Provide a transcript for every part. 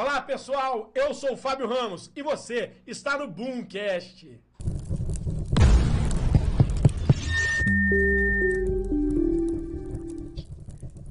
Olá, pessoal. Eu sou o Fábio Ramos e você está no Boomcast.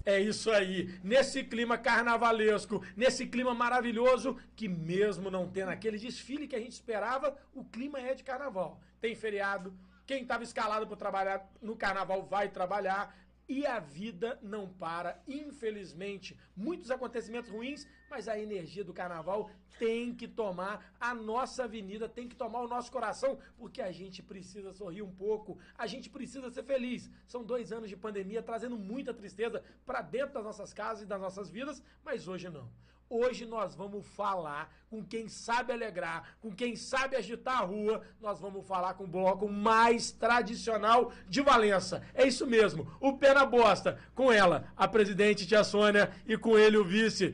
É isso aí. Nesse clima carnavalesco, nesse clima maravilhoso, que mesmo não tendo aquele desfile que a gente esperava, o clima é de carnaval. Tem feriado, quem estava escalado para trabalhar no carnaval vai trabalhar. E a vida não para, infelizmente. Muitos acontecimentos ruins, mas a energia do carnaval tem que tomar a nossa avenida, tem que tomar o nosso coração, porque a gente precisa sorrir um pouco, a gente precisa ser feliz. São dois anos de pandemia trazendo muita tristeza para dentro das nossas casas e das nossas vidas, mas hoje não. Hoje nós vamos falar com quem sabe alegrar, com quem sabe agitar a rua. Nós vamos falar com o bloco mais tradicional de Valença. É isso mesmo, o pé na bosta. Com ela, a presidente Tia Sônia e com ele o vice.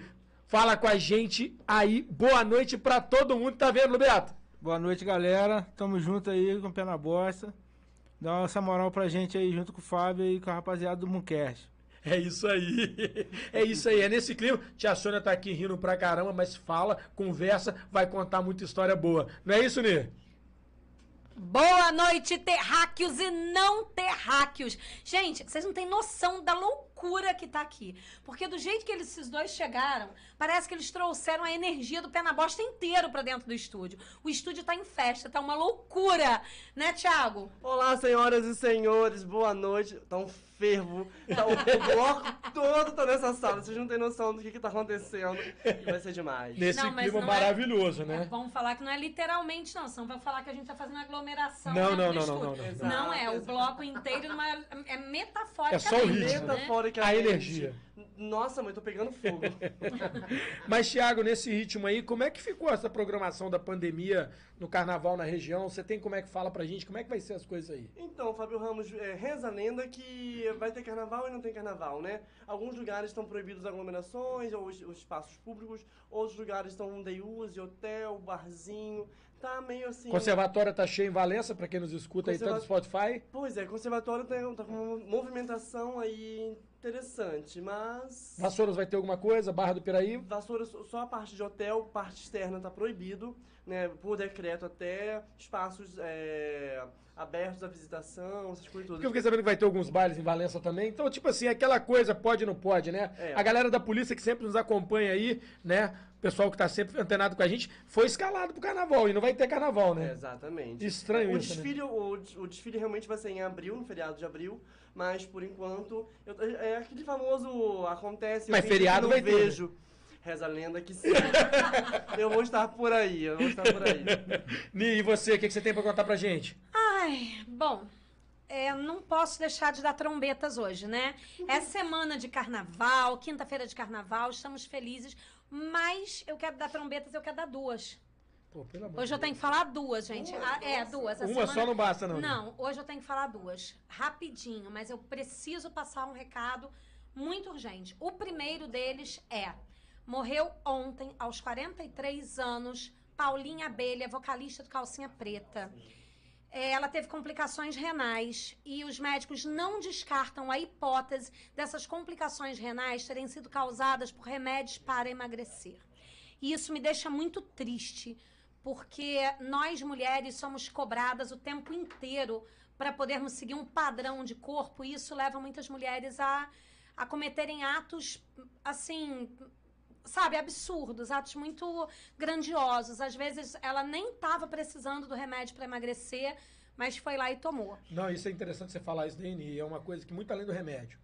Fala com a gente aí. Boa noite pra todo mundo. Tá vendo, Beto? Boa noite, galera. Tamo junto aí com o pé na bosta. Dá essa moral pra gente aí junto com o Fábio e com a rapaziada do Mooncast. É isso aí. É isso aí. É nesse clima. Tia Sônia tá aqui rindo pra caramba, mas fala, conversa, vai contar muita história boa. Não é isso, Nê? Boa noite, terráqueos e não terráqueos. Gente, vocês não têm noção da loucura que tá aqui. Porque do jeito que eles, esses dois chegaram, parece que eles trouxeram a energia do pé na bosta inteiro pra dentro do estúdio. O estúdio tá em festa, tá uma loucura. Né, Thiago? Olá, senhoras e senhores, boa noite. Um fervo. Tá, o, o bloco todo tá nessa sala. Vocês não têm noção do que, que tá acontecendo. E vai ser demais. Nesse Não, mas clima não é- maravilhoso, né? Vamos falar que não é literalmente, não. Senão vai falar que a gente tá fazendo aglomeração. Não, dentro não, não, não, estúdio. não, não. Não é, o exato. bloco inteiro numa, é metafórica. É só o ritmo, né? Metaforicamente. A energia. Nossa, mãe, tô pegando fogo. Mas, Thiago, nesse ritmo aí, como é que ficou essa programação da pandemia no carnaval na região? Você tem como é que fala pra gente? Como é que vai ser as coisas aí? Então, Fábio Ramos, é, reza a lenda que vai ter carnaval e não tem carnaval, né? Alguns lugares estão proibidos aglomerações ou os, os espaços públicos, outros lugares estão day use, hotel, barzinho. Tá meio assim. Conservatório tá cheio em Valença, pra quem nos escuta aí, tanto no Conserva- Spotify. Pois é, conservatório tá, tá com uma movimentação aí interessante, mas. Vassouras vai ter alguma coisa? Barra do Piraí? Vassoura, só a parte de hotel, parte externa tá proibido, né? Por decreto até espaços é, abertos à visitação, essas coisas Porque eu todas. fiquei sabendo que vai ter alguns bailes em Valença também. Então, tipo assim, aquela coisa pode e não pode, né? É. A galera da polícia que sempre nos acompanha aí, né? O pessoal que tá sempre antenado com a gente, foi escalado pro carnaval. E não vai ter carnaval, É, né? exatamente. Estranho o isso, né? desfile, o, des- o desfile realmente vai ser em abril, no feriado de abril, mas por enquanto eu- é aquele famoso acontece. Mas eu feriado não vai ter, né? vejo. Reza a lenda que sim. eu vou estar por aí, eu vou estar por aí. Ni, E você, o que, que você tem pra contar pra gente? Ai, bom. é, não posso deixar de dar trombetas hoje, né? É semana de carnaval, quinta-feira de carnaval, estamos felizes, mas eu quero dar trombetas, eu quero dar duas. Pô, pelo amor Hoje eu tenho que falar duas, gente. Ah, é, duas. A Uma semana- só não basta, não. Não, hoje eu tenho que falar duas. Rapidinho, mas eu preciso passar um recado muito urgente. O primeiro deles é: morreu ontem, aos 43 anos, Paulinha Abelha, vocalista do Calcinha Preta. É, Ela teve complicações renais e os médicos não descartam a hipótese dessas complicações renais terem sido causadas por remédios para emagrecer. E isso me deixa muito triste, porque nós mulheres somos cobradas o tempo inteiro para podermos seguir um padrão de corpo, e isso leva muitas mulheres a, a cometerem atos assim. Sabe, absurdos, atos muito grandiosos. Às vezes ela nem estava precisando do remédio para emagrecer, mas foi lá e tomou. Não, isso é interessante você falar isso daí, Ni. É uma coisa que muito além do remédio.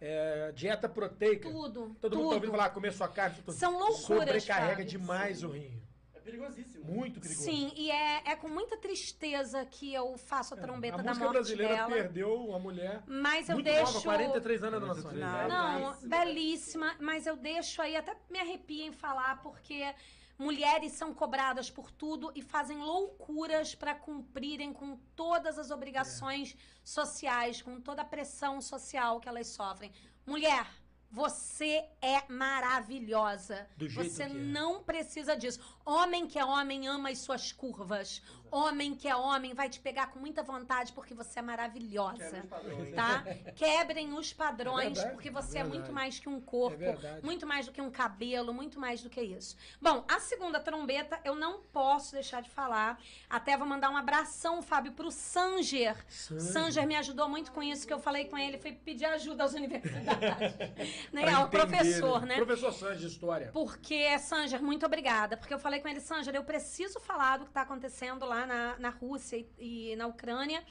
É, dieta proteica. Tudo. Todo mundo tudo. tá ouvindo falar, comer sua carne. tudo. São loucuras, Sobrecarrega Fábio. demais o rim. É perigosíssimo. Muito perigoso. Sim, e é, é com muita tristeza que eu faço a trombeta É, a da música morte brasileira dela. perdeu uma mulher Mas eu muito deixo. nova, 43 anos, dona Sônia. Não, belíssima, mas eu deixo aí, até me arrepio em falar, porque mulheres são cobradas por tudo e fazem loucuras para cumprirem com todas as obrigações sociais, com toda a pressão social que elas sofrem. Mulher, Você é maravilhosa. Do jeito Você que é. não precisa disso. Homem que é homem ama as suas curvas. Homem que é homem vai te pegar com muita vontade porque você é maravilhosa. Padrões. Tá? Quebrem os padrões, É porque você é é muito mais que um corpo, É muito mais do que um cabelo, muito mais do que isso. Bom, a segunda trombeta eu não posso deixar de falar. Até vou mandar um abração, Fábio, pro Sanger. Sanger. Sanger me ajudou muito com isso que eu falei com ele, foi pedir ajuda às universidades. né? Pra Ao entender, professor, né? Professor de História. Porque, Sanger, muito obrigada. Porque eu falei com ele, Sanger, eu preciso falar do que está acontecendo lá na, na Rússia e, e na Ucrânia,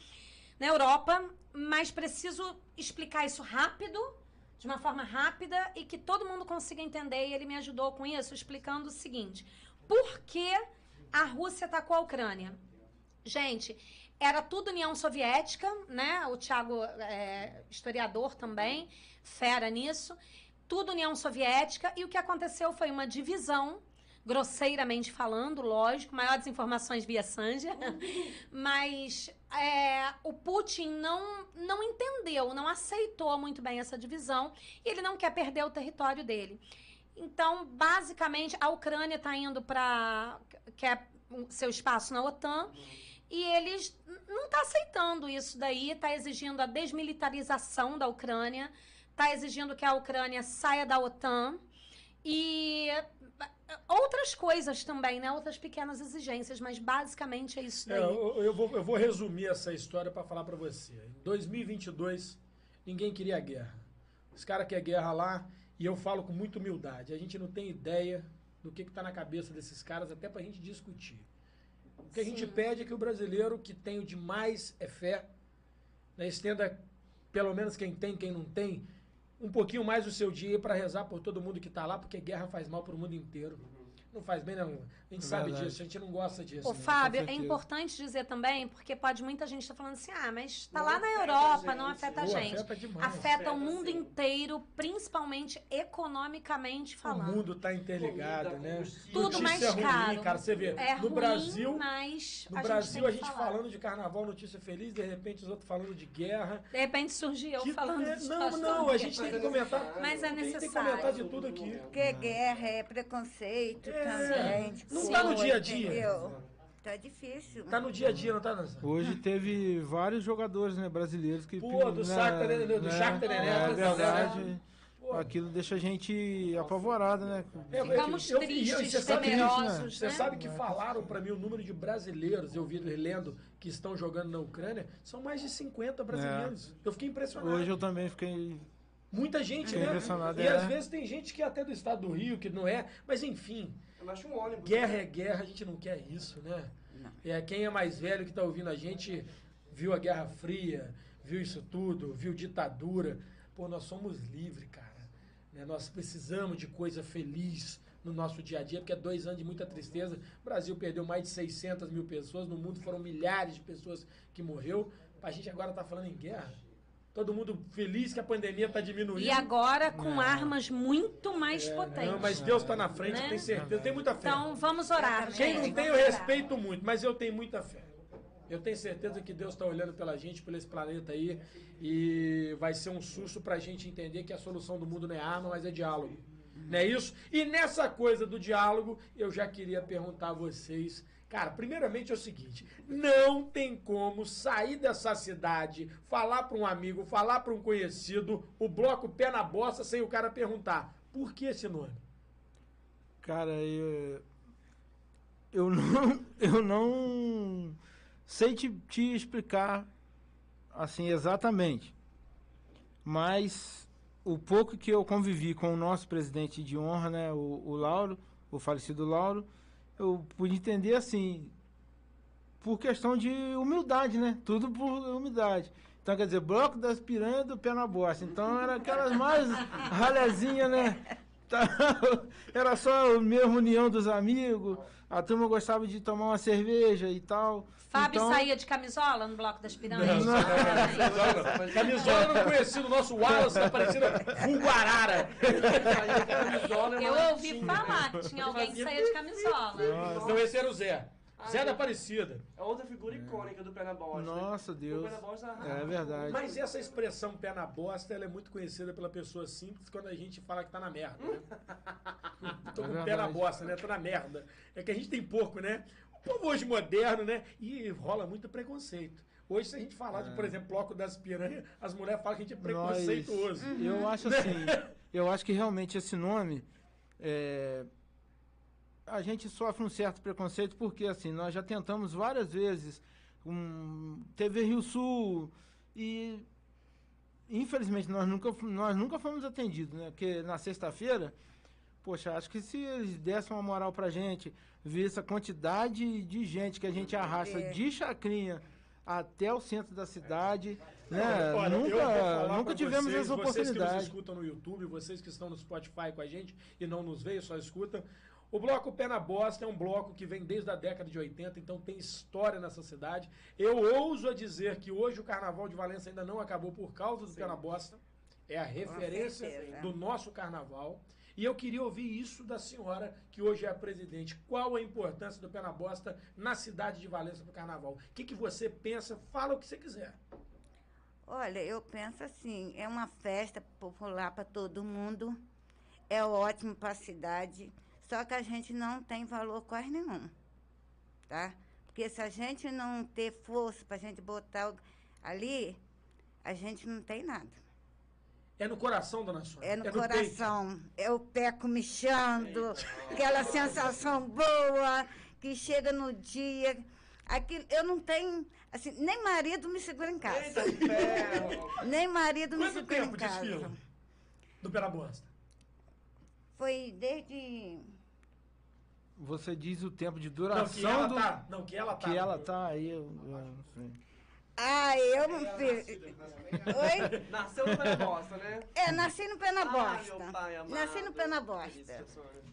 na Europa, mas preciso explicar isso rápido, de uma forma rápida e que todo mundo consiga entender. E ele me ajudou com isso, explicando o seguinte: por que a Rússia atacou a Ucrânia? Gente, era tudo União Soviética, né? O Thiago é historiador também, fera nisso. Tudo União Soviética. E o que aconteceu foi uma divisão, grosseiramente falando, lógico, maiores informações via Sanger. Mas é, o Putin não, não entendeu, não aceitou muito bem essa divisão. E ele não quer perder o território dele. Então, basicamente, a Ucrânia está indo para. quer o seu espaço na OTAN. E eles não está aceitando isso daí, está exigindo a desmilitarização da Ucrânia, está exigindo que a Ucrânia saia da OTAN e outras coisas também, né? Outras pequenas exigências, mas basicamente é isso É, daí. eu, eu vou, eu vou resumir essa história para falar para você. Em 2022, ninguém queria guerra. Os caras querem guerra lá e eu falo com muita humildade. A gente não tem ideia do que está na cabeça desses caras, até para a gente discutir. O que a gente Sim. pede é que o brasileiro que tem o demais é fé, né, estenda, pelo menos quem tem, quem não tem, um pouquinho mais o seu dia para rezar por todo mundo que está lá, porque guerra faz mal para o mundo inteiro. Não faz bem, não. A gente É sabe verdade. disso, a gente não gosta disso. Ô, né? Fábio, é importante dizer também, porque pode muita gente estar falando assim, ah, mas tá Não lá na Europa, não afeta a gente. afeta demais. Afeta Afeta o mundo sim. inteiro, principalmente economicamente O falando. mundo tá interligado, Comida, né? Tudo mais ruim, caro. cara. Você vê, É no ruim, Brasil, mas no a Brasil gente a gente falar. falando de carnaval, notícia feliz, de repente os outros falando de guerra. De repente surgiu eu Que- falando é, de não, não, a gente tem que comentar. Mas é a gente tem que necessário. comentar de tudo aqui. Porque guerra é preconceito É, também. não tá desculpa, no dia a dia. entendeu? Tá difícil. Tá no dia a dia, não tá, Nancy? Hoje teve vários jogadores né, brasileiros que. Pô, do né, Shakhtar, né, do Shakhtar, né, É né, verdade. Pô. Aquilo deixa a gente apavorado, né? É, Ficamos eu- eu- tristes, e você sabe que- temerosos, Você né? sabe que falaram pra mim o número de brasileiros, eu vi lendo, que estão jogando na Ucrânia, são mais de 50 brasileiros. Eu fiquei impressionado. Hoje eu também fiquei. Muita gente, Fiquei né? impressionado, E é. às vezes tem gente que é até do estado do Rio, que não é, mas enfim, Eu um ônibus. guerra é guerra, a gente não quer isso, né? É, quem é mais velho que tá ouvindo a gente viu a Guerra Fria, viu isso tudo, viu ditadura. Pô, nós somos livres, cara. né? Nós precisamos de coisa feliz no nosso dia a dia, porque é dois anos de muita tristeza. O Brasil perdeu mais de 600 mil pessoas, no mundo foram milhares de pessoas que morreu. A gente agora tá falando em guerra. Todo mundo feliz que a pandemia tá diminuindo. E agora com armas muito mais É, potentes. não, mas Deus tá na frente, Né? eu tenho certeza, eu tenho muita fé. Então vamos orar, Quem gente. não tem, eu orar. respeito muito, mas eu tenho muita fé. Eu tenho certeza que Deus está olhando pela gente, por esse planeta aí, e vai ser um susto para a gente entender que a solução do mundo não é arma, mas é diálogo. Não é isso? E nessa coisa do diálogo, eu já queria perguntar a vocês. Cara, primeiramente é o seguinte: não tem como sair dessa cidade, falar para um amigo, falar para um conhecido, o bloco pé na bosta, sem o cara perguntar por que esse nome? Cara, eu, eu não, eu não sei te, te explicar assim exatamente, mas o pouco que eu convivi com o nosso presidente de honra, né, o, o Lauro, o falecido Lauro, eu pude entender assim, por questão de humildade, né? Tudo por humildade. Então, quer dizer, bloco das piranhas do pé na bosta. Então, era aquelas mais ralezinhas, né? Tá, Era só a mesma união dos amigos. A turma gostava de tomar uma cerveja e tal. Fábio então, saía de camisola no Bloco das Piranhas? Não, Parabéns. Camisola eu não conheci o nosso Wallace, tá parecendo Vulguarara. Eu ouvi falar que tinha alguém que saía de camisola. Então esse era o Zé. Ah, Zé da Aparecida. É outra figura icônica do pé na bosta. Nossa, O Deus. pé na bosta É verdade. Mas essa expressão pé na bosta, ela é muito conhecida pela pessoa simples quando a gente fala que tá na merda, né? Tô com o É pé na bosta, né? Tô na merda. É que a gente tem pouco, né? O povo hoje moderno, né? E rola muito preconceito. Hoje, se a gente falar de, por exemplo, bloco das piranhas, as mulheres falam que a gente é preconceituoso. Nós- eu acho assim, eu acho que realmente esse nome é, a gente sofre um certo preconceito porque assim nós já tentamos várias vezes um, TV Rio Sul e infelizmente nós nunca nós nunca fomos atendidos, né? Porque na sexta-feira, poxa, acho que se eles dessem uma moral pra gente, ver essa quantidade de gente que a gente arrasta É. de chacrinha até o centro da cidade, né? Olha, nunca nunca tivemos vocês, essa Vocês que nos oportunidade. escutam no YouTube, vocês que estão no Spotify com a gente e não nos veem, só escutam. O bloco Pé na Bosta é um bloco que vem desde a década de 80, então tem história nessa cidade. Eu ouso a dizer que hoje o Carnaval de Valença ainda não acabou por causa do Pé na Bosta. É a referência certeza. do nosso carnaval. E eu queria ouvir isso da senhora, que hoje é a presidente. Qual a importância do Pé na Bosta na cidade de Valença para o carnaval? O que, que você pensa? Fala o que você quiser. Olha, eu penso assim, é uma festa popular para todo mundo, é ótimo para a cidade, só que a gente não tem valor quase nenhum, tá? Porque se a gente não ter força para a gente botar ali, a gente não tem nada. É no coração, dona Sônia? É no peito. coração, é o pé comichando, aquela sensação boa que chega no dia. Aquilo, eu não tenho, assim, nem marido me segura em casa. Eita! Nem marido me Quanto segura em tempo casa. desfila do Pé na Bosta? Foi desde. Você diz o tempo de Não, que duração ela do tá. Não, que ela tá. que ela tá aí, eu, eu não sei. Ah, eu não fiz. Oi? Nasceu no pé na bosta, né? É, nasci no pé na Ai, bosta. meu pai amado. nasci no pé na Que bosta.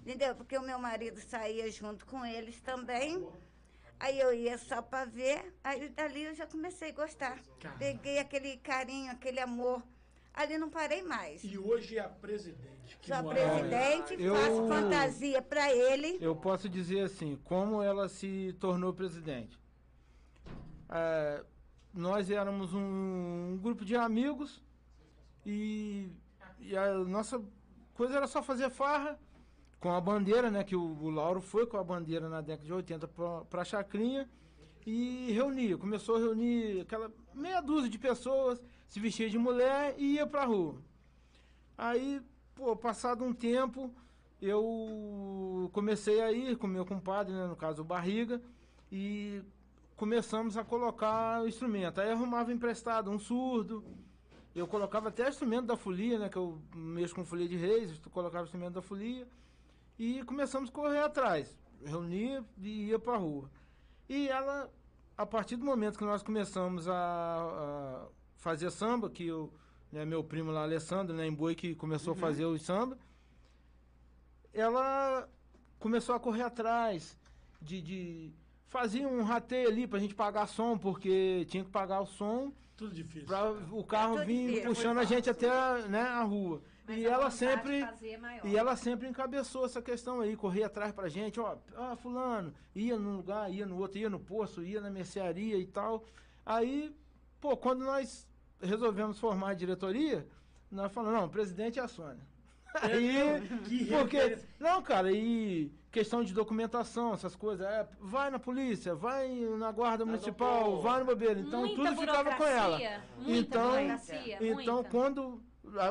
Entendeu? Porque o meu marido saía junto com eles também. Aí eu ia só pra ver, aí dali eu já comecei a gostar. Caramba. Peguei aquele carinho, aquele amor. Ali não parei mais. E hoje é a presidente. Que Sou a moral, hein? presidente, Eu- faço fantasia pra ele. Eu posso dizer assim, como ela se tornou presidente. É, nós éramos um, grupo de amigos e, e a nossa coisa era só fazer farra com a bandeira, né? Que o, o Lauro foi com a bandeira na década de 80 para a Chacrinha e reunia. Começou a reunir aquela meia dúzia de pessoas, se vestia de mulher e ia pra rua. Aí, pô, passado um tempo, eu comecei a ir com meu compadre, né, no caso o Barriga, e começamos a colocar o instrumento. Aí arrumava emprestado um surdo, eu colocava até instrumento da folia, né, que eu mexo com folia de reis, colocava instrumento da folia, e começamos a correr atrás. Reunia e ia pra rua. E ela, a partir do momento que nós começamos a, a fazer samba, que eu, né, meu primo lá, Alessandro, né, em Boi, que começou a fazer o samba, ela começou a correr atrás de, de fazia um rateio ali pra gente pagar som, porque tinha que pagar o som Tudo difícil. para o carro tudo vir difícil. puxando a gente até né, a rua. Mas e a ela sempre é e ela sempre encabeçou essa questão aí, corria atrás pra gente, ó, ah, fulano, ia num lugar, ia no outro, ia no poço, ia na mercearia e tal. Aí, pô, quando nós resolvemos formar a diretoria, nós falamos, não, o presidente é a Sônia. Aí, Que porque, não, cara, e questão de documentação, essas coisas, é, vai na polícia, vai na guarda municipal, doutor. vai no bobeiro. Então Muita tudo ficava com ela. Muita Então- burocracia, Então, muita. quando.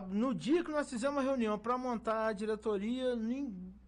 No dia que nós fizemos a reunião para montar a diretoria,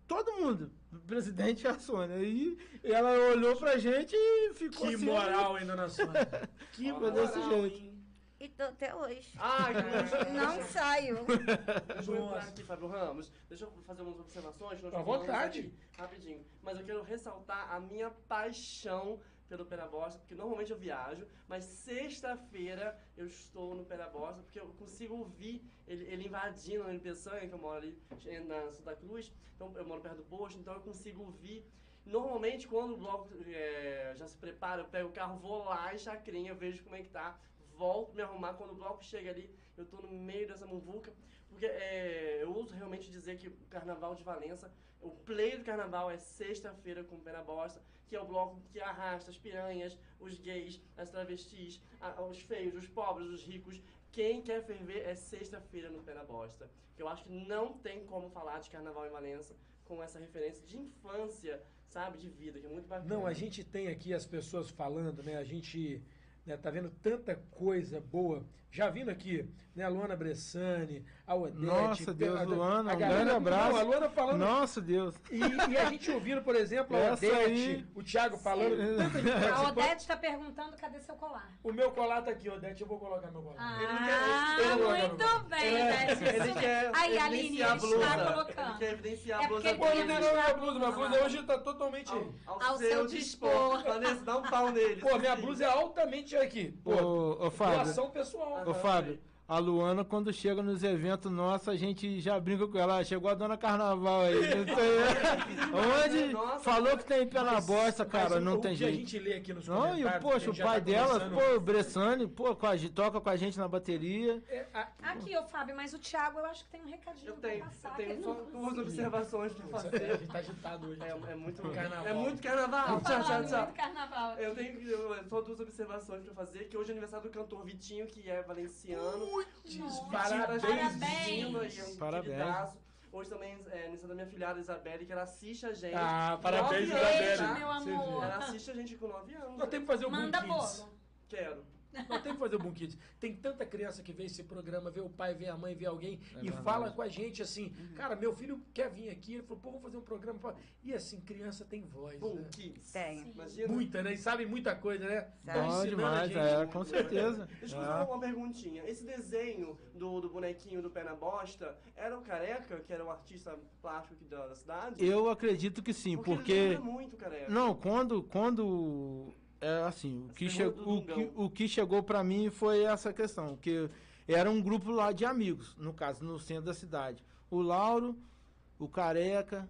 todo mundo, presidente e a Sônia. E ela olhou pra gente e ficou Que assim, moral, hein, dona Sônia? Que Foi desse moral, jeito. hein? E tô até hoje. Ai, que luxo. Não saio. Deixa eu entrar aqui, Fábio Ramos. Deixa eu fazer umas observações. nós À falamos vontade. aqui, rapidinho. Mas eu quero ressaltar a minha paixão pelo Perabosta, porque normalmente eu viajo, mas sexta-feira eu estou no Perabosta, porque eu consigo ouvir ele, ele invadindo a Peçanha, que eu moro ali na Santa Cruz, então eu moro perto do posto, então eu consigo ouvir. Normalmente, quando o bloco é, já se prepara, eu pego o carro, vou lá em Chacrinha, vejo como é que tá, volto me arrumar. Quando o bloco chega ali, eu tô no meio dessa muvuca. Porque é, eu uso realmente dizer que o Carnaval de Valença, o play do Carnaval é sexta-feira com o Pé na Bosta, que é o bloco que arrasta as piranhas, os gays, as travestis, a- os feios, os pobres, os ricos. Quem quer ferver é sexta-feira no Pé na Bosta. Que eu acho que não tem como falar de Carnaval em Valença com essa referência de infância, sabe? De vida, que é muito bacana. Não, a gente tem aqui as pessoas falando, né? A gente né, tá vendo tanta coisa boa. Já vindo aqui, né? A Luana Bressani, a Odete. Nossa, Deus, a- Luana, a um galera- grande abraço. Não, a Luana falando Nossa, Deus. E, e a gente ouvindo, por exemplo, a Odete, aí- o Thiago falando, tanta gente A. Odete está perguntando cadê seu colar. O meu colar tá aqui, Odete, eu vou colocar meu colar. Ele não quer- Ah, ele não muito bem, É, Odete. Ele quer Aí, Aline, a ele blusa. está Ele colocando. quer evidenciar É a blusa porque Pô, não ele não, minha mostrar a blusa, minha blusa. blusa hoje tá totalmente... ao, ao, Ao seu, seu dispor. dispor. Dá um pau nele. Pô, minha sim. blusa é altamente aqui. Pô, Ô, ô, Fábio. doação pessoal. Ô, Fábio, a Luana, quando chega nos eventos nossos, a gente já brinca com ela. Ah, Chegou a dona Carnaval aí. Não sei. Onde Nossa, falou que tem pé na bosta, cara, Mas não o tem que a jeito. gente lê aqui nos Não, e o, comentários, poxa, que a o pai tá dela, pô, o Bressani, pô, com a, gente- toca com a gente na bateria. é, a- Aqui, ô Fábio, mas o Thiago eu acho que tem um recadinho Eu tenho, pra passar. eu tenho só duas observações pra a fazer. gente tá agitado hoje. É, é muito Carnaval. É muito carnaval. Tchau, tchau, tchau. muito carnaval. Eu tenho eu, só duas observações pra fazer, que hoje é aniversário do cantor Vitinho, que é valenciano. Putz, Nossa, parabéns, parabéns. Um. Hoje também é aniversário da minha filhada Isabelle, que ela assiste a gente. Ah, parabéns, Isabelle. tá? meu amor. Ela assiste a gente com 9 anos. Nós temos que fazer o Manda bolo. Quero. Nós temos que fazer o Boom Kids. Tem tanta criança que vê esse programa, vê o pai, vê a mãe, vê alguém É e verdade. fala com a gente assim, cara, meu filho quer vir aqui. Ele falou, pô, vamos fazer um programa. pra-" E assim, criança tem voz. Boom né? Kids. Tem. Imagina. Muita, né? E sabe muita coisa, né? Sabe. Tão Bom ensinando a demais, gente. é, com certeza. Deixa eu É. fazer uma perguntinha. Esse desenho do, do bonequinho do pé na bosta era o Careca, que era um artista plástico aqui da, da cidade? Eu acredito que sim, porque. porque. Ele muito o Careca. Não, quando. quando é assim, o que, che- o, que, o que chegou pra mim foi essa questão, que era um grupo lá de amigos, no caso, no centro da cidade. O Lauro, o Careca.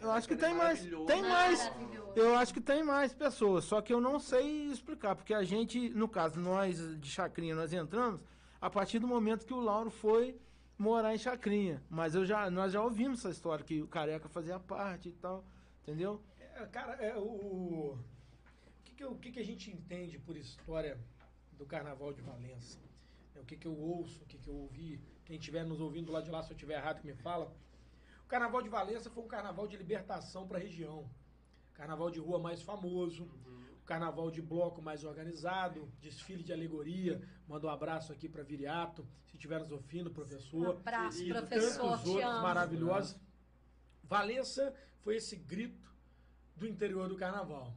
Eu acho que tem mais. Tem mais. Maravilhoso. Eu acho que tem mais pessoas, só que eu não sei explicar, porque a gente, no caso, nós de Chacrinha, nós entramos a partir do momento que o Lauro foi morar em Chacrinha. Mas eu já, nós já ouvimos essa história, que o Careca fazia parte e tal, entendeu? É, cara, é, o, que, o que, que a gente entende por história do Carnaval de Valença? É, o que, que eu ouço, o que, que eu ouvi? Quem estiver nos ouvindo lá de lá, se eu estiver errado, que me fala. O Carnaval de Valença foi um carnaval de libertação para a região. Carnaval de rua mais famoso, o carnaval de bloco mais organizado, desfile de alegoria. Manda um abraço aqui para Viriato, se estiver nos ouvindo, Um professor abraço, querido, professor. tantos outros amo. maravilhosos. Valença foi esse grito do interior do carnaval.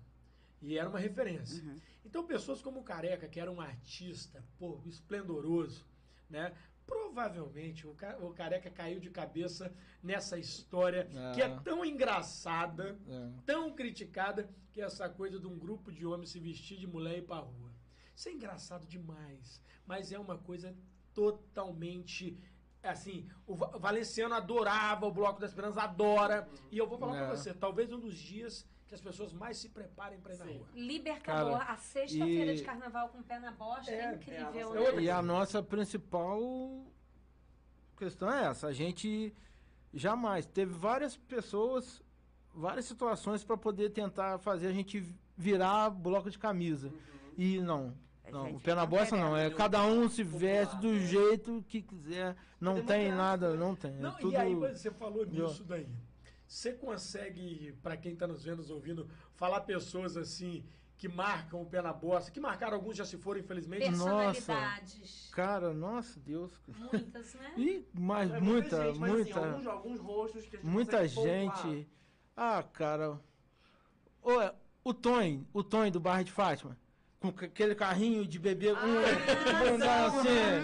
E era uma referência. Então, pessoas como o Careca, que era um artista, pô, esplendoroso, né? Provavelmente o, Ca- o Careca caiu de cabeça nessa história É. que é tão engraçada, É. tão criticada, que é essa coisa de um grupo de homens se vestir de mulher e ir pra rua. Isso é engraçado demais, mas é uma coisa totalmente assim, o Va- Valenciano adorava o Bloco da Esperança, adora, e eu vou falar pra É. você, talvez um dos dias que as pessoas mais se preparem pra ir na Sim. rua. Libertador, Cara, a sexta-feira e- de carnaval com o pé na bosta é, É, incrível, é a nossa- né? é E a nossa principal questão é essa. A gente jamais teve várias pessoas, várias situações para poder tentar fazer a gente virar bloco de camisa. E não. A Não, o pé na não bosta não. É cada um se veste do né? jeito que quiser. Não É tem nada, né? não tem. É Não, tudo... E aí, você falou nisso daí. Você consegue, pra quem tá nos vendo, nos ouvindo, falar pessoas assim que marcam o pé na bosta, que marcaram alguns já se foram, infelizmente. Personalidades. Cara, nossa Deus. Muitas, né? E mais É muita, gente, mas, muita. Assim, alguns, alguns rostos que a gente Muita gente. Ah, cara. Ô, é, o Tony, o Tony do Barra de Fátima. Com aquele carrinho de bebê. um, Ah, assim,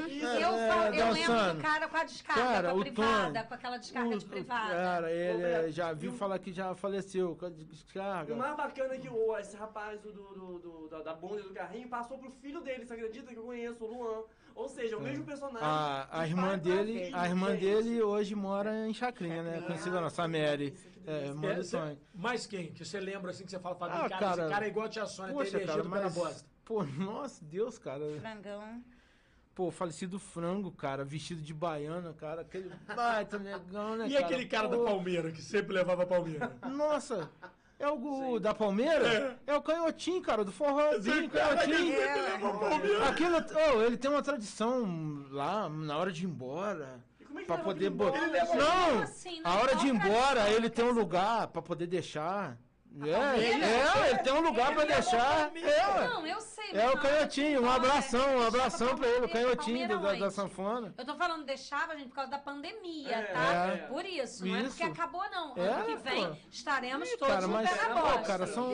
sim. é, eu, é, eu lembro dançando. do cara com a descarga, Cara, com a privada, Tony, com aquela descarga O- de privada. Cara, ele Roberto, já viu falar que já faleceu com a descarga. o mais bacana é que o, esse rapaz do, do, do- da, da bunda e do carrinho passou pro filho dele, você acredita que eu conheço, o Luan? Ou seja, o mesmo personagem. É. A, a irmã dele, filho, a irmã dele hoje mora em Chacrinha, né? Conhecida nossa Mary. É, delícia. irmã É, cê- Tony. mais quem? Que você lembra assim que você fala, Fabinho, Ah, cara, cara, esse cara é igual a tia Sônia, tem Poxa, energia cara, mas. bosta. Pô, nossa Deus, cara. Frangão. Pô, falecido frango, cara, vestido de baiana, cara, aquele baita negão, né, E cara? aquele cara Pô, da Palmeira, que sempre levava a Palmeira? Nossa, é o gu- da Palmeira? É. o canhotinho, cara, do forrozinho, canhotinho. Aquilo, oh, ele tem uma tradição lá, na hora de ir embora, Como é que pra poder botar... Ele leva- Não, assim? Não, a hora de ir embora, ele tem um lugar pra poder deixar. É, Palmeira? é, ele tem um lugar pra deixar. É, Não, eu sei. é o canhotinho, um abração, um abração pra ele, o canhotinho da, da sanfona. Eu tô falando deixava, gente, por causa da pandemia, É, tá? é. Por isso, não é porque Isso. acabou, não. É, ano que vem pô. estaremos Ih, todos cara, no mas, pé na cara, são.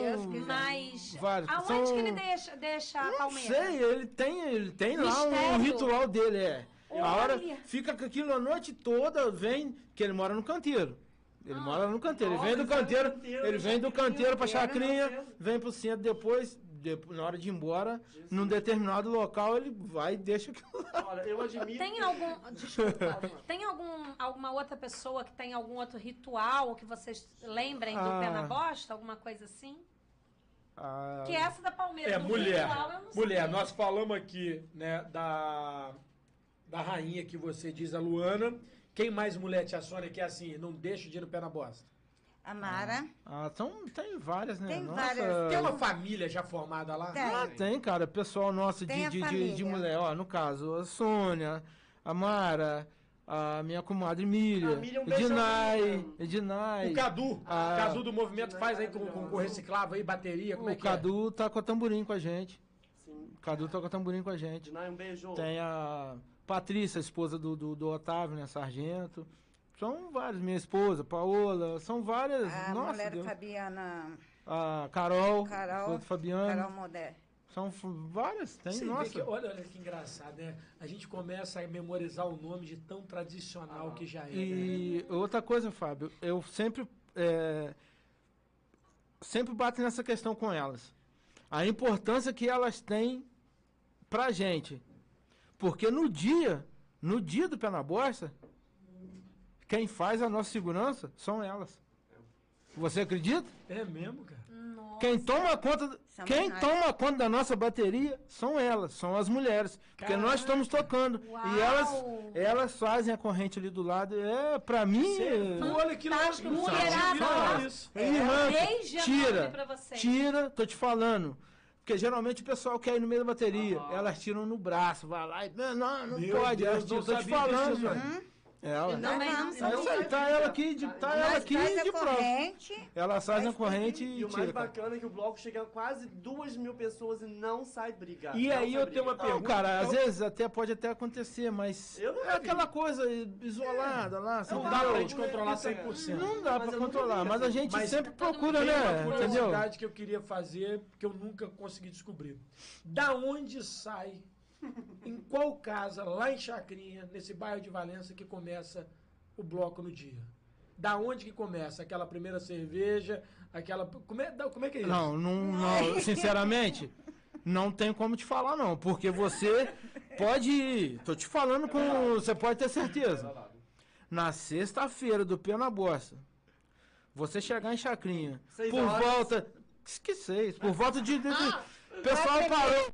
Mas vários. aonde são- que ele deixa, deixa a Não Palmeira? sei, ele tem, ele tem lá um ritual dele, é. A hora fica com aquilo a noite toda, vem, que ele mora no canteiro. Ele Ah. mora no canteiro, ele vem do no canteiro, canteiro, ele vem do chacrinha, canteiro pra pega, chacrinha, vem pro centro depois, depois, na hora de ir embora, num determinado local, ele vai e deixa aquilo lá. Olha, eu admiro. Tem algum. Desculpa. tem algum, alguma outra pessoa que tem algum outro ritual que vocês lembrem do Ah. pé na bosta? Alguma coisa assim? Ah, Que essa da Palmeira. É, do mulher. ritual, eu não Mulher, sei. nós falamos aqui, né, da, da rainha que você diz, a Luana. Quem mais mulher te aciona que é assim, não deixa o dinheiro no pé na bosta? A Mara. ah, então, tem várias, né? Tem Nossa, várias. Tem uma família já formada lá? Tem. Ah, tem, cara. Pessoal nosso de, a de, de, de mulher. Ó, no caso, a Sônia, a Mara, a minha comadre Miriam, A Miriam, um Edinai. Edinai. O Cadu, Ah. Cadu do movimento faz aí com, com, com reciclável aí, bateria, como é O que Cadu tá com a tamborim com a gente. Sim. O Cadu tá com a tamborim com a gente. Dinai, um beijo. Tem a Patrícia, a esposa do, do, do Otávio, né? Sargento. São vários. Minha esposa, Paola. São várias. A Nossa, mulher Deus. Fabiana. A Carol, Carol. Fabiano. Carol Modé. São várias. Tem, Você nossa. que- olha, olha que engraçado, né? A gente começa a memorizar o nome de tão tradicional que já é. né? E outra coisa, Fábio, eu sempre é, sempre bato nessa questão com elas. A importância que elas têm pra gente. Porque no dia, no dia do pé na bosta, quem faz a nossa segurança são elas. Você acredita? É mesmo, cara? Nossa. Quem toma conta, São quem nós. toma conta da nossa bateria são elas, são as mulheres, porque nós estamos tocando Uau. e elas elas fazem a corrente ali do lado. É, pra mim, Você- é- olha que lógico, não Mulherada. Beijo tira, tira, tô te falando. Porque geralmente o pessoal quer ir no meio da bateria, elas tiram no braço, vai lá e não, não, não Meu pode, Deus, elas não tiram, tô te falando, disso, mano. Ela. Não, mas não isso aí, tá ela aqui, de, tá ela aqui de corrente. Ela sai na corrente E e o mais tira. bacana é que o bloco chega a quase duas mil pessoas e não sai briga. E Não aí eu tenho uma briga. Não, pergunta. cara, às então- vezes até pode até acontecer, mas é aquela coisa isolada lá, Não dá pra gente controlar 100%. Não dá Mas pra controlar, mas a assim. gente sempre procura, né? uma Entendeu? curiosidade que eu queria fazer, que eu nunca consegui descobrir. Da onde sai, em qual casa, lá em Chacrinha, nesse bairro de Valença, que começa o bloco no dia? Da onde que começa? Aquela primeira cerveja, aquela... Como é, da- como é que é isso? Não, não, não, sinceramente, não tem como te falar não, porque você pode ir, tô te falando com, você pode ter certeza. Na sexta-feira do Pé na Bosta, você chegar em Chacrinha, Seis por horas. volta, que seis, por volta de, de- de- Ah, o pessoal parou.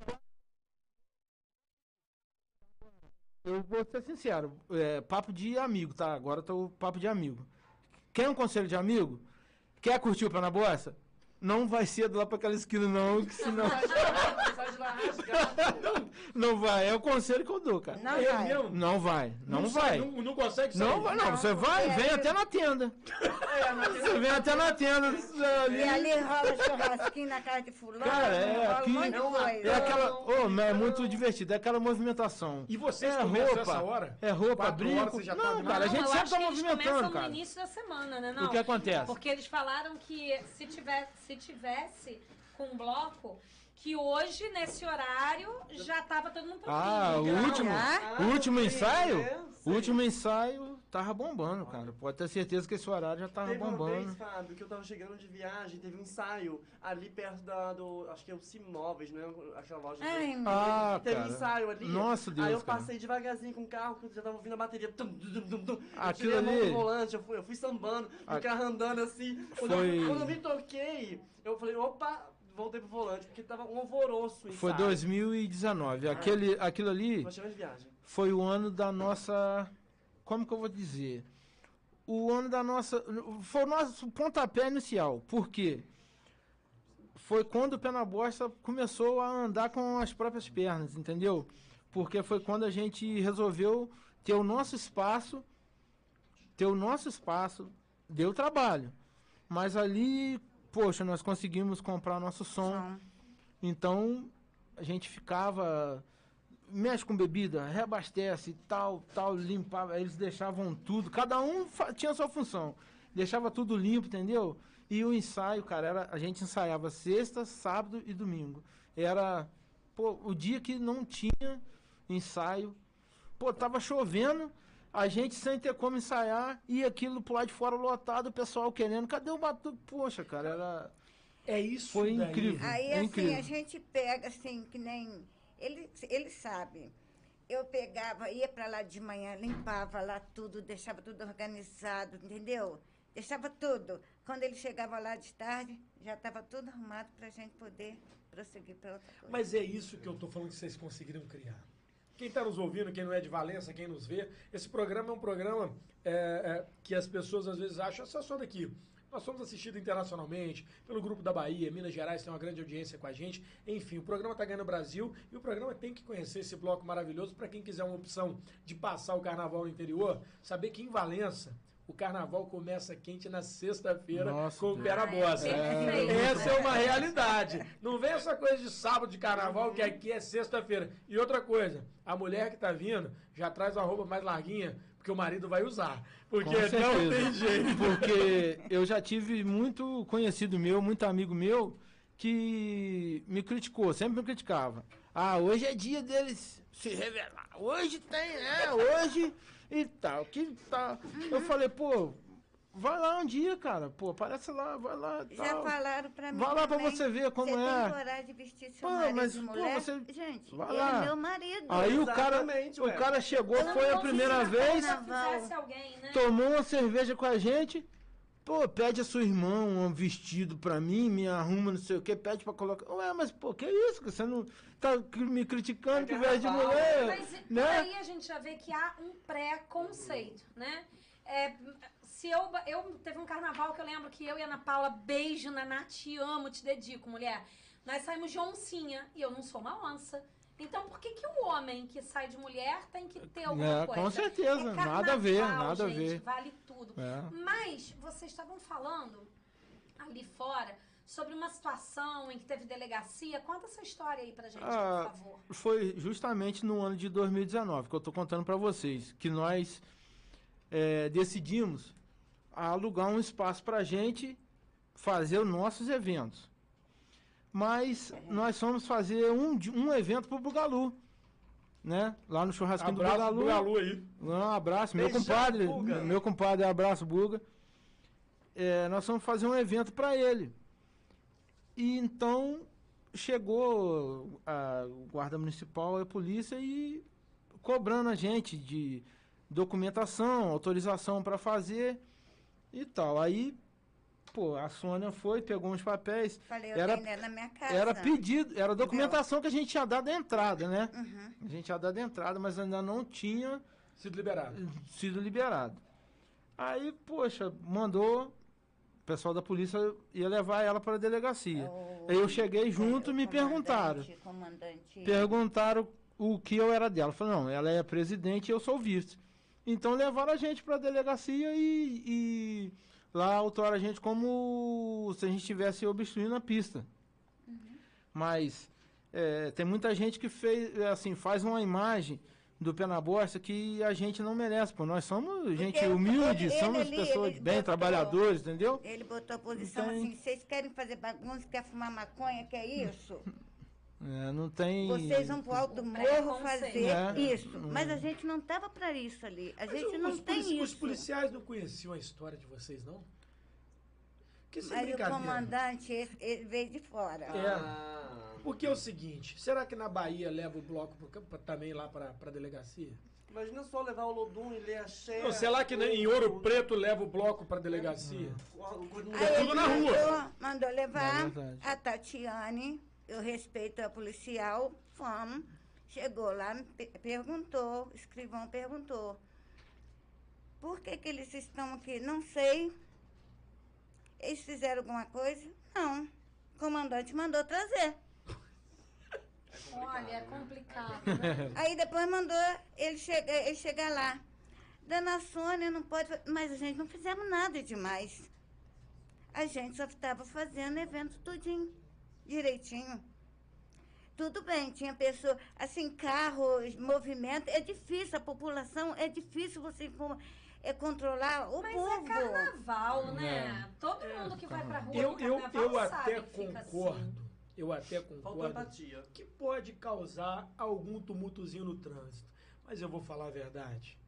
Eu vou ser sincero, é, papo de amigo, tá? Agora tô papo de amigo. Quer um conselho de amigo? Quer curtir o pé na bosta? Não vai cedo lá pra aquela esquina, não, que senão. Sai não vai, é o conselho que eu dou, cara. Não É vai. mesmo? Não vai, não, sai, vai. Não, não consegue sair? Não vai, não. Você vai, É, vem eu- até na tenda. É, mas Você vem até na tenda. ali. E ali rola churrasquinho na casa de fulano. Cara, é, rola aqui- um monte de É. É aquela. Mas é muito divertido, é aquela movimentação. E vocês é roupa, essa hora? É roupa, Quatro brinco. horas você já tá não, animado? cara, a Não, gente sempre tá movimentando, começam cara. no início da semana, né? Não. O que acontece? Porque eles falaram que se tivesse, se tivesse com um bloco, que hoje, nesse horário, já tava todo mundo prontinho. Ah, o último, Ah, o último sim, ensaio, o último ensaio tava bombando, cara. Pode ter certeza que esse horário já tava Teve uma bombando. vez, Fábio, que eu tava chegando de viagem, teve um ensaio ali perto da, do, acho que é o Simóveis, né? Aquela loja. Ai, meu Ah, Teve cara. ensaio ali. Nossa, Deus, Aí eu cara. passei devagarzinho com o carro, que já tava ouvindo a bateria. Tum, tum, tum, tum. Eu Aquilo tirei a mão ali- do volante, eu fui, eu fui sambando, A- o carro andando assim. Quando, Foi- eu, quando eu me toquei, eu falei, opa, voltei pro volante, porque tava um alvoroço em Foi ensaio. 2019. Aquele, aquilo ali Nós tivemos viagem. foi o ano da nossa. Como que eu vou dizer? O ano da nossa. Foi o nosso pontapé inicial. Por quê? Foi quando o pé na bosta começou a andar com as próprias pernas, entendeu? Porque foi quando a gente resolveu ter o nosso espaço, ter o nosso espaço, deu trabalho. Mas ali, poxa, nós conseguimos comprar nosso som. Som. Então a gente ficava mexe com bebida, reabastece, tal, tal, limpava, eles deixavam tudo, cada um tinha sua função. Deixava tudo limpo, entendeu? E o ensaio, cara, era a gente ensaiava sexta, sábado e domingo. Era pô, o dia que não tinha ensaio. Pô, tava chovendo, a gente sem ter como ensaiar e aquilo pro lado de fora lotado, o pessoal querendo, cadê o batuque? Poxa, cara, era É isso Foi daí. incrível. Aí, É assim, incrível. a gente pega, assim, que nem. Ele, ele sabe. Eu pegava, ia para lá de manhã, limpava lá tudo, deixava tudo organizado, entendeu? Deixava tudo. Quando ele chegava lá de tarde, já estava tudo arrumado para a gente poder prosseguir para outra coisa. Mas é isso que eu tô falando que vocês conseguiram criar. Quem está nos ouvindo, quem não é de Valença, quem nos vê, esse programa é um programa é, é, que as pessoas às vezes acham, essa só daqui. Nós somos assistidos internacionalmente, pelo Grupo da Bahia, Minas Gerais tem uma grande audiência com a gente. Enfim, o programa está ganhando o Brasil e o programa tem que conhecer esse bloco maravilhoso para quem quiser uma opção de passar o carnaval no interior, saber que em Valença o carnaval começa quente na sexta-feira com o Deus. pé na bosta. perfeito. Essa é uma realidade. Não vem essa coisa de sábado de carnaval, que aqui é sexta-feira. E outra coisa, a mulher que tá vindo já traz uma roupa mais larguinha, porque o marido vai usar. Porque não tem jeito. Porque eu já tive muito conhecido meu, muito amigo meu, que me criticou, sempre me criticava. Ah, hoje é dia deles se revelar. Hoje tem, né? Hoje e tal. Que tal. Eu falei, pô, vai lá um dia, cara. Pô, aparece lá, vai lá. Já Tal. falaram para mim. Vai lá pra também, você ver como você é. tem coragem de vestir seu Pô, marido mas, de pô, mulher? você- Gente, vai ele lá. é meu marido. Aí o cara, Exatamente, o cara chegou, Eu foi a primeira vez. alguém, né? tomou uma cerveja com a gente, pô, pede a sua irmã um vestido pra mim, me arruma não sei o que, pede pra colocar. Ué, mas pô, que isso? que Você não tá me criticando que veste de carnaval. mulher, Mas né? aí a gente já vê que há um pré-conceito, né? É, se eu, eu teve um carnaval que eu lembro que eu e a Ana Paula, beijo na Nath, te amo, te dedico, mulher. Nós saímos de oncinha e eu não sou uma onça. Então por que, que o homem que sai de mulher tem que ter alguma É, coisa? com certeza, É nada a ver, carnaval, nada a gente, ver. Vale tudo. É. Mas vocês estavam falando ali fora sobre uma situação em que teve delegacia. Conta essa história aí pra gente, Ah, por favor. Foi justamente no ano de 2019 que eu tô contando pra vocês, que nós é, decidimos alugar um espaço pra gente fazer os nossos eventos. Mas nós fomos fazer um, um evento pro Bugalu, né? Lá no churrasquinho do Abraço Bugalu. pro Galu aí. Um abraço, meu Beijão, compadre. Buga. Meu compadre, abraço, Buga. É, nós vamos fazer um evento para ele. E então chegou a o guarda municipal e a polícia e cobrando a gente de documentação, autorização para fazer e tal. Aí, pô, a Sônia foi, pegou uns papéis. Falei, eu Era- da minha casa. Era pedido, era documentação que a gente tinha dado a entrada, né? Uhum. A gente tinha dado a entrada, mas ainda não tinha Sido liberado. sido liberado. Aí, poxa, mandou, o pessoal da polícia ia levar ela para a delegacia. O- Aí eu cheguei junto e me perguntaram. comandante- Comandante. Perguntaram o que eu era dela. Eu falei, não, ela é presidente e eu sou vice. Então levaram a gente para a delegacia e, e lá autuaram a gente como se a gente estivesse obstruindo a pista. Mas é, tem muita gente que fez, assim, faz uma imagem do pé na bosta que a gente não merece, pô. Nós somos gente ele- humilde, ele somos ali, pessoas ele bem botou- trabalhadores, entendeu? Ele botou a posição Então- assim, vocês querem fazer bagunça, quer fumar maconha, quer isso? É, não tem. Vocês vão pro alto do morro fazer É. isso. Mas a gente não tava para isso ali. A Mas gente não os tem polici- Os isso. policiais não conheciam a história de vocês, não? Que sem Mas o comandante, ele, ele veio de fora. É. Ah, Porque é o seguinte, será que na Bahia leva o bloco pro campo- também lá para a delegacia? Imagina só levar o Lodum e ler a Xé. Não, sei lá que em Ouro Preto leva o bloco pra delegacia. Aí É tudo ele na rua. mandou, mandou É levar verdade. a Tatiane, eu respeito a policial, fomos. Chegou lá, perguntou, escrivão perguntou. Por que, que eles estão aqui? Não sei. Eles fizeram alguma coisa? Não. O comandante mandou trazer. Olha, é complicado, né? Aí depois mandou ele chegar, ele chegar lá. Dona Sônia não pode. Mas a gente não fizemos nada demais. A gente só estava fazendo evento tudinho, direitinho. Tudo bem, tinha pessoa, assim, carros, movimento, é difícil, a população, é difícil você é, controlar o Mas povo. é carnaval, né? Todo mundo que vai pra rua Eu, eu, carnaval eu sabe até que fica concordo. assim. Eu até concordo que pode causar algum tumultozinho no trânsito. Mas eu vou falar a verdade.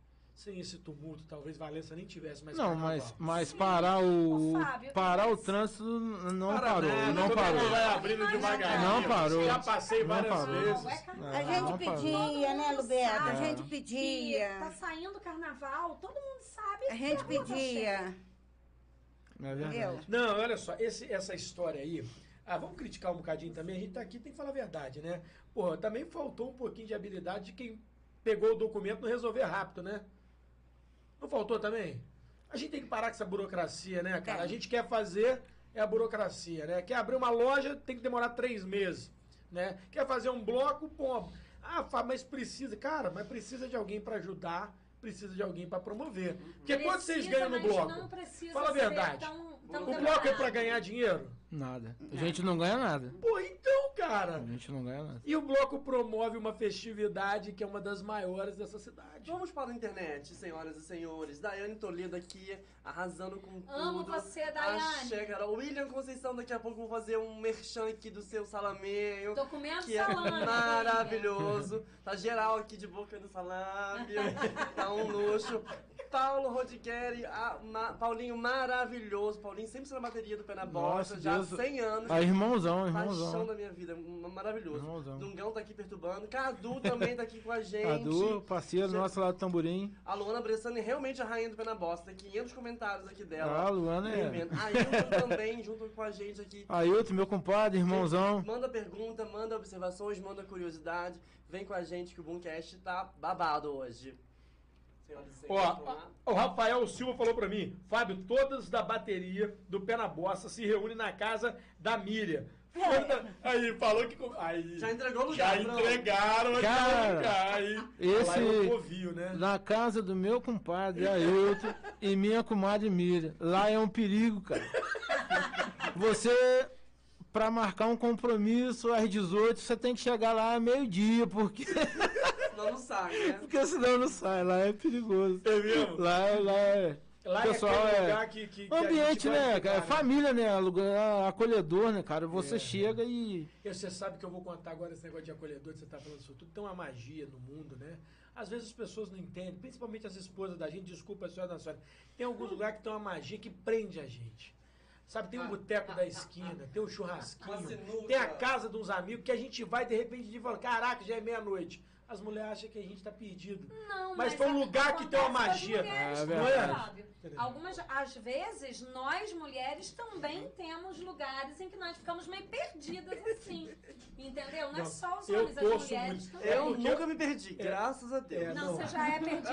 Sem esse tumulto, talvez Valença nem tivesse mais Não, carnaval. mas, mas Sim. parar o. Ô, Fábio, parar o trânsito não Para parou. nada, não todo parou. vai abrindo Não devagarinho. Não parou. Já passei Não várias parou. vezes. Não, é carnaval. A É, gente não parou. pedia, né, Luberto? A gente Que pedia. tá saindo carnaval, todo mundo sabe. A que gente rua tá cheia. pedia. É verdade. Não, olha só, esse- essa história aí. Ah, vamos criticar um bocadinho também. A gente tá aqui, tem que falar a verdade, né? Pô, também faltou um pouquinho de habilidade de quem pegou o documento não resolver rápido, né? Não faltou também? A gente tem que parar com essa burocracia, né, cara? A gente quer fazer é a burocracia, né? Quer abrir uma loja, tem que demorar três meses, né? Quer fazer um bloco, pô. Ah, mas precisa. Cara, mas precisa de alguém para ajudar, precisa de alguém para promover. Porque quanto vocês Precisa, ganham no bloco? Não precisa Fala a verdade. Tão, tão O bloco é demorado. para ganhar dinheiro? Nada. A gente não ganha nada. Pô, então, cara. A gente não ganha nada. E o bloco promove uma festividade que é uma das maiores dessa cidade. Vamos para a internet, senhoras e senhores. Daiane Toledo aqui, arrasando com tudo. Amo você, Daiane. Axé, cara. O William Conceição, daqui a pouco vou fazer um merchan aqui do seu salameio. Documento Que é salame. maravilhoso. Tá geral aqui de boca no salame. tá um luxo. Paulo Rodiqueri, a- ma- Paulinho maravilhoso. Paulinho sempre na bateria do Pé na Bosta, já há Deus. 100 anos. Ah, irmãozão, Paixão irmãozão. da minha vida, maravilhoso. Irmãozão. Dungão tá aqui perturbando. Cadu também tá aqui com a gente. Cadu, parceiro Gente, nosso lá do tamborim. A Luana Bressani realmente a rainha do Pé na Bosta. Tem 500 comentários aqui Ah, dela. a Luana é. A Ailton também, junto com a gente aqui. Ailton, meu compadre, irmãozão. Manda pergunta, manda observações, manda curiosidade. Vem com a gente que o Boomcast tá babado hoje. Senhoras e senhores, vamos lá. Ó, o Rafael Silva falou pra mim, Fábio, todas da bateria do Pé na Bossa se reúnem na casa da Miriam. Quando- Aí, falou que... Aí, Já entregou o já entregaram aqui Cara, no lugar, aí. esse- Lá é Covil, né? Na casa do meu compadre Ailton e minha comadre Miriam. Lá é um perigo, cara. Você, pra marcar um compromisso às 18, você tem que chegar lá meio-dia, porque, Senão não sai, né? porque senão não sai. Lá é perigoso. É mesmo? Lá, lá é. Lá pessoal, é aquele é- lugar que, que, que Ambiente, né, ficar, cara? Família, né? Lugar acolhedor, né, cara? Você É. chega e. E você sabe que eu vou contar agora esse negócio de acolhedor, que você tá falando isso tudo. Tem uma magia no mundo, né? Às vezes as pessoas não entendem, principalmente as esposas da gente, desculpa a senhora da senhora. Tem alguns lugares que tem uma magia que prende a gente. Sabe, tem um boteco da esquina, tem um churrasquinho, tem a casa de uns amigos que a gente vai de repente e fala, caraca, já é meia-noite. As mulheres acham que a gente tá perdido. Não, Mas foi um lugar que tem uma magia. mulheres É também, verdade. Fábio. Algumas, às vezes, nós mulheres também temos lugares em que nós ficamos meio perdidas assim. Entendeu? Não é Não, só os eu homens, as mulheres muito. também. Eu porque- nunca me perdi, graças a Deus. É, Não, não. você já é perdido.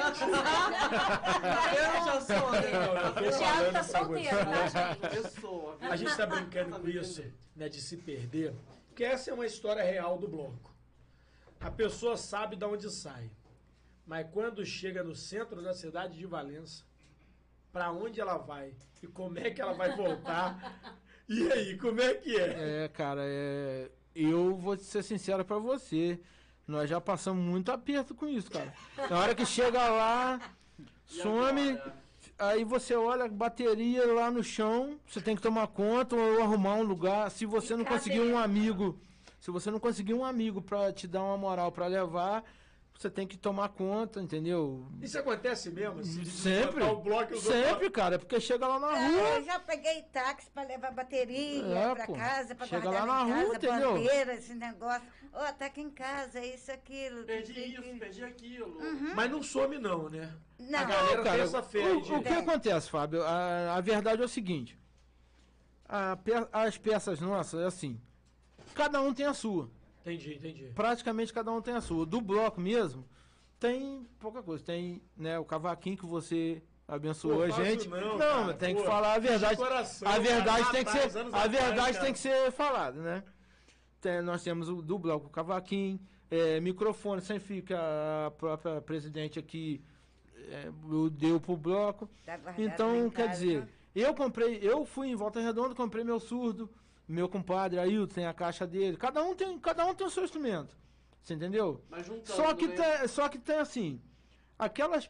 Eu já sou, né? Não, eu O Thiago tá solteiro, tá, gente? Eu sou. A gente tá brincando com isso, né, de se perder, porque essa é uma história real do bloco. A pessoa sabe de onde sai, mas quando chega no centro da cidade de Valença, para onde ela vai e como é que ela vai voltar? E aí, como é que é? É, cara, é. Eu vou ser sincero pra você. Nós já passamos muito aperto com isso, cara. Na hora que chega lá, some. Aí você olha a bateria lá no chão, você tem que tomar conta ou arrumar um lugar. Se você E não cadê? conseguir um amigo, se você não conseguir um amigo pra te dar uma moral pra levar, você tem que tomar conta, entendeu? Isso acontece mesmo? assim, Sempre. O bloco Sempre, outros- cara, porque chega lá na É, rua. eu já peguei táxi pra levar bateria É, pra pô. casa, pra Chega guardar lá em na casa, rua, entendeu? bandeira, esse negócio. Ó, tá aqui em casa, isso, aquilo. Perdi isso, que- perdi aquilo. Mas não some não, né? Não, A galera Cara, o, o que acontece, Fábio? A, a verdade é o seguinte: pe- as peças nossas, é assim, cada um tem a sua. Entendi, entendi. Praticamente cada um tem a sua. Do bloco mesmo, tem pouca coisa. Tem né, o cavaquinho que você abençoou Pô, a gente. não, Não, cara, mas tem pô, que falar a verdade. de coração, a verdade cara, tem que ser, a verdade cara. tem que ser falada, né? Tem- nós temos o, do bloco o cavaquinho, é, microfone sem fio que a própria presidente aqui é, eu deu pro bloco. Tá Então, quer dizer, eu comprei, eu fui em Volta Redonda, comprei meu surdo, meu compadre Ailton tem a caixa dele. Cada um tem, cada um tem o seu instrumento. Você entendeu? Mas juntando, Só que né? tem, só que tem assim, aquelas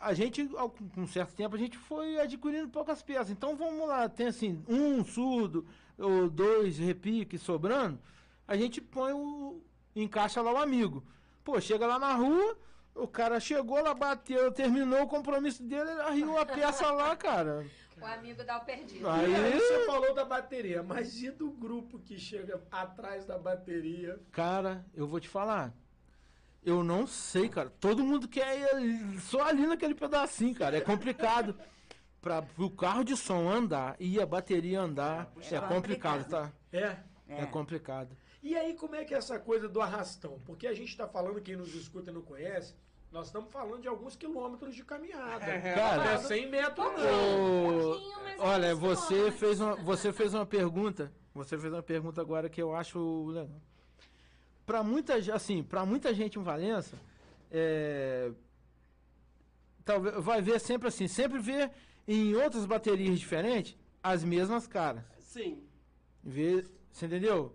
a gente com um certo tempo a gente foi adquirindo poucas peças. Então vamos lá, tem assim, um surdo ou dois repiques sobrando, a gente põe o encaixa lá o amigo. Pô, chega lá na rua, o cara chegou lá, bateu, terminou o compromisso dele, arriou a peça lá, cara. O amigo dá o perdido. Aí- aí você falou da bateria, mas e do grupo que chega atrás da bateria? Cara, eu vou te falar. Eu não sei, cara. Todo mundo quer ir só ali naquele pedacinho, cara. É complicado. Para o carro de som andar e a bateria andar, é, É complicado, complicado. tá? É. É. complicado. E aí, como é que é essa coisa do arrastão? Porque a gente está falando, quem nos escuta e não conhece, nós estamos falando de alguns quilômetros de caminhada. Cara, não é 100 metros, não. Ô, pouquinho, mas olha, é você bom, fez, uma, você fez uma pergunta. Você fez uma pergunta agora que eu acho legal. Para muita, assim, para muita gente em Valença, é, talvez vai ver sempre assim, sempre ver em outras baterias diferentes as mesmas caras. Sim. Vê, você entendeu?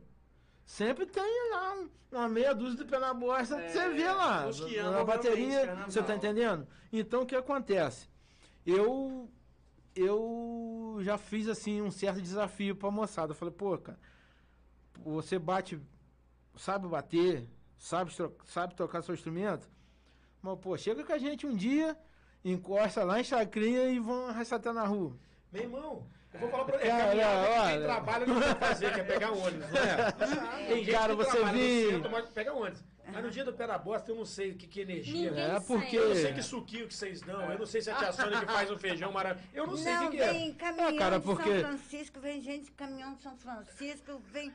Sempre tem lá um- uma meia dúzia de pé na bosta, É, você vê lá. que na bateria, você tá entendendo? Então o que acontece? Eu eu já fiz assim um certo desafio pra moçada. Eu falei, pô, cara, você bate, sabe bater, sabe, sabe tocar seu instrumento? Mas, pô, chega com a gente um dia, encosta lá em chacrinha e vão arrastar na rua. Meu irmão, eu vou falar pra você. Cara, caminhada que quem olha. trabalha não vai fazer, que é pegar ônibus, não é? Tem gente Cara, que você trabalha no vi- centro, mas pega ônibus. Mas no dia do pé na bosta, eu não sei o que, que energia. Ninguém É, porque- Eu não sei que suquinho que vocês dão. Eu não sei se a tia Sônia que faz um feijão maravilhoso. Eu não sei o que, que é. vem caminhão Ah, cara, de porque- São Francisco, vem gente de caminhão de São Francisco, vem,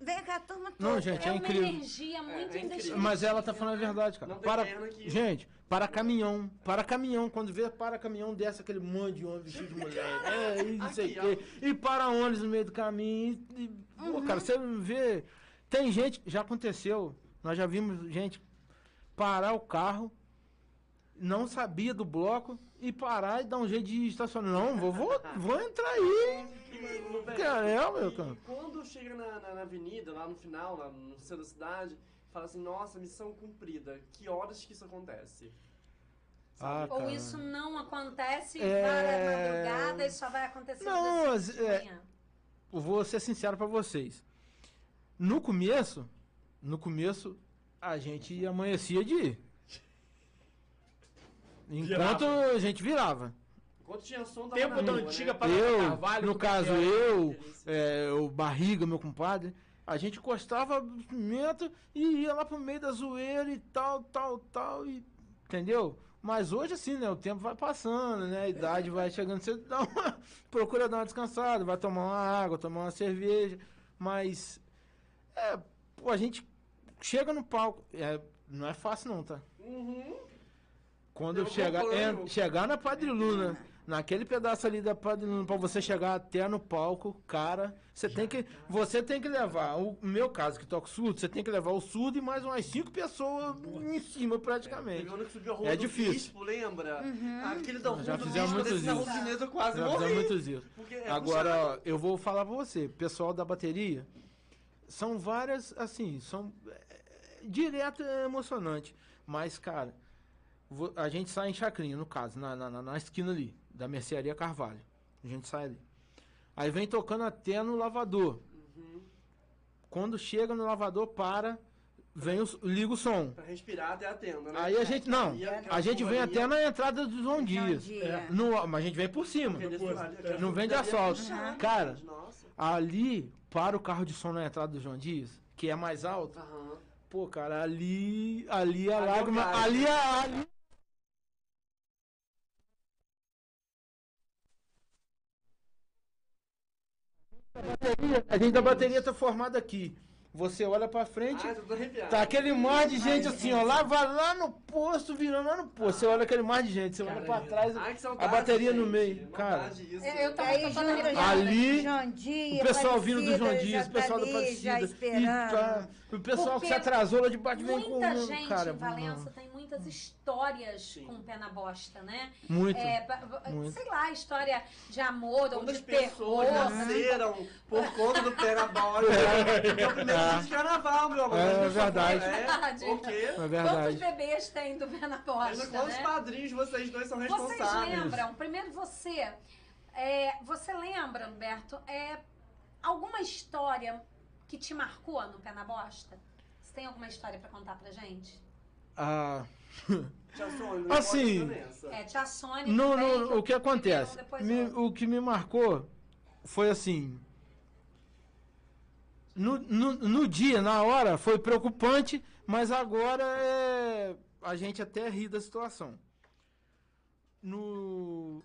vem a turma toda. Não, gente, É é uma incrível. energia muito é incrível. indescritível. Mas ela tá falando a verdade, cara. Não tem Para, gente, para caminhão, para caminhão, quando vê para caminhão, desce aquele monte de homem vestido de mulher. É, e não sei o quê. E para ônibus no meio do caminho. E, e- pô, Uhum. cara, você vê. Tem gente, já aconteceu. Nós já vimos gente parar o carro, não sabia do bloco, e parar e dar um jeito de estacionar. Não, vou, vou, vou entrar aí. Caramba, meu e cara. quando chega na, na, na avenida, lá no final, lá no centro da cidade, fala assim, nossa, missão cumprida. Que horas que isso acontece? Ah, Ou cara. isso não acontece, É. madrugada e só vai acontecer Não, no dia mas, é, vou ser sincero pra vocês. No começo, no começo, a gente amanhecia de ir. Enquanto Virava. a gente virava. Enquanto tinha som, tava Tempo da antiga né? Parada Eu, Carvalho, no é caso, é? eu, é, o Barriga, meu compadre, a gente encostava o pimenta e ia lá pro meio da zoeira e tal, tal, tal, e, entendeu? Mas hoje, assim, né, o tempo vai passando, né, a idade vai chegando, você dá uma, procura dar uma descansada, vai tomar uma água, tomar uma cerveja, mas, é, pô, a gente chega no palco, é, não é fácil não, tá? Uhum. Quando Eu chegar, é, chegar na Padre Luna, naquele pedaço ali da pra você chegar até no palco, cara, você tem que, você tem que levar, o meu caso que toco surdo, você tem que levar o surdo e mais umas cinco pessoas em cima praticamente. Teve ano que subiu a rua É do difícil. Bispo, lembra? Aquele da rua Já do fizemos muitos isso. quase Já morri. fizemos muitos isso. É Agora, eu vou falar pra você, pessoal da bateria, são várias, assim, são é, direto é emocionante, mas, cara, a gente sai em Chacrinha, no caso, na, na- na esquina ali, da Mercearia Carvalho, a gente sai ali. Aí vem tocando até no lavador. Uhum. Quando chega no lavador, para, vem o, liga o som. Pra respirar até a tenda, né? Aí a gente, não, a gente vem até na entrada do João Dias. Dia. É. No, mas a gente vem por cima. Lado, aquela Não vem de é puxado, Cara, Nossa. Ali, para o carro de som na entrada do João Dias, que é mais alto, pô, cara, ali, ali a Ali é lágrima, ali a... Ali... bateria- A gente da bateria tá formada aqui. Você olha pra frente, Ah, tá aquele mar de gente assim, ó, lá vai lá no posto, virando lá no posto. Você olha aquele mar de gente, você olha pra trás, Ai, que a saudade, bateria no gente. meio. Cara, Saudade isso. Eu, eu tô, Aí arrepiada. Ali, Dias, o pessoal vindo do Dias, o pessoal tá ali, já Aparecida. E tá, o pessoal que Porque se atrasou lá de baixo vem com Muita gente cara, em Valença tem muitas histórias com o pé na bosta, né? Muito. É, muito. sei lá, história de amor ou de terror. pessoas nasceram por conta do pé na bola? É o primeiro dia de carnaval, meu amor. É pessoas verdade. É, o quê? É Quantos verdade. bebês tem do pé na bosta, quantos né? padrinhos vocês dois são Vocês responsáveis? lembram? Primeiro você. é, você lembra, Humberto, é, alguma história que te marcou no pé na bosta? Você tem alguma história pra contar pra gente? Ah, Sônia, não Assim. É, tia Sônia. no- eu- o que acontece? Me- o que me marcou foi assim. No, no, no dia, na hora, foi preocupante, mas agora é, a gente até ri da situação. No,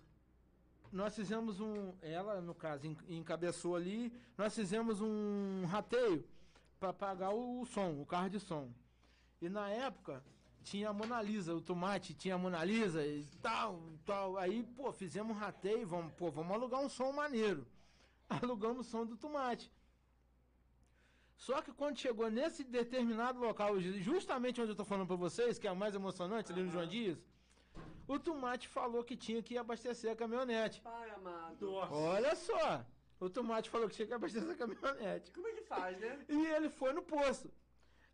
nós fizemos um. Ela, no caso, en- encabeçou ali. Nós fizemos um rateio para pagar o, som, o carro de som. E na época tinha a Mona Lisa, o tomate tinha a Mona Lisa e tal, tal. Aí, pô, fizemos um rateio, vamos, pô, vamos alugar um som maneiro. Alugamos o som do tomate. Só que quando chegou nesse determinado local, justamente onde eu tô falando para vocês, que é o mais emocionante, ali no João Dias, o tomate falou que tinha que abastecer a caminhonete. Pai amado. Nossa. Olha só, o tomate falou que tinha que abastecer a caminhonete. Como é que faz, né? E ele foi no posto.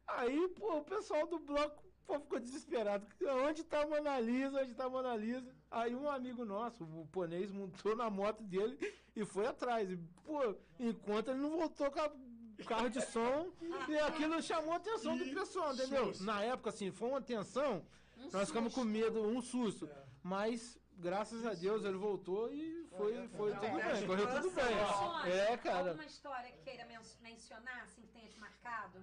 Aí, pô, o pessoal do bloco pô, ficou desesperado. Onde tá a Mona Lisa? Onde tá a Mona Lisa? Aí um amigo nosso, o ponês, montou na moto dele e foi atrás. E, pô, enquanto ele não voltou com a- o carro de som, e aquilo chamou a atenção do pessoal, entendeu? susto. Na época, assim, foi uma atenção, Um nós ficamos com susto. medo, um susto. Mas, graças a Deus, ele voltou e foi, foi tudo bem, correu tudo bem. É, cara. Alguma história que queira men- mencionar, assim, que tenha te marcado?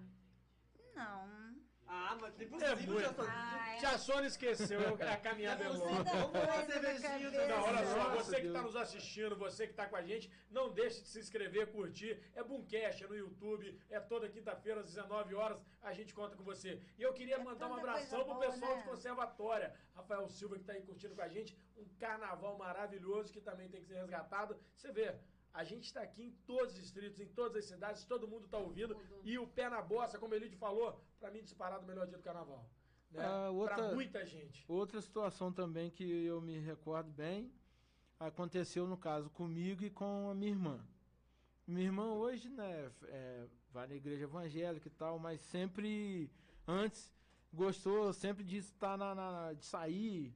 Não. Ah, mas tem É possível, muito. já Sônia. Ah, é. Tia Sônia esqueceu, a caminhada é longa. Vamos uma cervejinha. Não, olha só, você que está nos assistindo, você que está com a gente, não deixe de se inscrever, curtir. É Boomcast, é no YouTube, é toda quinta-feira às 19 horas, a gente conta com você. E eu queria É mandar um abração pro boa, pessoal né? de Conservatória. Rafael Silva que está aí curtindo com a gente, um carnaval maravilhoso que também tem que ser resgatado. Você vê, a gente está aqui em todos os distritos, em todas as cidades, todo mundo está ouvindo. E o pé na bossa, como ele falou, para mim disparado o melhor dia do carnaval. Né? Ah, Para muita gente. Outra situação também que eu me recordo bem aconteceu no caso comigo e com a minha irmã. Minha irmã hoje, né, é, vai na igreja evangélica e tal, mas sempre antes gostou sempre de estar na, na- de sair,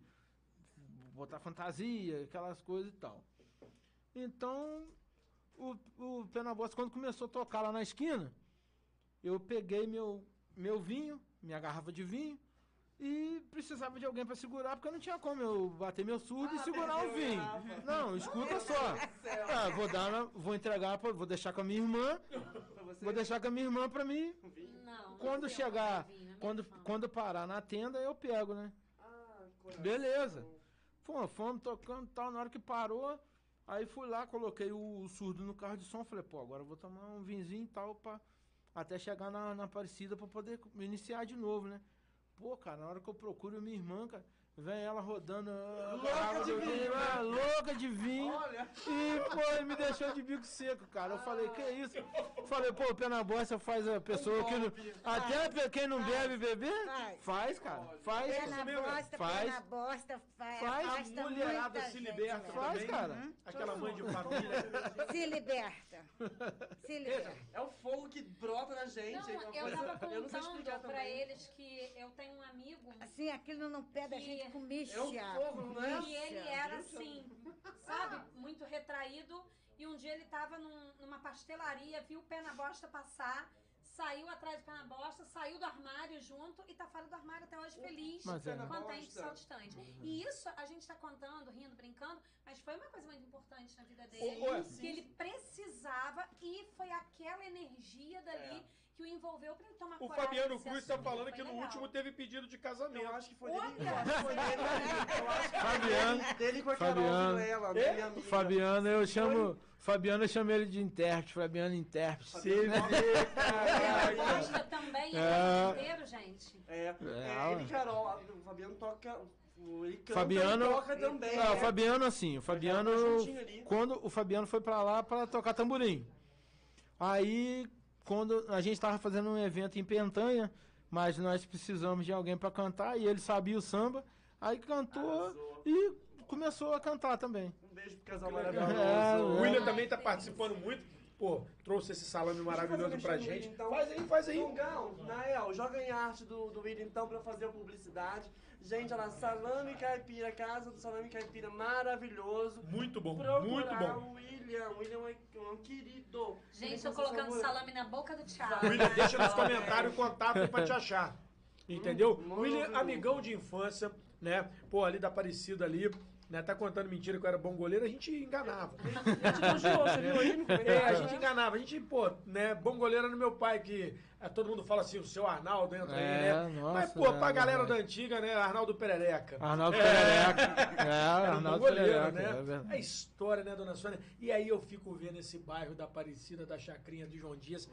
botar fantasia, aquelas coisas e tal. Então, o, o Pé na Bosta, quando começou a tocar lá na esquina, eu peguei meu, meu vinho, minha garrafa de vinho, e precisava de alguém para segurar, porque eu não tinha como eu bater meu surdo e Ah, segurar o vinho. garrafa. Não, escuta só. Ah, vou dar, vou entregar, pra- vou deixar com a minha irmã, vou deixar com a minha irmã para mim. Não, Quando chegar, vinho, quando, me fala. quando parar na tenda, eu pego, né? Ah. Beleza. Pô, fomos tocando e tal, na hora que parou, aí fui lá, coloquei o, surdo no carro de som, falei, pô, agora eu vou tomar um vinzinho e tal, pra, até chegar na, na Aparecida pra poder iniciar de novo, né? Pô, cara, na hora que eu procuro minha irmã, cara, vem ela rodando. a Louca de vinho. ah, louca de vinho. Olha. E, pô, me deixou de bico seco, cara. Eu falei, que isso? Falei, pô, o pé na bosta faz a pessoa que não. Até quem não bebe beber? Faz. Faz, cara. Faz. Pé na bosta, faz. pé na bosta, faz. Faz. A mulherada muita se gente, liberta né? Faz, também. cara. Aquela mãe de família. Se liberta. Se liberta. É o fogo que brota na gente. Não, é uma eu coisa- tava eu não sei explicar contando pra também. eles que eu tenho um amigo Assim, aquilo no pé da E- gente comicha. É o fogo, não é? E ele era assim, sabe, muito retraído. E um dia ele tava num- numa pastelaria, viu o pé na bosta passar, saiu atrás do pé na bosta, saiu do armário junto e tá fora do armário até hoje feliz, Mas é. contente, saltitante. E isso a gente tá contando, rindo, brincando, mas foi uma coisa muito importante na vida dele. Ô, que ele precisava e foi aquela energia dali que o envolveu pra ele tomar O coragem Fabiano Cruz tá assumir. falando que no legal. último teve pedido de casamento. Eu acho que foi dele. Olha! Eu acho que foi dele. Eu acho que Fabiano. dele com a Carol Fabiano. É? minha amiga. Fabiano, eu chamo. Fabiano, eu chamo ele de intérprete. Fabiano intérprete. Você vê, Ele gosta também, ele é É. o inteiro, gente. É, é, É, ele e Carol. O Fabiano toca. Ele canta Fabiano, toca também. Ah, o né? Fabiano assim, o Fabiano quando o Fabiano foi pra lá para tocar tamborim. Aí quando a gente tava fazendo um evento em Pentanha, mas nós precisamos de alguém para cantar e ele sabia o samba, aí cantou Arrasou. e começou a cantar também. Um beijo pro casal maravilhoso. É, O é. William também tá participando muito. Pô, trouxe esse salame maravilhoso pra fazer um gente. então. Faz aí, faz aí. Dongão, Nael, joga em arte do, do William então pra fazer a publicidade. Gente, olha lá, salame caipira, casa do salame caipira, maravilhoso. Muito bom, Procurar muito bom. o William, o William é um querido. Gente, tô faz colocando salame na boca do Thiago. William, deixa nos comentários o contato aí pra te achar. Entendeu? Hum, William, amigão de infância, né? Pô, ali da Aparecida ali, né? Tá contando mentira que eu era bom goleiro, a gente enganava. Elogiou, você viu aí É, a gente né? enganava. A gente, pô, né? Bom goleiro era meu pai, que é, todo mundo fala assim, o seu Arnaldo entra É, aí, né? nossa, Mas, pô, pra é galera verdade. da antiga, né? Arnaldo Perereca. Arnaldo Perereca. É, Era um bom Arnaldo goleiro, Perereca, né? é a história, né, dona Sônia? E aí eu fico vendo esse bairro da Aparecida, da Chacrinha, de João Dias.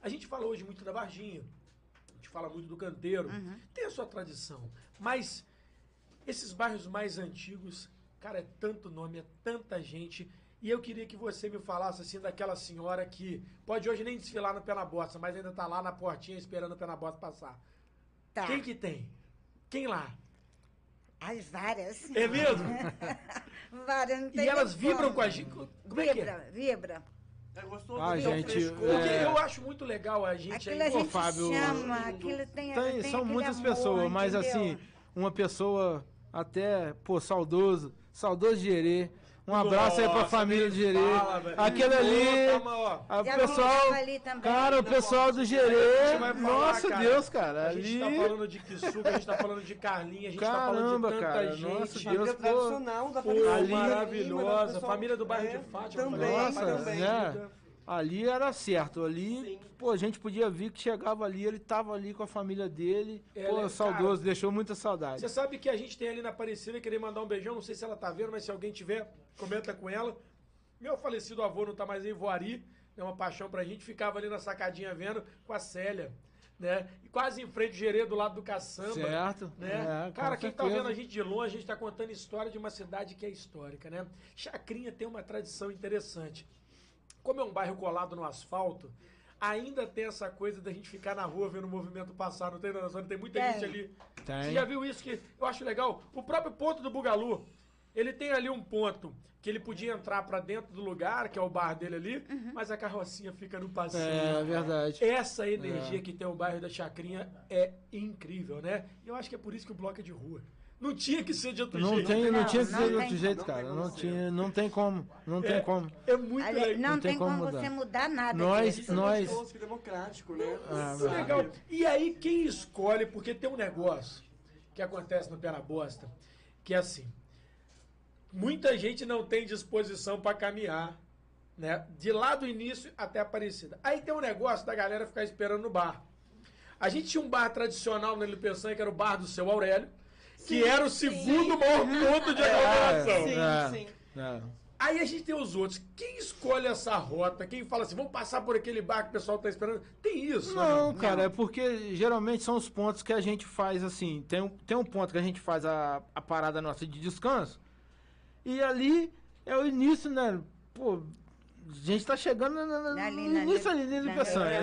A gente fala hoje muito da Varginha. A gente fala muito do canteiro. Tem a sua tradição. Mas esses bairros mais antigos, cara, é tanto nome, é tanta gente. E eu queria que você me falasse assim daquela senhora que pode hoje nem desfilar no pé na bosta, mas ainda tá lá na portinha esperando o pé na bosta passar. Tá. Quem que tem? Quem lá? As várias. É mesmo? várias, não tem E elas vibram com a gente. Como é que é? Vibra, vibra. É gostoso Ah, ver o gente, frescor. Porque É. eu acho muito legal a gente Aquilo aí. a Pô, gente Fábio, chama, aquilo tem, Tem- tem são muitas amor, pessoas, mas entendeu? assim, uma pessoa até, pô, saudoso, saudoso de Gerê. Um abraço aí pra Nossa, família de Gerê. fala, velho. Aquele ali, ó. a Já pessoal, ali também. cara, o pessoal do A Gerê, gente vai falar, nossa cara, Deus, cara, A gente ali, tá falando de Kisuga, a gente tá falando de Carlinha, a gente tá falando Caramba, de tanta cara, gente. nossa, Família Deus, pô. tradicional da Pô, família ali- maravilhosa, família do bairro é, de Fátima. Também, Nossa, também. né? Ali era certo, ali, Sim. pô, a gente podia ver que chegava ali, ele tava ali com a família dele, É, pô, né, saudoso, deixou muita saudade. Você sabe que a gente tem ali na Aparecida, querer mandar um beijão, não sei se ela tá vendo, mas se alguém tiver, comenta com ela. Meu falecido avô não tá mais em Voari, é uma paixão pra gente, ficava ali na sacadinha vendo com a Célia, né? E quase em frente ao Gerê, do lado do Caçamba. Certo, Né? é, Cara, quem tá certeza. vendo a gente de longe, a gente tá contando história de uma cidade que é histórica, né? Chacrinha tem uma tradição interessante. Como é um bairro colado no asfalto, ainda tem essa coisa da gente ficar na rua vendo o movimento passar, não tem noção? Tem muita Tem. gente ali. Tem. Você já viu isso que eu acho legal? O próprio ponto do Bugalu, ele tem ali um ponto que ele podia entrar pra dentro do lugar, que é o bar dele ali, mas a carrocinha fica no passeio. É verdade. Essa energia que tem o bairro da Chacrinha é incrível, né? E eu acho que é por isso que o bloco é de rua. Não tinha que ser de outro Não jeito. tem, não, Não, tinha que não ser de tem outro como. jeito, Não cara. tem Não como tinha, não tem como, não tem É, como. É muito legal. não, Não tem tem como como mudar. você mudar nada Nós-. Isso é nós- é democrático, né? Ah, Isso é legal. E aí, quem escolhe, porque tem um negócio que acontece no Pé na Bosta, que é assim: muita gente não tem disposição pra caminhar, né? De lá do início até a Aparecida. Aí tem um negócio da galera ficar esperando no bar. A gente tinha um bar tradicional na Lipeçanha, que era o bar do seu Aurélio, que era o segundo maior ponto de aglomeração. Sim, É. sim. É. Aí a gente tem os outros. Quem escolhe essa rota? Quem fala assim, vamos passar por aquele bar que o pessoal tá esperando? Tem isso? ou Não, cara, é porque geralmente são os pontos que a gente faz assim. Tem um, tem um ponto que a gente faz a, a parada nossa de descanso. E ali é o início, né? Pô, a gente tá chegando na- na- Ali, no na- início ali. É,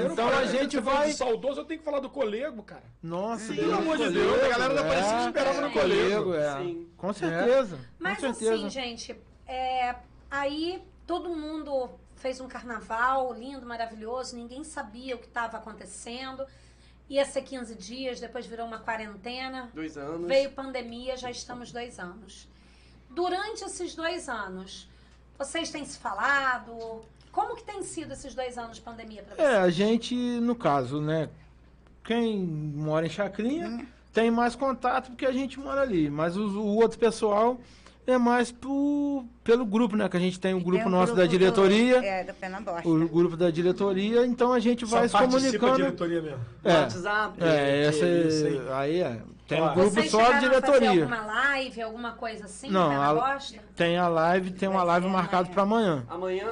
não Então a gente vai. saudoso, eu tenho que falar do colego, cara. Nossa, Sim, pelo amor de Deus, a galera da Aparecida esperava no colego. É. Sim. Com certeza. Mas com certeza. assim, gente, é, aí todo mundo fez um carnaval lindo, maravilhoso, ninguém sabia o que estava acontecendo. Ia ser 15 dias, depois virou uma quarentena. Dois anos. Veio pandemia, já estamos dois anos. Durante esses dois anos, vocês têm se falado? Como que tem sido esses dois anos de pandemia pra você? É, a gente, no caso, né? Quem mora em Chacrinha tem mais contato porque a gente mora ali. Mas os- o, outro pessoal é mais pro, pelo grupo, né? Que a gente tem o Tem grupo um nosso da grupo do- diretoria. é, do Pena Bosta. O grupo da diretoria, então a gente vai se Só participa a comunicando. diretoria mesmo. É, WhatsApp. é, essa isso aí. aí é. Tem um grupo Vocês só a fazer diretoria. alguma live, alguma coisa assim? Não, a-? Tem a live, tem uma Vai live marcada para amanhã. Amanhã,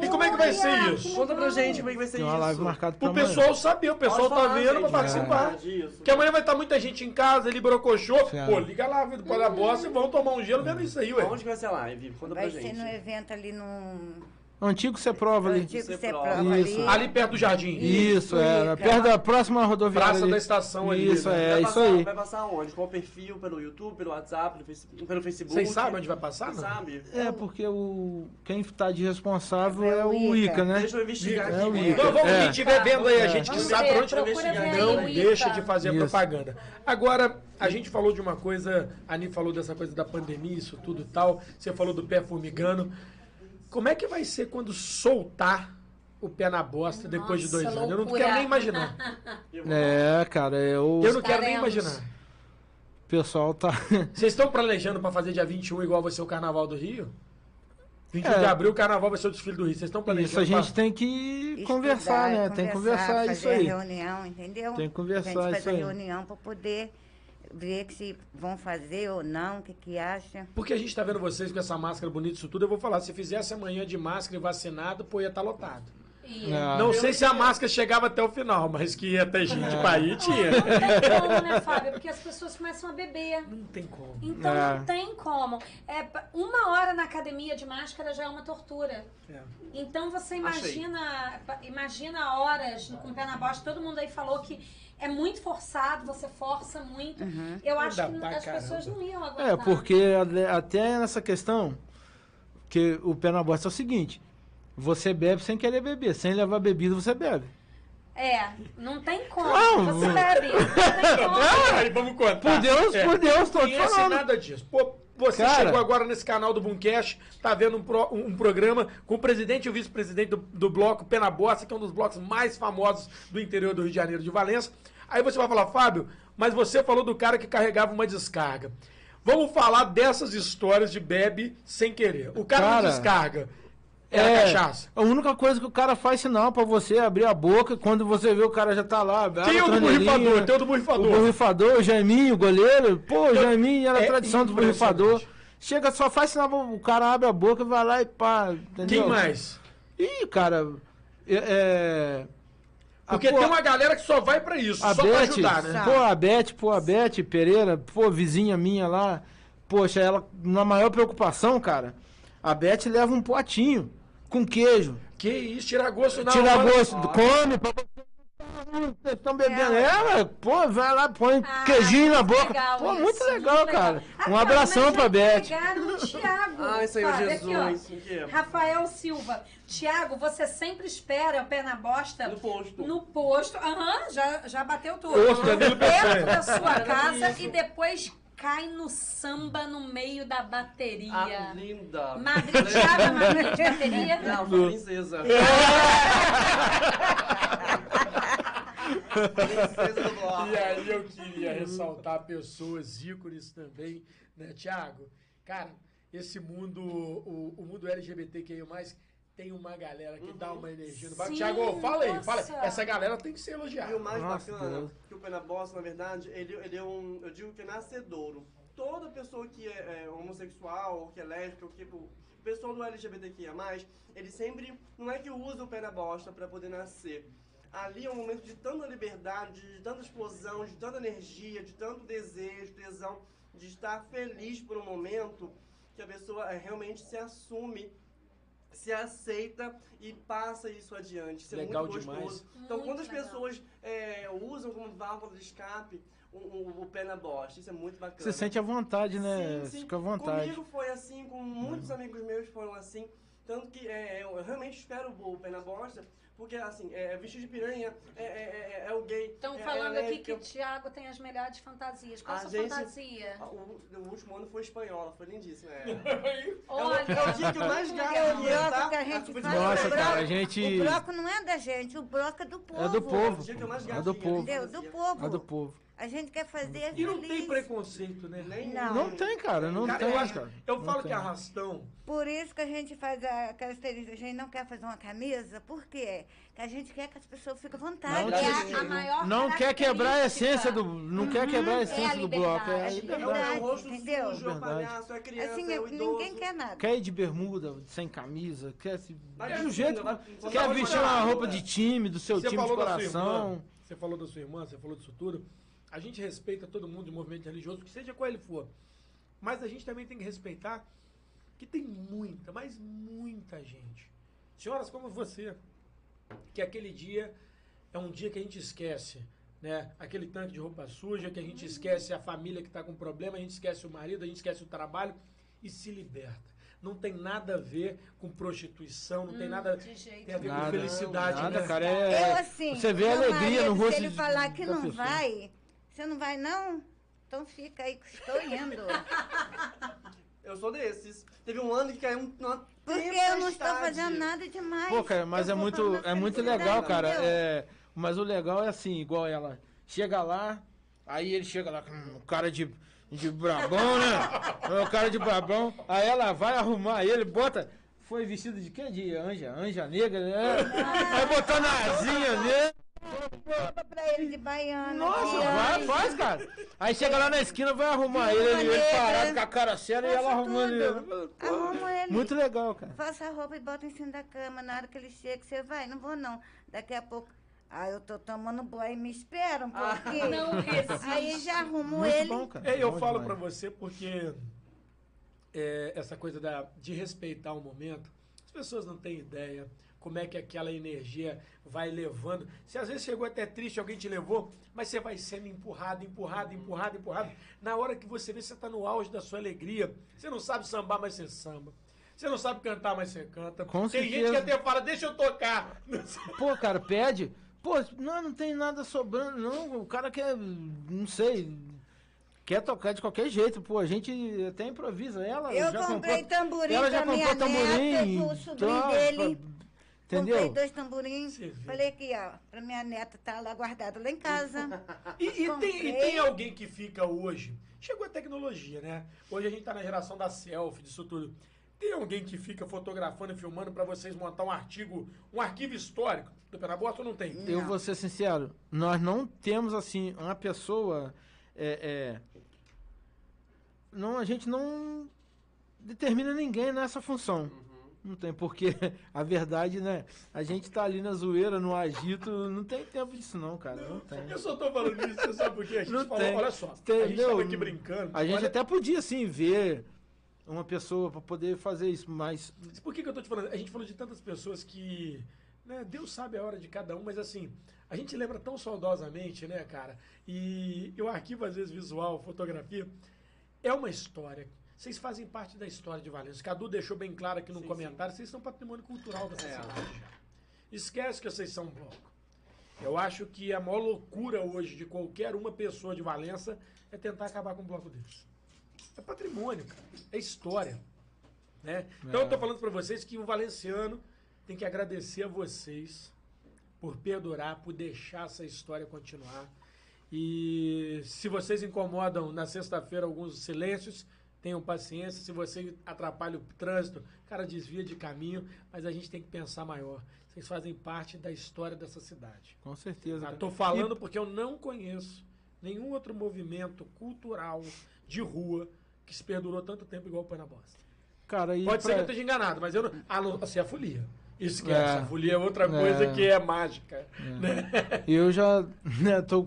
E como é que vai ser isso? Conta pra gente como é que vai ser Tem uma isso. live marcada para O amanhã. pessoal saber, o pessoal Pode tá falar, vendo gente, pra é participar. verdade, isso. Porque amanhã vai estar muita gente em casa, ele brocochou. Pô, liga lá do Pó da Bosta e vão tomar um gelo vendo isso aí, ué. Onde que vai ser a live? Conta pra Vai gente. ser no evento ali no. Antigo você prova ali. Antigo Você Você prova. prova Isso. ali. Ali perto do jardim. Isso, é. Perto da próxima rodoviária. Praça ali. da estação ali, Isso, né? é, vai isso passar, aí. Vai passar onde? Qual perfil? Pelo YouTube, pelo WhatsApp, pelo Face- pelo Facebook? Vocês sabem onde vai passar? Não? sabe? É, porque o quem tá de responsável É é o Ica. Ica, né? Deixa eu investigar É aqui. o? Ica. Então vamos, É. quem estiver vendo aí, a É. gente que Vamos sabe ver, onde procura investigar. não deixa de fazer a Isso. propaganda. Agora, a gente falou de uma coisa, a Ani falou dessa coisa da pandemia, isso tudo e tal. Você falou do pé formigando. Como é que vai ser quando soltar o pé na bosta depois de dois Nossa, anos? Eu não loucura. quero nem imaginar. É, cara, é o Eu não quero nem Estaremos. imaginar. pessoal tá Vocês estão planejando pra fazer dia 21 igual vai ser o Carnaval do Rio? 21 É. de abril, o Carnaval vai ser o desfile do Rio. Vocês estão planejando? Isso a gente pra- tem que estudar, conversar, né? Tem que conversar isso fazer aí. a reunião, entendeu? Tem que conversar A gente isso fazer aí. reunião para poder ver que se vão fazer ou não, o que que acha. Porque a gente tá vendo vocês com essa máscara bonita, isso tudo. Eu vou falar, se fizesse amanhã de máscara e vacinado, pô, ia estar lotado. E- É. Não sei se a máscara chegava até o final, mas que ia ter gente pra ir, tinha. Não tem como, né, Fábio? Porque as pessoas começam a beber. Não tem como. Então É. não tem como. É, uma hora na academia de máscara já é uma tortura. É. Então você imagina, pa- imagina horas com o pé na bosta. Todo mundo aí falou que é muito forçado, você força muito. Eu acho Dá que as pessoas caramba. não iam aguentar. É, porque até nessa questão, que o pé na bosta é o seguinte: você bebe sem querer beber, sem levar bebida você bebe. É, não tem como. Não, você bebe. Não tem como. Aí vamos contar. Por Deus, É. por Deus, tô te falando. nada disso. Pô, você Cara. chegou agora nesse canal do Boomcast, tá vendo um, pro- um programa com o presidente e o vice-presidente do, do bloco Pena Bosta, que é um dos blocos mais famosos do interior do Rio de Janeiro, de Valença. Aí você vai falar, Fábio, mas você falou do cara que carregava uma descarga. Vamos falar dessas histórias de bebe sem querer. O cara, Cara, não descarga. Era cachaça. A única coisa que o cara faz sinal pra você é abrir a boca quando você vê o cara já tá lá. Tem o do borrifador, tem o do O borrifador. borrifador, o Jaiminho, o goleiro. Pô, o Jaiminho era é a tradição do borrifador. Chega, só faz sinal, o cara abre a boca vai lá e pá. Entendeu? Quem mais? Ih, cara, é. é- Porque pô, tem uma galera que só vai pra isso, a só pra ajudar, né? pô, a Beth, pô, a Beth Pereira, pô, vizinha minha lá, poxa, ela, na maior preocupação, cara, a Beth leva um potinho com queijo, Que isso, tira gosto na tira hora. gosto, come, pra vocês estão bebendo, É, é, ué, pô, vai lá, põe Ah, queijinho na boca, legal pô, isso, muito legal, cara, um Ah, abração mas pra Beth. pegaram o Thiago. Ai, Senhor aqui, ó. Jesus. o quê? Rafael Silva. Tiago, você sempre espera o pé na bosta No posto. no posto. Aham, já, já bateu tudo. Posto, Dentro da sua casa e depois cai no samba no meio da bateria. Ah, linda. Madre, madrinha de bateria? Não, princesa. princesa do bloco. E aí eu queria ressaltar pessoas ícones também, né, Tiago? Cara, esse mundo, o, o mundo LGBTQI+, tem uma galera que dá uma energia no barco. Tiago, fala aí, fala. nossa. Essa galera tem que ser E o elogiada. mais Nossa, bacana, Deus. que o Pena Bossa, na verdade, ele, ele é um, eu digo que é nascedouro. Toda pessoa que é, é homossexual, ou que é lésbica, ou que o pessoal do LGBTQIA+, ele sempre, não é que usa o pé na bosta pra poder nascer. Ali é um momento de tanta liberdade, de tanta explosão, de tanta energia, de tanto desejo, tesão, de estar feliz por um momento que a pessoa realmente se assume se aceita e passa isso adiante. Isso Legal é muito demais. gostoso. Então, Muito quando as legal. pessoas é, usam como válvula de escape o, o- o pé na bosta, isso é muito bacana. Você sente à vontade, né? Sim, sim. Fica à vontade. Comigo foi assim, com muitos amigos meus foram assim. Tanto que é, eu realmente espero o pé na bosta, porque assim, é, vestir de piranha é, é, é, é o gay. Estão é, falando é aqui que o Thiago tem as melhores fantasias. Qual a A sua gente- fantasia? O, o último ano foi espanhola, foi lindíssimo. É. Olha, é o dia que eu mais gasto. É o bloco tá? que a gente faz. Nossa, o cara, a gente- O bloco não é da gente, o bloco é do povo. É do povo. O dia que eu mais É do povo. Entendeu? Do povo. É do povo. A gente quer fazer E não tem preconceito, né? Nem- Não. Não tem, cara, não Cara, tem, eu, acho- cara. eu Não falo tem. que arrastão. Por isso que a gente faz a característica. A gente não quer fazer uma camisa, por quê? Que a gente quer que as pessoas fiquem à vontade. Não, é a, a maior Não quer quebrar a essência do. Não quer quebrar a essência do bloco. É a liberdade. É o, liberdade. é o rosto Entendeu? sujo, é palhaço, é a criança, Assim, é o idoso. ninguém quer nada. Quer ir de bermuda, sem camisa, quer se. É do jeito. Quer vestir uma roupa de time, do seu Você time de coração. irmã, você falou da sua irmã, você falou disso tudo. A gente respeita todo mundo de movimento religioso, que seja qual ele for. Mas a gente também tem que respeitar que tem muita, mas muita gente. Senhoras como você, que aquele dia é um dia que a gente esquece, né? Aquele tanque de roupa suja, que a gente esquece a família que está com problema, a gente esquece o marido, a gente esquece o trabalho e se liberta. Não tem nada a ver com prostituição, não tem nada de jeito tem a ver com Nada, felicidade, nada, né? cara. É, Eu, assim, você vê a alegria no rosto Se ele de- falar que não pessoa. vai, você não vai, não? Então fica aí que estou indo. Eu sou desses. Teve um ano que caiu um- uma Porque eu não estou fazendo nada demais. Pô, cara, mas Eu é vou muito, é muito legal, cara. É, mas o legal é assim, igual ela. Chega lá, aí ele chega lá com um cara de, de brabão, né? O cara de brabão. Aí ela vai arrumar ele, bota. Foi vestido de quê? De anja, anja negra, né? Aí botou na asinha nele. Roupa pra ele de baiana. Nossa, de vai, faz, cara. Aí chega lá na esquina, vai arrumar ele, ele, ele parado com a cara séria e ela arrumando ele. Pô, Arrumo ele. Muito legal, cara. Faça a roupa e bota em cima da cama. Na hora que ele chega, você vai. Não vou, não. Daqui a pouco. Ah, eu tô tomando banho. Me espera um pouquinho. Não resiste. Aí já arrumo Muito ele. bom, cara. Eu Bom falo demais. pra você porque é, essa coisa da, de respeitar o momento, as pessoas não têm ideia como é que aquela energia vai levando. Se às vezes chegou até triste, alguém te levou, mas você vai sendo empurrado, empurrado, empurrado, empurrado. Na hora que você vê, você tá no auge da sua alegria. Você não sabe sambar, mas você samba. Você não sabe cantar, mas você canta. Com Tem gente que certeza. até fala, deixa eu tocar. Pô, cara, pede. Pô, não, não tem nada sobrando, não. O cara quer, não sei, quer tocar de qualquer jeito. Pô, a gente até improvisa. Ela Eu já comprei comprou, tamborim ela já pra minha comprou tamborim. neta, pro sobrinho tá, dele. Entendeu? Comprei dois tamborins. Falei aqui, ó, pra minha neta tá lá guardado lá em casa. E, e tem, e tem alguém que fica hoje. Chegou a tecnologia, né? Hoje a gente tá na geração da selfie, disso tudo. Tem alguém que fica fotografando e filmando pra vocês montar um artigo, um arquivo histórico do Penabosta ou não tem? Eu Não. vou ser sincero, nós não temos assim uma pessoa. É, é, não, a gente não determina ninguém nessa função. Não tem, porque a verdade, né? A gente tá ali na zoeira, no agito, não tem tempo disso não, cara. Não tem. Eu só tô falando isso, você sabe por quê? A gente Não falou, tem. olha só, a gente tava aqui brincando. A gente olha- até podia, assim, ver uma pessoa pra poder fazer isso, mas Por que, que eu tô te falando? A gente falou de tantas pessoas que. Né, Deus sabe a hora de cada um, mas assim, a gente lembra tão saudosamente, né, cara? E o arquivo, às vezes, visual, fotografia, é uma história. Vocês fazem parte da história de Valença. Cadu deixou bem claro aqui no Sim, comentário, vocês são patrimônio cultural dessa É. cidade. Esquece que vocês são um bloco. Eu acho que a maior loucura hoje de qualquer uma pessoa de Valença é tentar acabar com um bloco desse. É patrimônio, cara. É história. Né? Então eu tô falando para vocês que o valenciano tem que agradecer a vocês por perdurar, por deixar essa história continuar. E se vocês incomodam na sexta-feira alguns silêncios, tenham paciência. Se você atrapalha o trânsito, cara, desvia de caminho, mas a gente tem que pensar maior. Vocês fazem parte da história dessa cidade. com certeza. Estou falando porque eu não conheço nenhum outro movimento cultural de rua que se perdurou tanto tempo igual o Põe na Bosta. Cara, e Pode ser pra- que eu esteja enganado, mas eu não. Ah, não, assim, a folia. Esquece, É. a folia é outra coisa É. que é mágica. Né? Eu já né, tô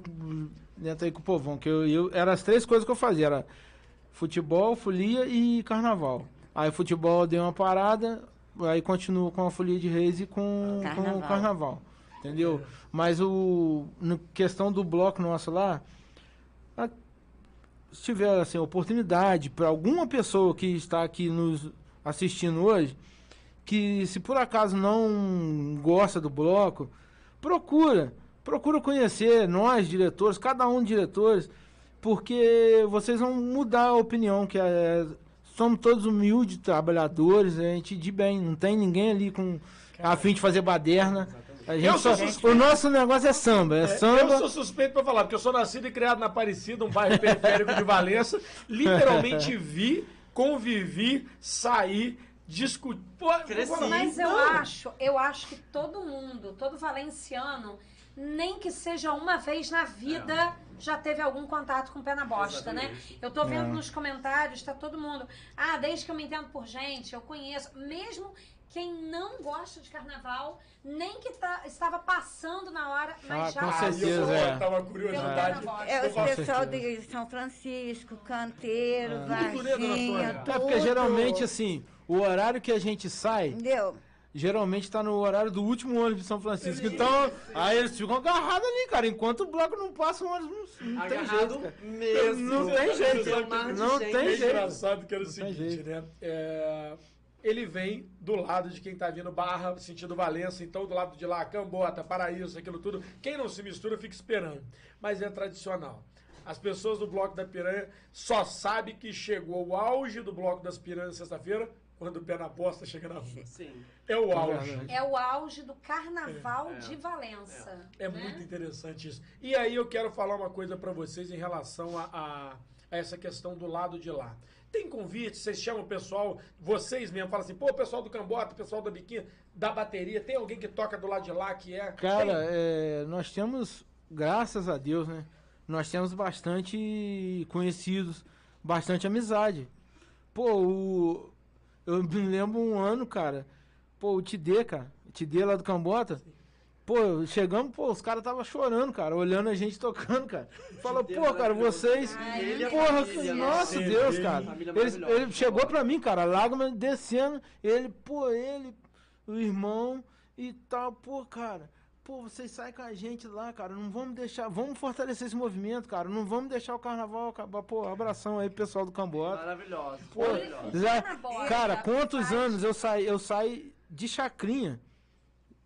né, tô aí com o povão, que eu, eu eram as três coisas que eu fazia, era futebol, folia e carnaval. Aí futebol deu uma parada, aí continuo com a folia de reis e com, com Carnaval. o carnaval. Entendeu? Mas o no questão do bloco nosso lá, a- se tiver assim, oportunidade para alguma pessoa que está aqui nos assistindo hoje, que se por acaso não gosta do bloco, procura, procura conhecer nós diretores, cada um diretores, porque vocês vão mudar a opinião que é, somos todos humildes trabalhadores, a gente de bem, não tem ninguém ali com a fim de fazer baderna. A gente só- o nosso negócio é samba, é, É, samba. Eu sou suspeito pra falar, porque eu sou nascido e criado na Aparecida, um bairro periférico de Valença. Literalmente vi, convivi, saí, discuti. Pô, Cresci. vou falar, Mas eu não. acho, eu acho que todo mundo, todo valenciano, nem que seja uma vez na vida, já teve algum contato com o pé na bosta, né? Exatamente. Eu tô vendo É. nos comentários, tá todo mundo. Ah, desde que eu me entendo por gente, eu conheço. Mesmo quem não gosta de carnaval, nem que tá- estava passando na hora, mas Ah, já com eu certeza, é. uma pelo pé curiosidade. É Com o pessoal de São Francisco, Canteiro, da Varginha, tudo. É porque geralmente assim, o horário que a gente sai, Entendeu? Geralmente tá no horário do último ônibus de São Francisco. Então, aí eles ficam agarrados ali, cara. Enquanto o bloco não passa, o ônibus não, não tem jeito, cara. mesmo. Não tem jeito. Não tem É jeito. engraçado que era o Não tem seguinte, jeito. né? É, ele vem do lado de quem tá vindo Barra, sentido Valença, então do lado de lá, Cambota, Paraíso, aquilo tudo. Quem não se mistura fica esperando. Mas é tradicional. As pessoas do Bloco da Piranha só sabem que chegou o auge do Bloco das Piranhas sexta-feira, quando o pé na bosta chega na rua. Sim. É o auge. verdade. É o auge do carnaval É. de Valença. É né? muito interessante isso. E aí eu quero falar uma coisa pra vocês em relação a, a- a essa questão do lado de lá. Tem convite, vocês chamam o pessoal, vocês mesmo, falam assim, pô, o pessoal do Cambota, o pessoal da biquinha, da bateria, tem alguém que toca do lado de lá que é... Cara, é, nós temos, graças a Deus, né? Nós temos bastante conhecidos, bastante amizade. Pô, o, eu me lembro um ano, cara. Pô, o Tidê, cara. O Tidê lá do Cambota. Pô, chegamos, pô, os caras estavam chorando, cara, olhando a gente tocando, cara. Fala, Tidê pô, cara, vocês. Ai, Ele e a Porra, família, nossa né? Deus, Sim, cara. Ele, ele chegou pra mim, cara, lágrimas descendo. Ele, pô, ele, o irmão e tal, pô, cara. Pô, vocês saem com a gente lá, cara. Não vamos deixar. Vamos fortalecer esse movimento, cara. Não vamos deixar o carnaval acabar. Pô, abração aí, pessoal do Cambota. Maravilhoso. Pô, maravilhoso. já- cara, quantos anos eu saí, eu saí de chacrinha,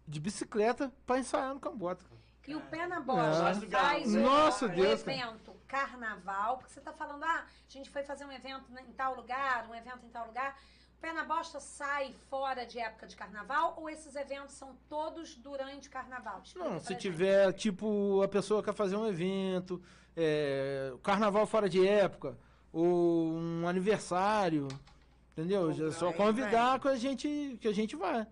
de bicicleta, pra ensaiar no Cambota. E o pé na É. bosta faz o, Nossa Deus, cara. evento carnaval, porque você tá falando, ah, a gente foi fazer um evento em tal lugar, um evento em tal lugar. O pé na bosta sai fora de época de carnaval ou esses eventos são todos durante carnaval? Explica Não, se gente. tiver, tipo, a pessoa quer fazer um evento, é, carnaval fora de época, ou um aniversário, entendeu? Já só Aí convidar que a gente, que a gente vai,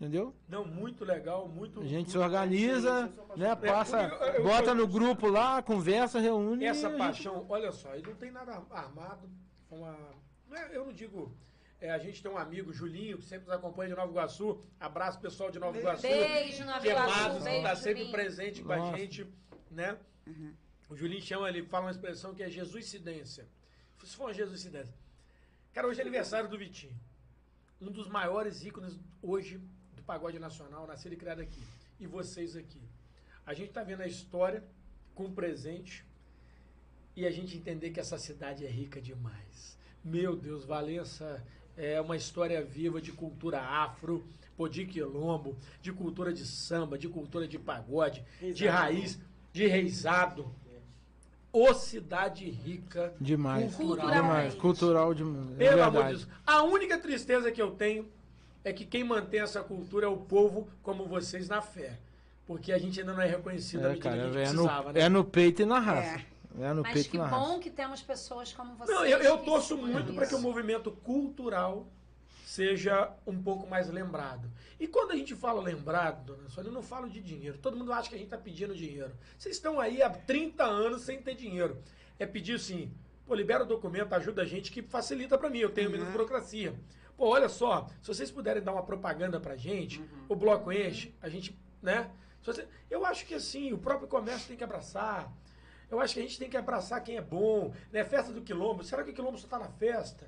entendeu? Não, muito legal, muito... A gente se organiza, né, passa, eu- eu- bota eu- no grupo lá, conversa, reúne. Essa a gente- paixão, olha só, ele não tem nada armado. Uma, não é- eu não digo. É, a gente tem um amigo, Julinho, que sempre nos acompanha de Nova Iguaçu. Abraço, pessoal de Nova Iguaçu. Beijo, Nova que é Iguaçu, que beijo, está sempre presente com a Nossa. gente, né? O Julinho chama, ele fala uma expressão que é Jesuicidência. Isso foi uma Jesuicidência. Cara, hoje é aniversário do Vitinho. Um dos maiores ícones hoje do pagode nacional, nascido e criado aqui. E vocês aqui. A gente tá vendo a história com o presente e a gente entender que essa cidade é rica demais. Meu Deus, Valença é uma história viva de cultura afro, pô, de quilombo, de cultura de samba, de cultura de pagode, de raiz, de reisado. Ô cidade rica. Demais, Culturalmente. demais, cultural demais. É Pelo amor de verdade. Deus. A única tristeza que eu tenho é que quem mantém essa cultura é o povo como vocês na fé. Porque a gente ainda não é reconhecido à É, medida cara, que a gente é precisava, no, né? é no peito e na raça. É, no Mas peito que bom raça. que temos pessoas como vocês. Não, eu, eu torço muito para que o movimento cultural seja um pouco mais lembrado. E quando a gente fala lembrado, dona Sônia, eu não falo de dinheiro. Todo mundo acha que a gente está pedindo dinheiro. Vocês estão aí há 30 anos sem ter dinheiro. É pedir assim, pô, libera o documento, ajuda a gente, que facilita para mim. Eu tenho menos burocracia. Pô, olha só, se vocês puderem dar uma propaganda pra gente, o bloco enche, a gente, né? Se você- eu acho que assim, o próprio comércio tem que abraçar. Eu acho que a gente tem que abraçar quem é bom, né? Festa do quilombo. Será que o quilombo só está na festa?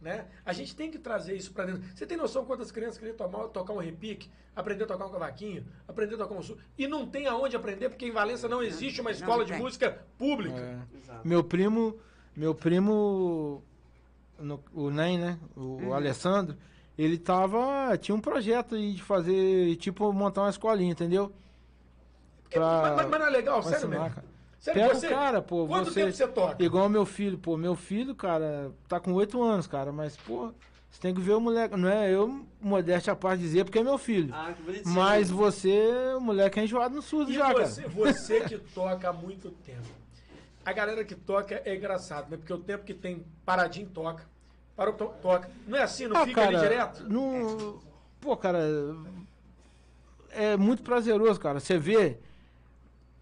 Né? A gente tem que trazer isso para dentro. Você tem noção quantas crianças queriam tomar- tocar um repique, aprender a tocar um cavaquinho, aprender a tocar um sul, e não tem aonde aprender porque em Valença não existe uma escola de música pública. É. Exato. Meu primo, meu primo, no- o Nen, né? O, o Alessandro, ele tava. Tinha um projeto aí de fazer, tipo, montar uma escolinha, entendeu? Porque- mas, mas- mas não é legal, pra sério ensinar, mesmo. cara. Sério, Pega você, o cara, pô. Quanto você, tempo você toca? Igual meu filho, pô. Meu filho, cara, tá com oito anos, cara. Mas, pô, você tem que ver o moleque. Não é eu, modéstia à parte dizer, porque é meu filho. Ah, que bonitinho. Mas você, o moleque é enjoado no surdo E já, você, cara. você que toca há muito tempo. A galera que toca é engraçado, né? Porque o tempo que tem paradinho toca. Parou, to- toca. Não é assim, não Ah, fica ali direto? Não... Pô, cara, é muito prazeroso, cara. Você vê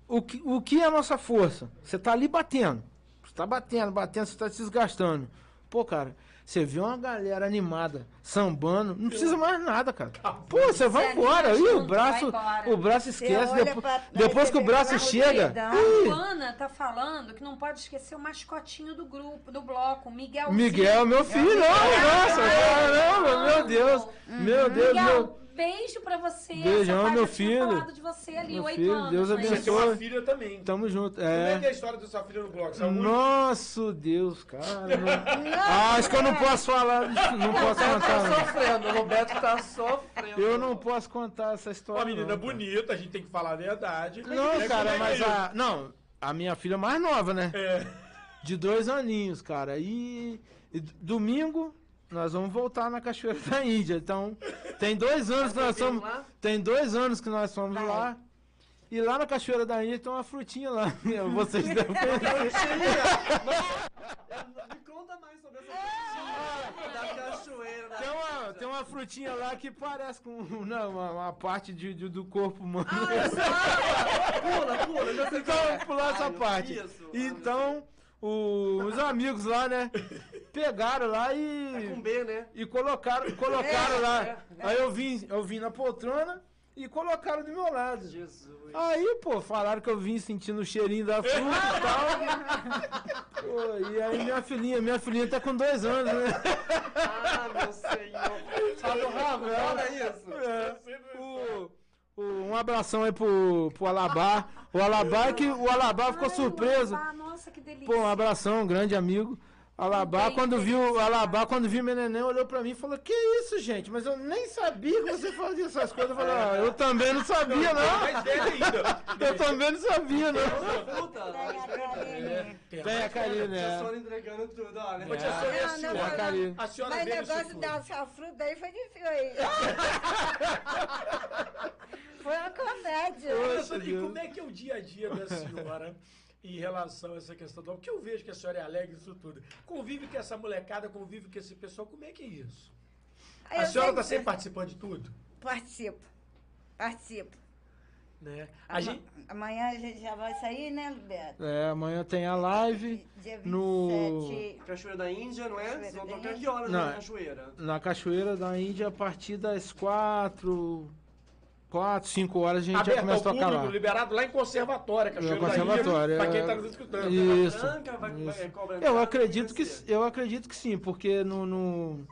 o que, o que é a nossa força. Você tá ali batendo. Você tá batendo, batendo, você tá se desgastando. Pô, cara, você vê uma galera animada, sambando, não precisa mais nada, cara. Pô, você vai embora. Ih, o braço, o braço esquece. Depois, pra depois que o braço aquela chega. ih, Ana tá falando que não pode esquecer o mascotinho do grupo, do bloco, Miguel. Miguel, meu filho, nossa, caramba, meu Deus, meu Deus, Miguel, meu. Beijo pra você. Beijão, meu tinha filho. falado de você ali, Meu oito filho, anos. Deus né? Você tem uma abençoe. filha também. Tamo junto. Como é que é a É. história da sua filha no muito? Nossa, Deus, cara. não- Ah, acho que eu não posso falar, não posso Tá contar. sofrendo, o Roberto tá sofrendo. Eu não posso contar essa história. Uma menina não, cara. bonita, a gente tem que falar a verdade. Não, É, cara, é mas é a. Não, a minha filha mais nova, né? É. De dois aninhos, cara. E, e domingo nós vamos voltar na Cachoeira da Índia. Então, tem dois anos que nós Tá somos. lá? Tem dois anos que nós fomos Vai. lá. E lá na Cachoeira da Índia tem uma frutinha lá. Vocês devem. Me conta mais sobre essa frutinha da cachoeira. Da Tem uma, tem uma frutinha lá que parece com não, uma, uma parte de, de- do corpo humano. Pula, pula, já sei qual é. então, pular essa parte. isso. Então, o- os amigos lá, né, pegaram lá É e, com B, né? e colocaram, colocaram lá. é, Aí eu vim, eu vim na poltrona e colocaram do meu lado. Jesus. Aí, pô, falaram que eu vim sentindo o cheirinho da fruta e tal. Pô, e aí minha filhinha, minha filhinha tá com dois anos, né? Ah, meu senhor. Sabe o rabo? Olha isso. É. O- um abração aí pro, pro Alabá. O Alabá é que o Alabá ficou Ai, surpreso. Alabá, nossa, que delícia. Pô, um abração, um grande amigo. Alabá, Não quando viu. Alabá, quando viu meu neném, olhou pra mim e falou, que isso, gente? Mas eu nem sabia que você fazia essas coisas. Eu falei, ah, eu também não sabia, não. Mais velha ainda. Eu também não sabia, não. Tem a Karine. Tem a Karine, Tia né? Entregando tudo, olha. Ô, tia Sônia, a Não, não, senhora, Tem a Karine. a senhora Mas o negócio da sua fruta aí foi difícil aí. foi uma comédia. Poxa, E como é que é o dia a dia da senhora em relação a essa questão do Porque eu vejo que a senhora é alegre isso tudo. Convive com essa molecada, convive com esse pessoal. Como é que é isso? Aí A senhora está sempre participando de tudo? Participo. Participo. Né? A gente, Amanhã a gente já vai sair, né, Roberto? É, amanhã tem a live Dia 27. no- Cachoeira da Índia, não é? Cachoeira Vocês vão da tocar Índia. que horas Não, na é- cachoeira? na Cachoeira da Índia a partir das quatro, quatro, cinco horas a gente já aberto ao começa a tocar público, lá. liberado lá em Conservatório, da Ilha, conservatório, Pra quem é. está nos escutando. Isso. Branca, vai, vai, isso. cobra Eu acredito vai que eu acredito que sim, porque no, no,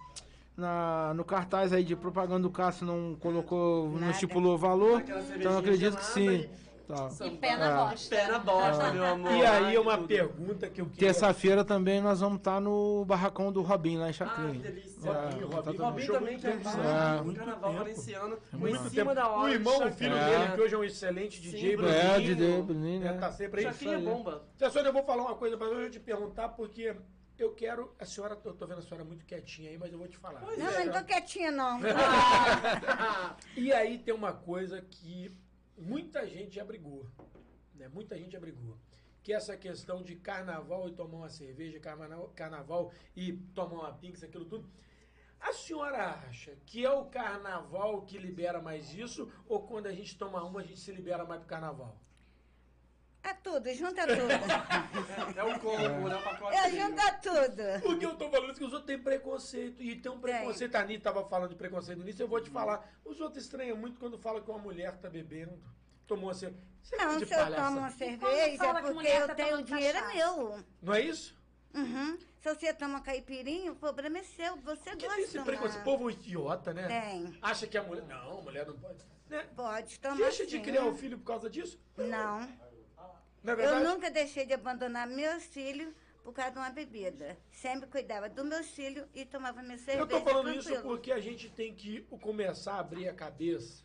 na, no cartaz aí de propaganda do Cássio não colocou, não Nada. estipulou valor, então eu acredito que sim. gelada Tá. E pé na É. bosta. Pé na bosta, meu amor. E aí é uma tudo. pergunta que eu queria... Terça-feira também nós vamos estar no barracão do Robin lá em Ah, que Chacrinha. delícia. Robinho, É, Robinho, tá Robin show também, muito que é tempo. É. um Muito carnaval tempo. valenciano. Muito em tempo. cima da hora. O irmão, o filho É. dele, que hoje é um excelente DJ, Sim, Bruninho, É, DJ Bruninho, né, tá sempre aí. Chacrinha é bomba. Tia Sônia, eu vou falar uma coisa, mas eu vou te perguntar porque eu quero. A senhora, eu tô vendo a senhora muito quietinha aí, mas eu vou te falar. Pois Não, é. não tô quietinha, não. E aí tem uma coisa que muita gente já brigou. Né? Muita gente já brigou. Que é essa questão de carnaval e tomar uma cerveja, carnaval, carnaval e tomar uma pix, aquilo tudo. A senhora acha que é o carnaval que libera mais isso? Ou quando a gente toma uma, a gente se libera mais pro carnaval? É tudo, junta tudo. É o combo, né? O pacote. É, junta tudo. Porque eu tô falando isso que os outros têm preconceito. E tem um preconceito. A Anitta tava falando de preconceito nisso, eu vou te falar. Os outros estranham muito quando falam que uma mulher tá bebendo. Tomou uma cerveja. Você Não, de se eu tomo uma cerveja, é que porque eu tá tenho dinheiro é cachaça? meu. Não é isso? Uhum. Se você toma caipirinha, o problema é seu. Você Porque gosta tem de esse preconceito. Povo idiota, né? Tem. Acha que a mulher. Não, a mulher não pode. Né? Pode tomar Deixa de sim. criar o filho por causa disso? Não. É Eu nunca deixei de abandonar meus filhos por causa de uma bebida. Sempre cuidava dos meus filhos e tomava minha cerveja. Eu tô falando isso tranquilo. porque a gente tem que começar a abrir a cabeça,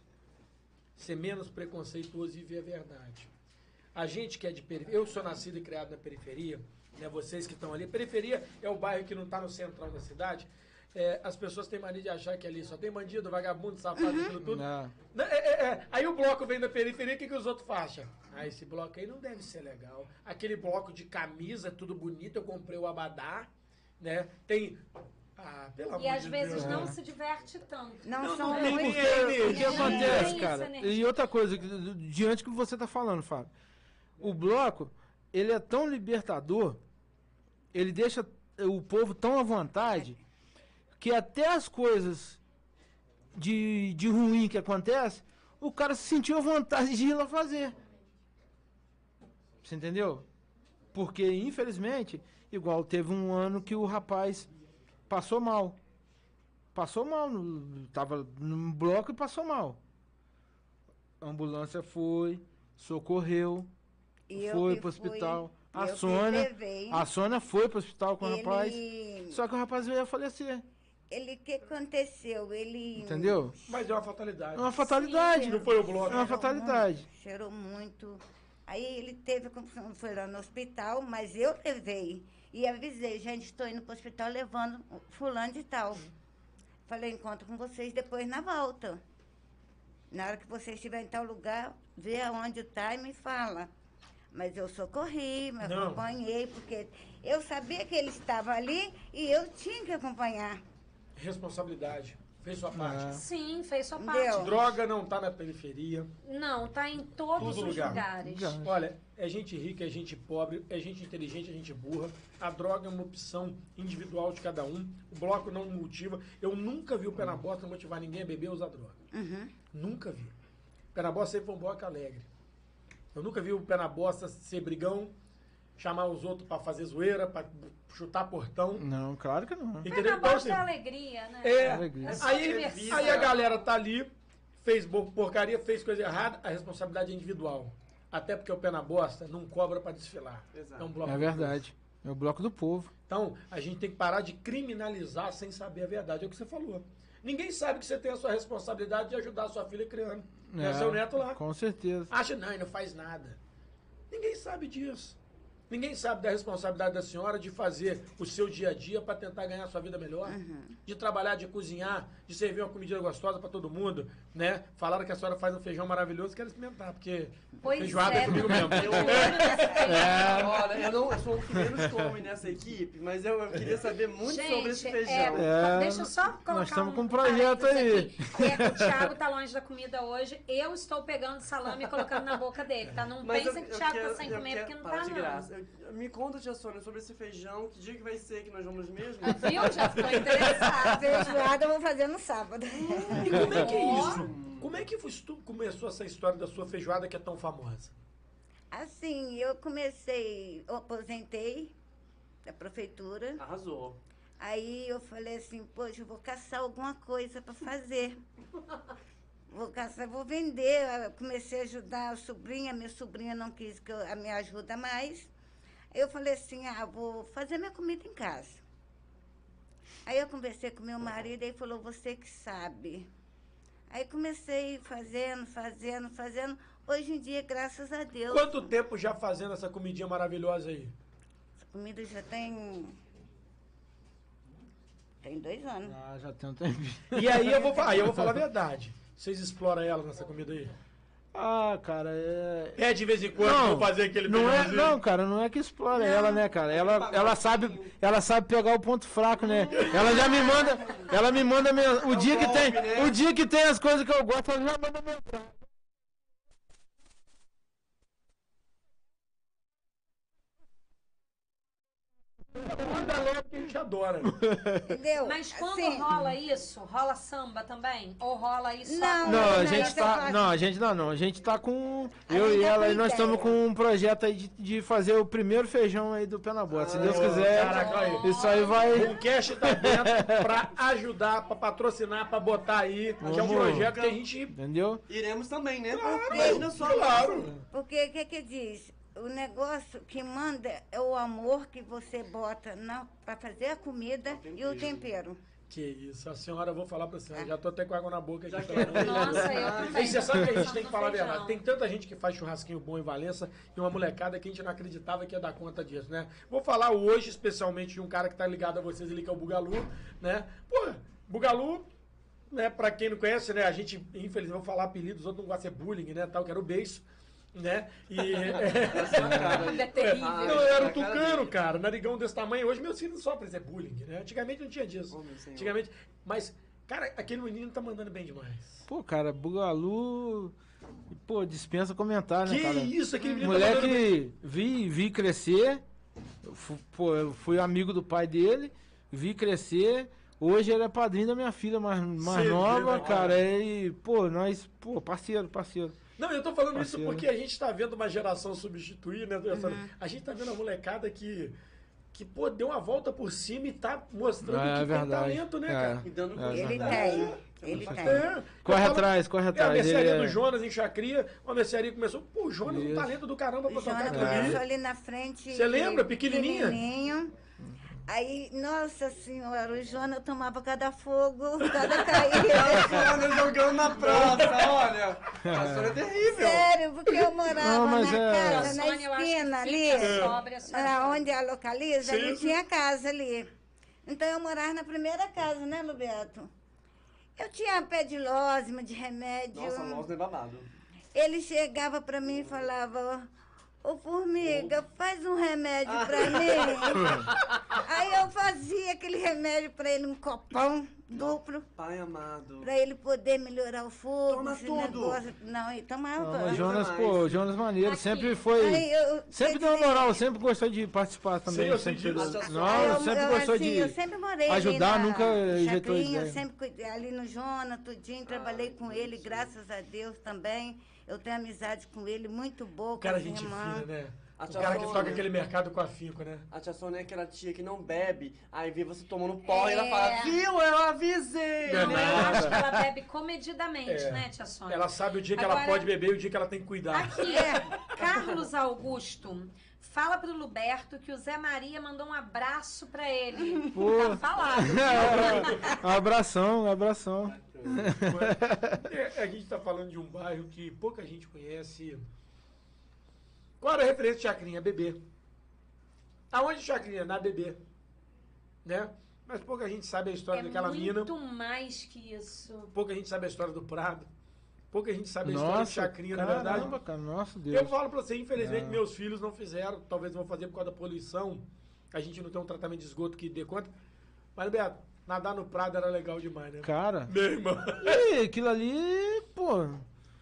ser menos preconceituoso e ver a verdade. A gente que é de periferia, eu sou nascido e criado na periferia, né? Vocês que estão ali, periferia é o bairro que não está no central da cidade. É, as pessoas têm mania de achar que ali só tem bandido, vagabundo, safado, aquilo tudo. Não. É, é, é. Aí o bloco vem da periferia, o que, que os outros fazem? Ah, esse bloco aí não deve ser legal. Aquele bloco de camisa, tudo bonito, eu comprei o abadá, né? Tem. Ah, pelo amor E às de vezes Deus. não se diverte tanto. Não, Não, são não tem muito... ninguém aí O que É, acontece, isso, cara? E outra coisa, diante do que você tá falando, Fábio. O bloco, ele é tão libertador, ele deixa o povo tão à vontade, que até as coisas de, de ruim que acontece, o cara se sentiu à vontade de ir lá fazer. Você entendeu? Porque, infelizmente, igual teve um ano que o rapaz passou mal. Passou mal, no, tava no bloco e passou mal. A ambulância foi, socorreu, eu foi pro fui- hospital. eu A Sônia, a Sônia foi pro hospital com o ele, rapaz. Só que o rapaz veio a falecer, ele que aconteceu? Ele entendeu? Mas é uma fatalidade. É uma fatalidade. Não foi o bloco. É uma fatalidade. Muito, cheirou muito. Aí ele teve, foi lá no hospital, mas eu levei. E avisei, gente, estou indo para o hospital levando o fulano de tal. Falei, encontro com vocês depois na volta. Na hora que vocês estiverem em tal lugar, vê aonde está e me fala. Mas eu socorri, me acompanhei, porque eu sabia que ele estava ali e eu tinha que acompanhar. Responsabilidade. Fez sua parte. É. Sim, fez sua parte. Droga não tá na periferia. Não, tá em todos Todo os lugar. lugares. Lugar. Olha, é gente rica, é gente pobre, é gente inteligente, é gente burra. A droga é uma opção individual de cada um. O bloco não motiva. Eu nunca vi o Pé na Bosta motivar ninguém a beber ou usar droga. Uhum. Nunca vi. O Pé na Bosta sempre foi um bloco alegre. Eu nunca vi o Pé na Bosta ser brigão, chamar os outros pra fazer zoeira, pra chutar portão. Não, claro que não. Mas Entendeu? na Então, bosta é assim, alegria, né? É, Alegria. É só aí, aí a galera tá ali, fez porcaria, fez coisa errada, a responsabilidade é individual. Até porque o pé na bosta não cobra pra desfilar. Exato. É um bloco É verdade. É o bloco do povo. Então, a gente tem que parar de criminalizar sem saber a verdade. É o que você falou. Ninguém sabe que você tem a sua responsabilidade de ajudar a sua filha criando. É, seu neto lá. Com certeza. Acha, não, ele não faz nada. Ninguém sabe disso. Ninguém sabe da responsabilidade da senhora de fazer o seu dia a dia para tentar ganhar sua vida melhor, de trabalhar, de cozinhar, de servir uma comida gostosa para todo mundo, né? Falaram que a senhora faz um feijão maravilhoso, quero experimentar, porque Pois feijoada é, é, comigo mesmo. nesse feijão. Olha, eu, não, eu sou o que menos come nessa equipe, mas eu, eu queria saber muito Gente, sobre esse é, feijão. É, deixa eu só colocar nós estamos um com um projeto aí. aqui. É, o Thiago tá longe da comida hoje. Eu estou pegando salame e colocando na boca dele, tá? Não Mas pensem eu- que o eu Thiago quero- tá sem eu comer, quero- porque não tá, não. Me conta, tia Sônia, sobre esse feijão. Que dia que vai ser que nós vamos mesmo? Viu? Já ficou A interessado. feijoada eu vou fazer no sábado. E como é que é isso? Como é que foi- tu começou essa história da sua feijoada que é tão famosa? Assim, eu comecei, eu aposentei da prefeitura. Arrasou. Aí eu falei assim, poxa, eu vou caçar alguma coisa para fazer. Vou caçar, vou vender. Eu comecei a ajudar a sobrinha, minha sobrinha não quis que eu, a me ajuda mais. Aí eu falei assim, ah, vou fazer minha comida em casa. Aí eu conversei com meu marido e ele falou, você que sabe. Aí comecei fazendo, fazendo, fazendo. Hoje em dia, graças a Deus, Quanto tempo já fazendo essa comidinha maravilhosa aí? essa comida já tem. Tem dois anos. Ah, já tem um tempinho. E aí eu vou, aí eu vou falar a verdade. Vocês exploram ela nessa comida aí? Ah, cara, é. É de vez em quando Não, vou fazer aquele Não, é, não, cara, não é que explora ela, né, cara? Ela, ela sabe, ela sabe pegar o ponto fraco, né? Ela já me manda, ela me manda minha- o dia que tem, né? o dia que tem as coisas que eu gosto, ela já manda meu Manda logo que a gente adora. Entendeu? Mas quando Assim, rola isso, rola samba também? Ou rola isso Não, Não, a gente tá, não, a gente não, não, a gente tá com A eu e ela e nós estamos com um projeto aí de, de fazer o primeiro feijão aí do pé na bota. Se Deus quiser, caraca, aí. isso aí vai O cash tá dentro pra ajudar, pra patrocinar, pra botar aí. Que é um projeto que a gente. Entendeu? Iremos também, né? Claro, Imagina só. claro. Porque o que que diz? O negócio que manda é o amor que você bota para fazer a comida e o tempero. Que isso, a senhora, eu vou falar pra senhora, É. já tô até com água na boca aqui. Deus. Nossa, eu também. Você sabe que a gente tem que falar a verdade. Tem tanta gente que faz churrasquinho bom em Valença e uma molecada que a gente não acreditava que ia dar conta disso, né? Vou falar hoje, especialmente, de um cara que tá ligado a vocês ali, que é o Bugalu, né? Pô, Bugalu, né, pra quem não conhece, né? A gente, infelizmente, vou falar apelidos, os outros não gostam de ser bullying, né? Tal, que era o beiço, né? E. É terrível. Não, era um tucano, cara, narigão desse tamanho. Hoje meus filhos sofrem, é bullying, né? Antigamente não tinha disso. Oh. Antigamente. Mas, cara, aquele menino tá mandando bem demais. Pô, cara, Bugalu. Pô, dispensa comentário, né, Que cara? isso, aquele menino tá mandando bem. Moleque, vi, vi crescer. Eu Pô, eu fui amigo do pai dele, vi crescer. Hoje ele é padrinho da minha filha mais, mais Cê vê, nova, né, cara. E, pô, nós, pô, parceiro, parceiro. Não, eu tô falando isso porque a gente tá vendo uma geração substituir, né? Uhum. A gente tá vendo a molecada que, que, pô, deu uma volta por cima e tá mostrando É que verdade. tem talento, né, É. cara? E dando É, Ele tem, ele tem. É. Corre Eu falo- atrás, corre É a atrás. mercearia ele do é- Jonas em Chacria, uma mercearia que começou. Pô, o Jonas é um Isso. talento do caramba pra O tocar Jonas começou ali na frente. Você lembra? que- Pequenininha? Pequenininho. Aí, nossa senhora, o Jonas tomava cada fogo, cada caída. Olha, jogando na praça, olha. A senhora é terrível. Sério, porque eu morava Não, na é- casa, na Sônia, esquina ali, a sabe. onde ela localiza, ali Sim. tinha casa ali. Então eu morava na primeira casa, né, Lubeto? Eu tinha pé de lósima, de remédio. Nossa, nós é babado. Ele chegava pra mim e falava, ô formiga, faz um remédio pra mim. Aí eu fazia aquele remédio pra ele, um copão duplo, Pai amado. pra ele poder melhorar o fogo. Toma esse tudo. negócio. Não, ele tomava. Não, mas Jonas, pô, o Jonas maneiro, Aqui. sempre foi. Aí eu- Sempre deu uma moral, sempre gostou de participar também. Sim, eu sempre, disso. não, eu- sempre eu, gostou assim, de. Eu sempre morei ajudar, ali na nunca Chacrinha, ideia. Eu sempre cuidei ali no Jonas, tudinho, trabalhei com ele, graças a Deus também. Eu tenho amizade com ele, muito boa, O com cara é gente irmãs. fina, né? A O cara que Sônia. toca aquele mercado com afinco, né? A tia Sônia é aquela tia que não bebe, aí vê você tomando pó e ela É. fala, viu, eu avisei. Não, né? eu acho que ela bebe comedidamente, É. né, tia Sônia? Ela sabe o dia que ela Agora- pode beber e o dia que ela tem que cuidar. Aqui, Carlos Augusto, fala pro Luberto que o Zé Maria mandou um abraço pra ele. Pô. Tá falado. Um abração, um abração. É, a gente tá falando de um bairro que pouca gente conhece. Qual era a referência de Chacrinha? Bebê. Aonde Chacrinha? Na bebê. Né? Mas pouca gente sabe a história É daquela mina. muito mais que isso. Pouca gente sabe a história do Prado. Pouca gente sabe a história de Nossa, Chacrinha, na verdade. caramba, cara, nossa Eu Deus. falo pra você, infelizmente, Não. meus filhos não fizeram, talvez vão fazer por causa da poluição. A gente não tem um tratamento de esgoto que dê conta. Mas, Beto, nadar no Prado era legal demais, né? Cara, Meu irmão. e aquilo ali, pô.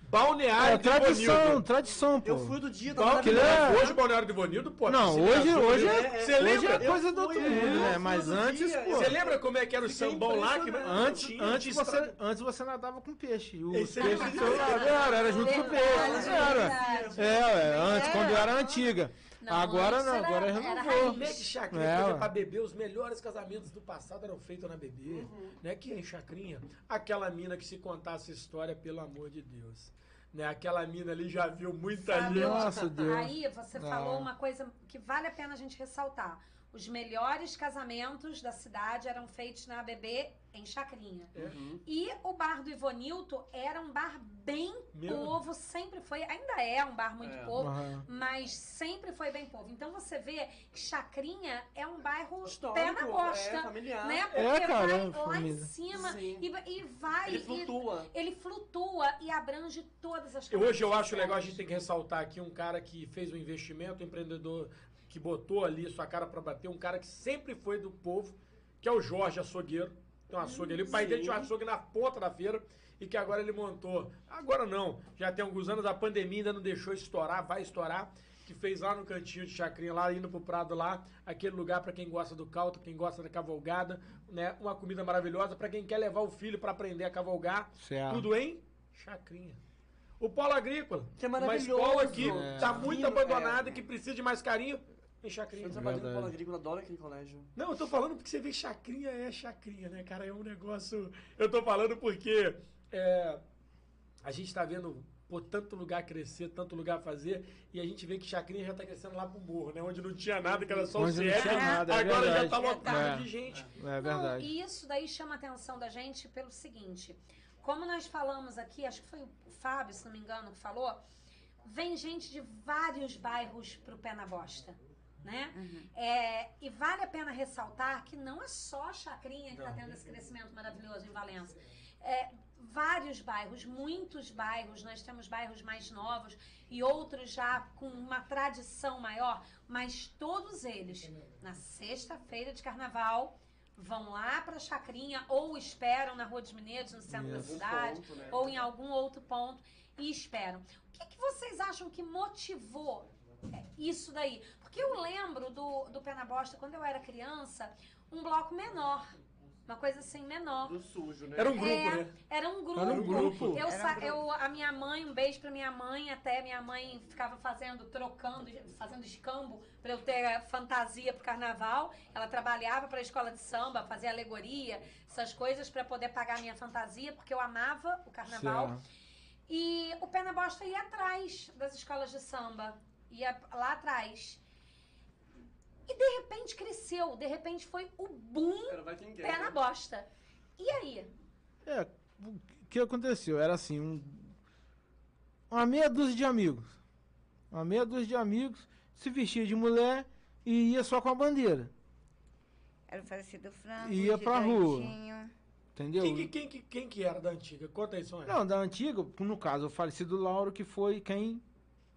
Balneário É de tradição, tradição, pô. Eu fui do dia, Qual tava que é? é- Hoje o Balneário de Bonildo, pô. Não, hoje- hoje é- Você hoje é lembra? coisa do outro mundo, né? Mas antes, dia, pô. Você lembra como é que era o sambão lá? Que Antes, tinha, antes, tinha você, estrada. antes você nadava com peixe. O Esse peixe é do seu lado era, era junto com o peixe. Era. É, antes, quando era antiga. Não, agora não, era- agora era renovou. Né, de chacrinha, É, pra beber, os melhores casamentos do passado eram feitos na bebê, né? Que é em chacrinha. Aquela mina que se contasse história, pelo amor de Deus. Né? Aquela mina ali já viu muita Sabe, gente. Nossa, Deus. Aí você Não. falou uma coisa que vale a pena a gente ressaltar. Os melhores casamentos da cidade eram feitos na ABB em Chacrinha. Uhum. E o bar do Ivonilto era um bar bem Meu- povo, sempre foi, ainda é um bar muito É. povo, Aham. mas sempre foi bem povo. Então você vê que Chacrinha é um bairro Histórico, pé na costa, é, familiar. né? Porque É, cara, vai é lá família. em cima e, e vai Ele e- flutua. ele flutua e abrange todas as Eu- Hoje eu acho legal a gente tem que ressaltar aqui um cara que fez um investimento, um empreendedor que botou ali sua cara pra bater, um cara que sempre foi do povo, que é o Jorge Açougueiro. Tem um açougue ali. O pai dele tinha um sim. açougue na ponta da feira e que agora ele montou. Agora não, já tem alguns anos, a pandemia ainda não deixou estourar, vai estourar. Que fez lá no cantinho de Chacrinha, lá indo pro Prado lá, aquele lugar pra quem gosta do caldo, quem gosta da cavalgada, né? Uma comida maravilhosa pra quem quer levar o filho pra aprender a cavalgar. Certo. Tudo em Chacrinha. O polo agrícola. Que é Uma maravilhoso. escola que É. tá muito Lindo, abandonada é. e que precisa de mais carinho em Chacrinha. Eu trabalhei no Verdade. Polo Agrícola, adoro aquele colégio. Não, eu tô falando porque você vê Chacrinha é Chacrinha, né, cara? É um negócio. Eu tô falando porque é, A gente tá vendo pô, tanto lugar crescer, tanto lugar fazer, e a gente vê que Chacrinha já tá crescendo lá pro morro, né? Onde não tinha nada, que era só Onde o tinha nada, é agora já verdade. tá lotado É. de gente. É Não, verdade. e isso daí chama a atenção da gente pelo seguinte: como nós falamos aqui, acho que foi o Fábio, se não me engano, que falou, vem gente de vários bairros pro pé na bosta. Né? É, e vale a pena ressaltar que não é só a Chacrinha que está tendo esse crescimento maravilhoso em Valença. É, vários bairros, muitos bairros, nós temos bairros mais novos e outros já com uma tradição maior, mas todos eles, na sexta-feira de carnaval, vão lá para a Chacrinha ou esperam na Rua dos Mineiros, no centro da cidade, ponto, né? ou em algum outro ponto e esperam. O que, que vocês acham que motivou é, isso daí? Porque eu lembro do, do Pé na Bosta, quando eu era criança, um bloco menor. Uma coisa assim, menor. Do sujo, né? Era um grupo, É, né? Era um grupo. Era um grupo. Eu, Era um grupo. eu- a minha mãe, um beijo pra minha mãe, até minha mãe ficava fazendo, trocando, fazendo escambo pra eu ter a fantasia pro carnaval. Ela trabalhava pra escola de samba, fazia alegoria, essas coisas pra poder pagar a minha fantasia, porque eu amava o carnaval. Certo. E o Pé na Bosta ia atrás das escolas de samba. Ia lá atrás. E de repente cresceu, de repente foi o boom Era vai quem quer. Pé na né? Bosta. E aí? É, o que aconteceu? Era assim, um, uma meia dúzia de amigos. Uma meia dúzia de amigos se vestia de mulher e ia só com a bandeira. Era o falecido frango. Ia pra rua. gigantinho. Entendeu? Quem, que- quem, que- quem que era da antiga? Conta aí, Sônia. Não, da antiga, no caso, o falecido Lauro, que foi quem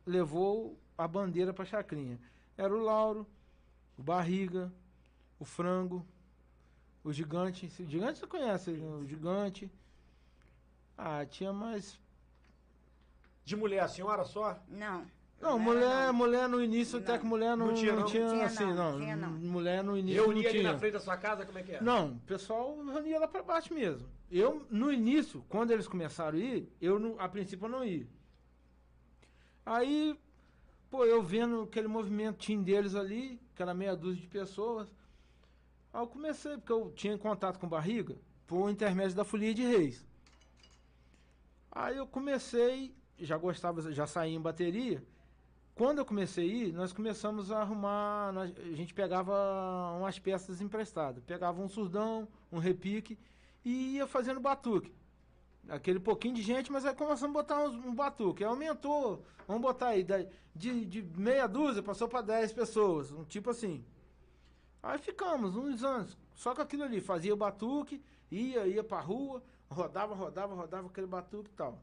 levou a bandeira pra Chacrinha. Era o Lauro, o Barriga, o Frango, o Gigante. O Gigante você conhece, né? o Gigante. Ah, tinha mais. De mulher, a senhora só? Não. Não, mulher, não. mulher no início, até Não. que mulher não, Não tinha, não? tinha, Tinha, assim, não, não. tinha, não. Mulher no início não Reunia ali na frente da sua casa, como é que é? Não, o pessoal reunia lá pra baixo mesmo. Eu, no início, quando eles começaram a ir, eu, a princípio, eu não ia. Aí, pô, eu vendo aquele movimentinho deles ali, que era meia dúzia de pessoas, aí eu comecei, porque eu tinha contato com barriga, por intermédio da Folia de Reis. Aí eu comecei, já gostava, já saía em bateria. Quando eu comecei a ir, nós começamos a arrumar. nós- a gente pegava umas peças emprestadas. Pegava um surdão, um repique e ia fazendo batuque. Aquele pouquinho de gente, mas aí começamos a botar uns- um batuque. Aumentou, vamos botar aí, de, de meia dúzia passou para 10 pessoas, um tipo assim. Aí ficamos uns anos, só com aquilo ali, fazia o batuque, ia, ia pra rua, rodava, rodava, rodava aquele batuque e tal.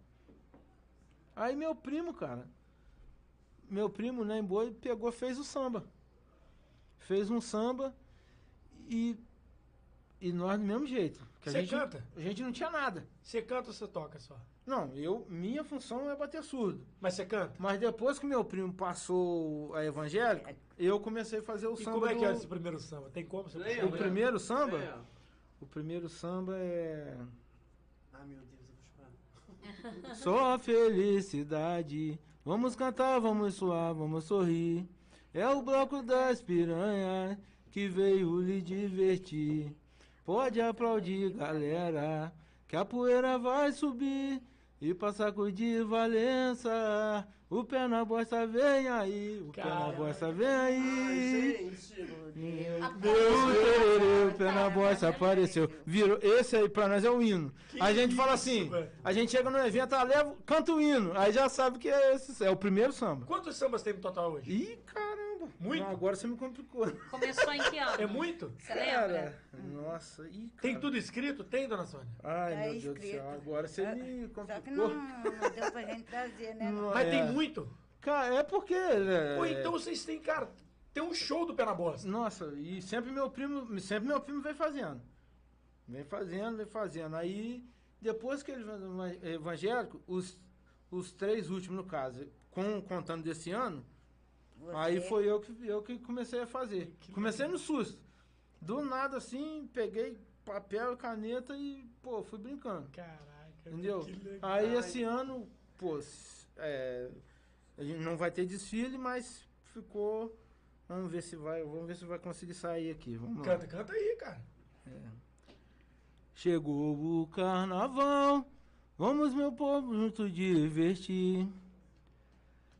Aí meu primo, cara, meu primo, né, em boi, pegou, fez o samba. Fez um samba e, e nós do mesmo jeito. Que a Você gente, canta? A gente não tinha nada. Você canta ou você toca só? Não, eu, minha função é bater surdo. Mas você canta? Mas depois que meu primo passou a evangélica, eu comecei a fazer o E samba. como é que é do- esse primeiro samba? Tem como você Lembra? O primeiro samba? É. O primeiro samba é. Ah, meu Deus, eu vou chorar. Só felicidade. Vamos cantar, vamos suar, vamos sorrir. É o bloco das piranhas que veio lhe divertir. Pode aplaudir, galera, que a poeira vai subir. E pra sacudir Valença, o pé na bosta vem aí, o pé na bosta vem Ai, aí. gente. O tererê, o pé na bosta apareceu. Virou, esse aí pra nós é o hino. Que a gente fala isso, assim, velho. a gente chega no evento, ah, leva, canta o hino. Aí já sabe que é esse, é o primeiro samba. Quantos sambas tem no total hoje? Ih, caramba. Muito? Não, agora você me complicou. Começou em que ano? É muito? Você lembra? nossa, ih, cara. Tem tudo escrito? Tem, dona Sônia? Ai, Tá meu Deus do escrito. céu, agora você me Só que complicou. não, não deu pra gente trazer, né? Não, Mas é. tem muito? Cara, é porque... né, Ou então vocês têm, cara, tem um show do Pé na Bosta. Nossa, e sempre meu primo, sempre meu primo vem fazendo. Vem fazendo, vem fazendo. Aí, depois que ele é evangélico, os, os três últimos, no caso, com, contando desse ano, Você- aí foi eu que, eu que comecei a fazer. comecei no susto. Do nada, assim, peguei papel e caneta e, pô, fui brincando. Caraca. Entendeu? que. Aí esse ano, pô, é, a gente não vai ter desfile, mas ficou. Vamos ver se vai, vamos ver se vai conseguir sair aqui. Vamos lá. Canta, canta aí, cara. Chegou o carnaval, Vamos, meu povo, junto divertir.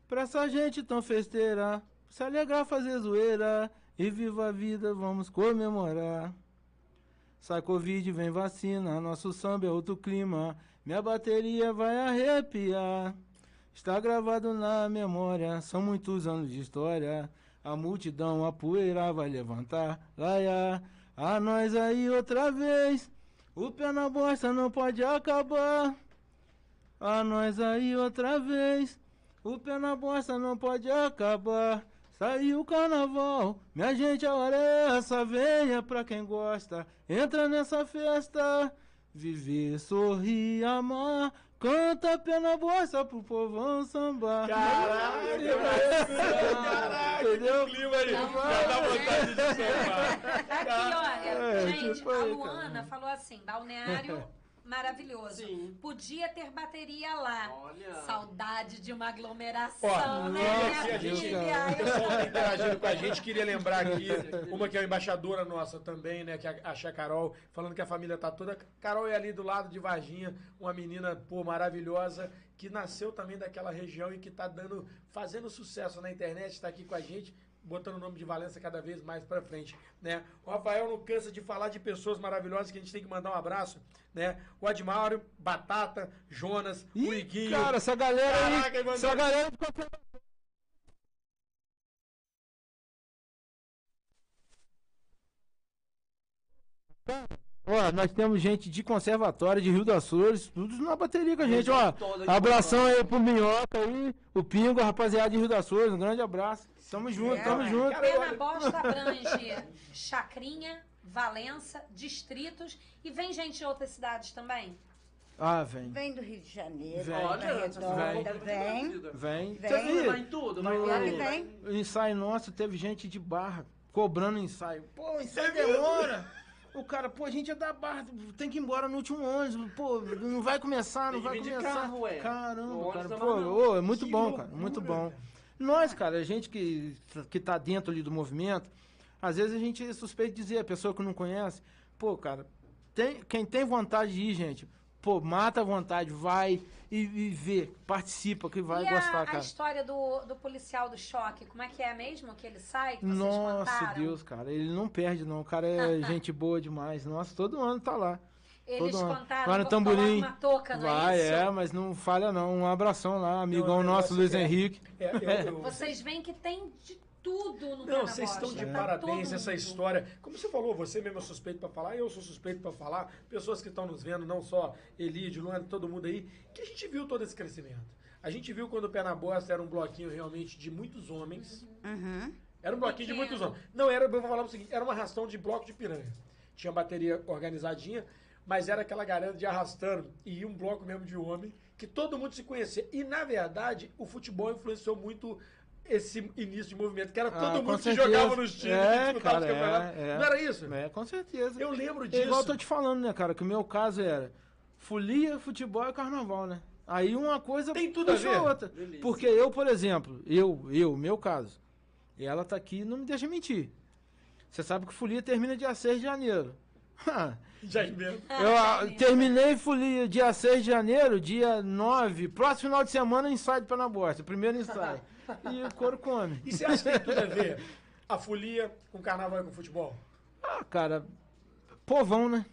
Pra essa gente tão festeira, se alegrar, fazer zoeira. E viva a vida, vamos comemorar. Sai Covid, vem vacina, nosso samba é outro clima. Minha bateria vai arrepiar. Está gravado na memória, são muitos anos de história. A multidão, a poeira vai levantar. Laia, a nós aí outra vez. O pé na bosta não pode acabar. A nós aí outra vez. O pé na bosta não pode acabar. Saiu o carnaval, minha gente, a hora é essa. Venha pra quem gosta, entra nessa festa. Viver, sorrir, amar. Canta pena bosta pro povão sambar. Caralho, Caraca, Entendeu? que clima aí. Não, Já dá vontade de somar. Aqui, olha, É, gente, tipo a Luana cara. falou assim: balneário maravilhoso. Sim. Podia ter bateria lá. Olha. Saudade de uma aglomeração, Ó, né, a gente, filha? o pessoal tá interagindo com a gente, queria lembrar aqui, uma que é uma embaixadora nossa também, né, que é a Tia Carol, falando que a família tá toda. Carol é ali do lado de Varginha, uma menina, pô, maravilhosa, que nasceu também daquela região e que tá dando, fazendo sucesso na internet, tá aqui com a gente. Botando o nome de Valença cada vez mais pra frente, né? O Rafael não cansa de falar de pessoas maravilhosas que a gente tem que mandar um abraço, né? O Admário, Batata, Jonas, o Ih, Iguinho. cara, essa galera Caraca, aí. mandou- Essa galera ficou Ó, nós temos gente de conservatório de Rio das Flores, tudo na bateria com a gente, ó. Abração aí pro Minhoca aí, o Pingo, a rapaziada de Rio das Flores, um grande abraço. Tamo junto, tamo É. junto. Pena Bosta abrange Chacrinha, Valença, distritos e vem gente de outras cidades também. Ah, vem. Vem do Rio de Janeiro, Vem. Olha, Redonda, vem. Vem. Vem. Você viu? Vai em tudo, vai em No- Pior que tudo. vem. O ensaio nosso teve gente de barra cobrando ensaio. Pô, o ensaio demora. O cara, pô, a gente é da barra, tem que ir embora no último ônibus. Pô, não vai começar, não vai começar. carro, ué. No Caramba, cara. Pô, ô, é muito Que bom, loucura, cara. Muito bom. Nós, cara, a gente que, que tá dentro ali do movimento, às vezes a gente é suspeito de dizer, a pessoa que não conhece, pô, cara, tem, quem tem vontade de ir, gente, pô, mata a vontade, vai e, e vê, participa, que vai e a, gostar, a cara. história do, do policial do choque, como é que é mesmo que ele sai? Que Nossa, contaram? Deus, cara, ele não perde, não. O cara é gente boa demais. Nossa, todo ano tá lá. Eles todo ano. contaram, Vai no tamborim. uma touca, não Vai, é isso? é, mas não falha, não. Um abração lá, amigão o nosso, Luiz é- Henrique. É, eu- eu- Vocês veem que tem de tudo no Não, vocês estão de tá parabéns todo essa história. Como você falou, você mesmo é suspeito pra falar, eu sou suspeito pra falar, pessoas que estão nos vendo, não só Elide, Luana, todo mundo aí, que a gente viu todo esse crescimento. A gente viu quando o Pé na Bosta era um bloquinho realmente de muitos homens. Uhum. Era um bloquinho de Pequeno. muitos homens. Não, era, eu vou falar o seguinte, era uma arrastão de bloco de piranha. Tinha bateria organizadinha, mas era aquela galera de arrastando e um bloco mesmo de homem, que todo mundo se conhecia. E, na verdade, o futebol influenciou muito esse início de movimento, que era Ah, todo com mundo que jogava nos times, É, que disputava cara, os campeonatos. é, é. Não era isso? É, com certeza. Eu lembro É disso. igual eu tô te falando, né, cara, que o meu caso era folia, futebol e carnaval, né? Aí uma coisa Tem tudo a ver. outra. Delícia. Porque eu, por exemplo, eu, eu, meu caso, e ela tá aqui não me deixa mentir. Você sabe que folia termina dia 6 de janeiro. Já mesmo. Eu ah, terminei folia dia 6 de janeiro, dia 9. Próximo final de semana, ensaio de pé na bosta. Primeiro ensaio. E o couro come. E você acha que tem tudo a ver a folia com carnaval e com futebol? Ah, cara, povão, né?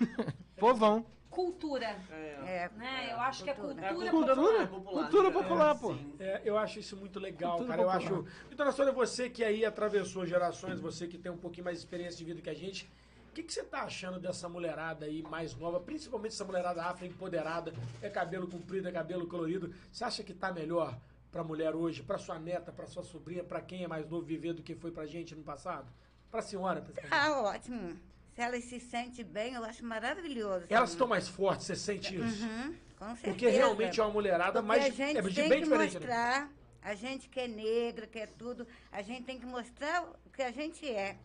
povão. Cultura, É. É, né? Eu acho que é cultura, É a popular. Cultura, popular. cultura né? popular, É, pô. É, eu acho isso muito legal, Cultura cara. Eu popular. acho. Então, Nassônia, você que aí atravessou gerações, você que tem um pouquinho mais de experiência de vida que a gente, o que, que você tá achando dessa mulherada aí mais nova, principalmente essa mulherada afro empoderada, é cabelo comprido, é cabelo colorido? Você acha que tá melhor pra mulher hoje, pra sua neta, pra sua sobrinha, pra quem é mais novo viver do que foi pra gente no passado? Pra senhora, principalmente. Ah, ótimo. Se ela se sente bem, eu acho maravilhoso. Elas estão mais fortes, você sente isso? Uhum, com certeza. Porque realmente é uma mulherada Porque mais. a gente é tem bem que diferente, né? mostrar, a gente que é negra, que é tudo, a gente tem que mostrar o que a gente é.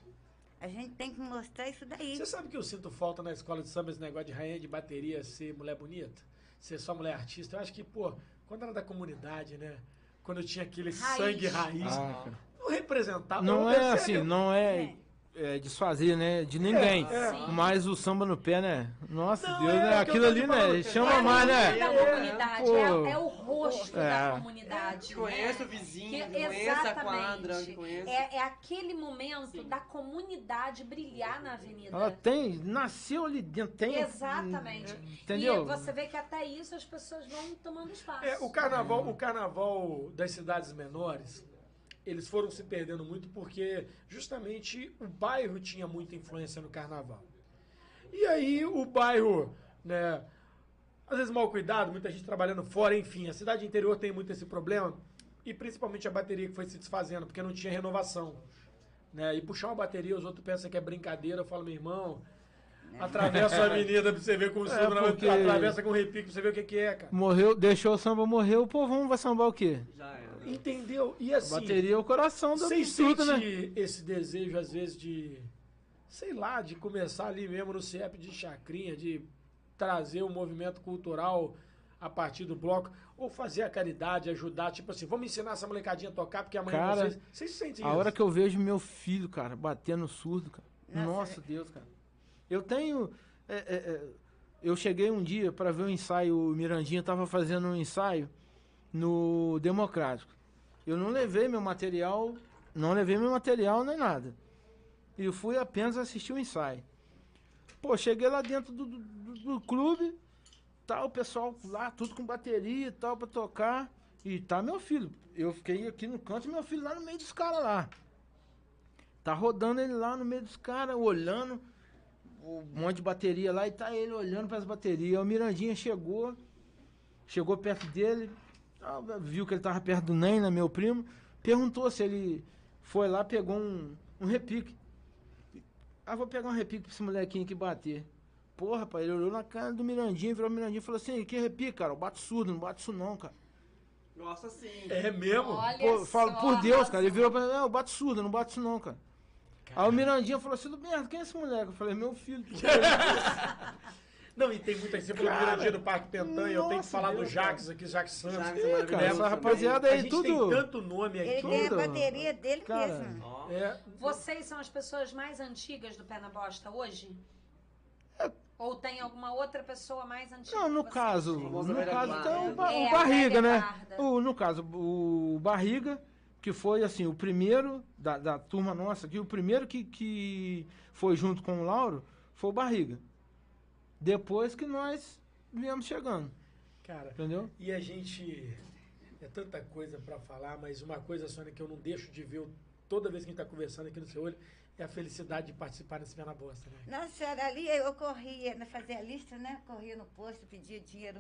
A gente tem que mostrar isso daí. Você sabe que eu sinto falta na escola de samba esse negócio de rainha de bateria ser mulher bonita? Ser só mulher artista? Eu acho que, pô, quando era da comunidade, né? Quando eu tinha aquele Raiz. sangue raiz, Ah, não representava. Não eu- é assim, não é. É. é, desfazer, né? De ninguém. é. Sim. Mas o samba no pé, né? Nossa Não, Deus, é, né? é Aquilo ali, né? Chama É a mais, né? da comunidade, Pô. é, é o rosto É. da comunidade. Que conhece né? o vizinho, Que- conhece a quadra, conhece... É, é aquele momento Sim. da comunidade brilhar na avenida. Ela tem, nasceu ali dentro, tem. Exatamente. Entendeu? E você vê que até isso as pessoas vão tomando espaço. É, o carnaval, o carnaval das cidades menores, eles foram se perdendo muito porque justamente o bairro tinha muita influência no carnaval. E aí o bairro, né, às vezes mal cuidado, muita gente trabalhando fora, enfim, a cidade interior tem muito esse problema e principalmente a bateria que foi se desfazendo porque não tinha renovação. Né? E puxar uma bateria, os outros pensam que é brincadeira, eu falo, meu irmão, atravessa a avenida pra você ver como É, se porque- atravessa com repique pra você ver o que, que é, cara. Morreu, deixou o samba morrer, o povão vai sambar o quê? Já Entendeu? E assim, Bateria é o coração do vocês tudo, né? esse desejo, às vezes, de, sei lá, de começar ali mesmo no CEP de Chacrinha, de trazer o movimento cultural a partir do bloco, ou fazer a caridade, ajudar, tipo assim, vamos ensinar essa molecadinha a tocar, porque amanhã Cara, vocês... Vocês sentem A isso? hora que eu vejo meu filho, cara, batendo surdo, cara. Nossa, Nossa, Deus, cara. Eu tenho. é, é, é, eu cheguei um dia para ver o ensaio, o Mirandinha tava fazendo um ensaio no Democrático. Eu não levei meu material, não levei meu material nem nada. E fui apenas assistir o ensaio. Pô, cheguei lá dentro do, do, do- clube, tá o pessoal lá, tudo com bateria e tal, pra tocar. E tá meu filho. Eu fiquei aqui no canto e meu filho lá no meio dos caras lá. Tá rodando ele lá no meio dos caras, olhando um monte de bateria lá e tá ele olhando para as baterias. O Mirandinha chegou, chegou perto dele, viu que ele tava perto do Ney, meu primo, perguntou se ele foi lá, pegou um, um repique. Ah, vou pegar um repique pra esse molequinho aqui bater. Porra, rapaz, ele olhou na cara do Mirandinha, virou o Mirandinha e falou assim, que repique, cara? Eu bato surdo, não bato isso não, cara. Gosta sim. É mesmo? Olha Pô, só, falo, por Deus, cara. Ele virou pra mim, não, eu bato surdo, não bato isso não, cara. Aí o Mirandinha falou assim, Luberto, quem é esse moleque? Eu falei, meu filho. Não, e tem muita gente, você falou do Mirandinha do Parque Pentanha, eu tenho que falar do Deus, Jax aqui, Jax Santos. Jax é cara, essa também. rapaziada A aí, gente tudo... tem tanto nome Ele aqui. tem a Tudo. bateria dele Cara, mesmo. É, Vocês são as pessoas mais antigas do Pé na Bosta hoje? Ou tem alguma outra pessoa mais antiga? Não, no caso, no caso tem o, ba- É, o Barriga, né? O, no caso, o Barriga, que foi assim, o primeiro da, da turma nossa aqui, o primeiro que, que foi junto com o Lauro foi o Barriga. Depois que nós viemos chegando, cara, entendeu? E a gente. É tanta coisa pra falar, mas uma coisa, Sônia, que eu não deixo de ver toda vez que a gente tá conversando aqui no seu olho é a felicidade de participar desse Pé na Bosta, né? Nossa senhora, ali eu corria, né, fazia a lista, né? Corria no posto, pedia dinheiro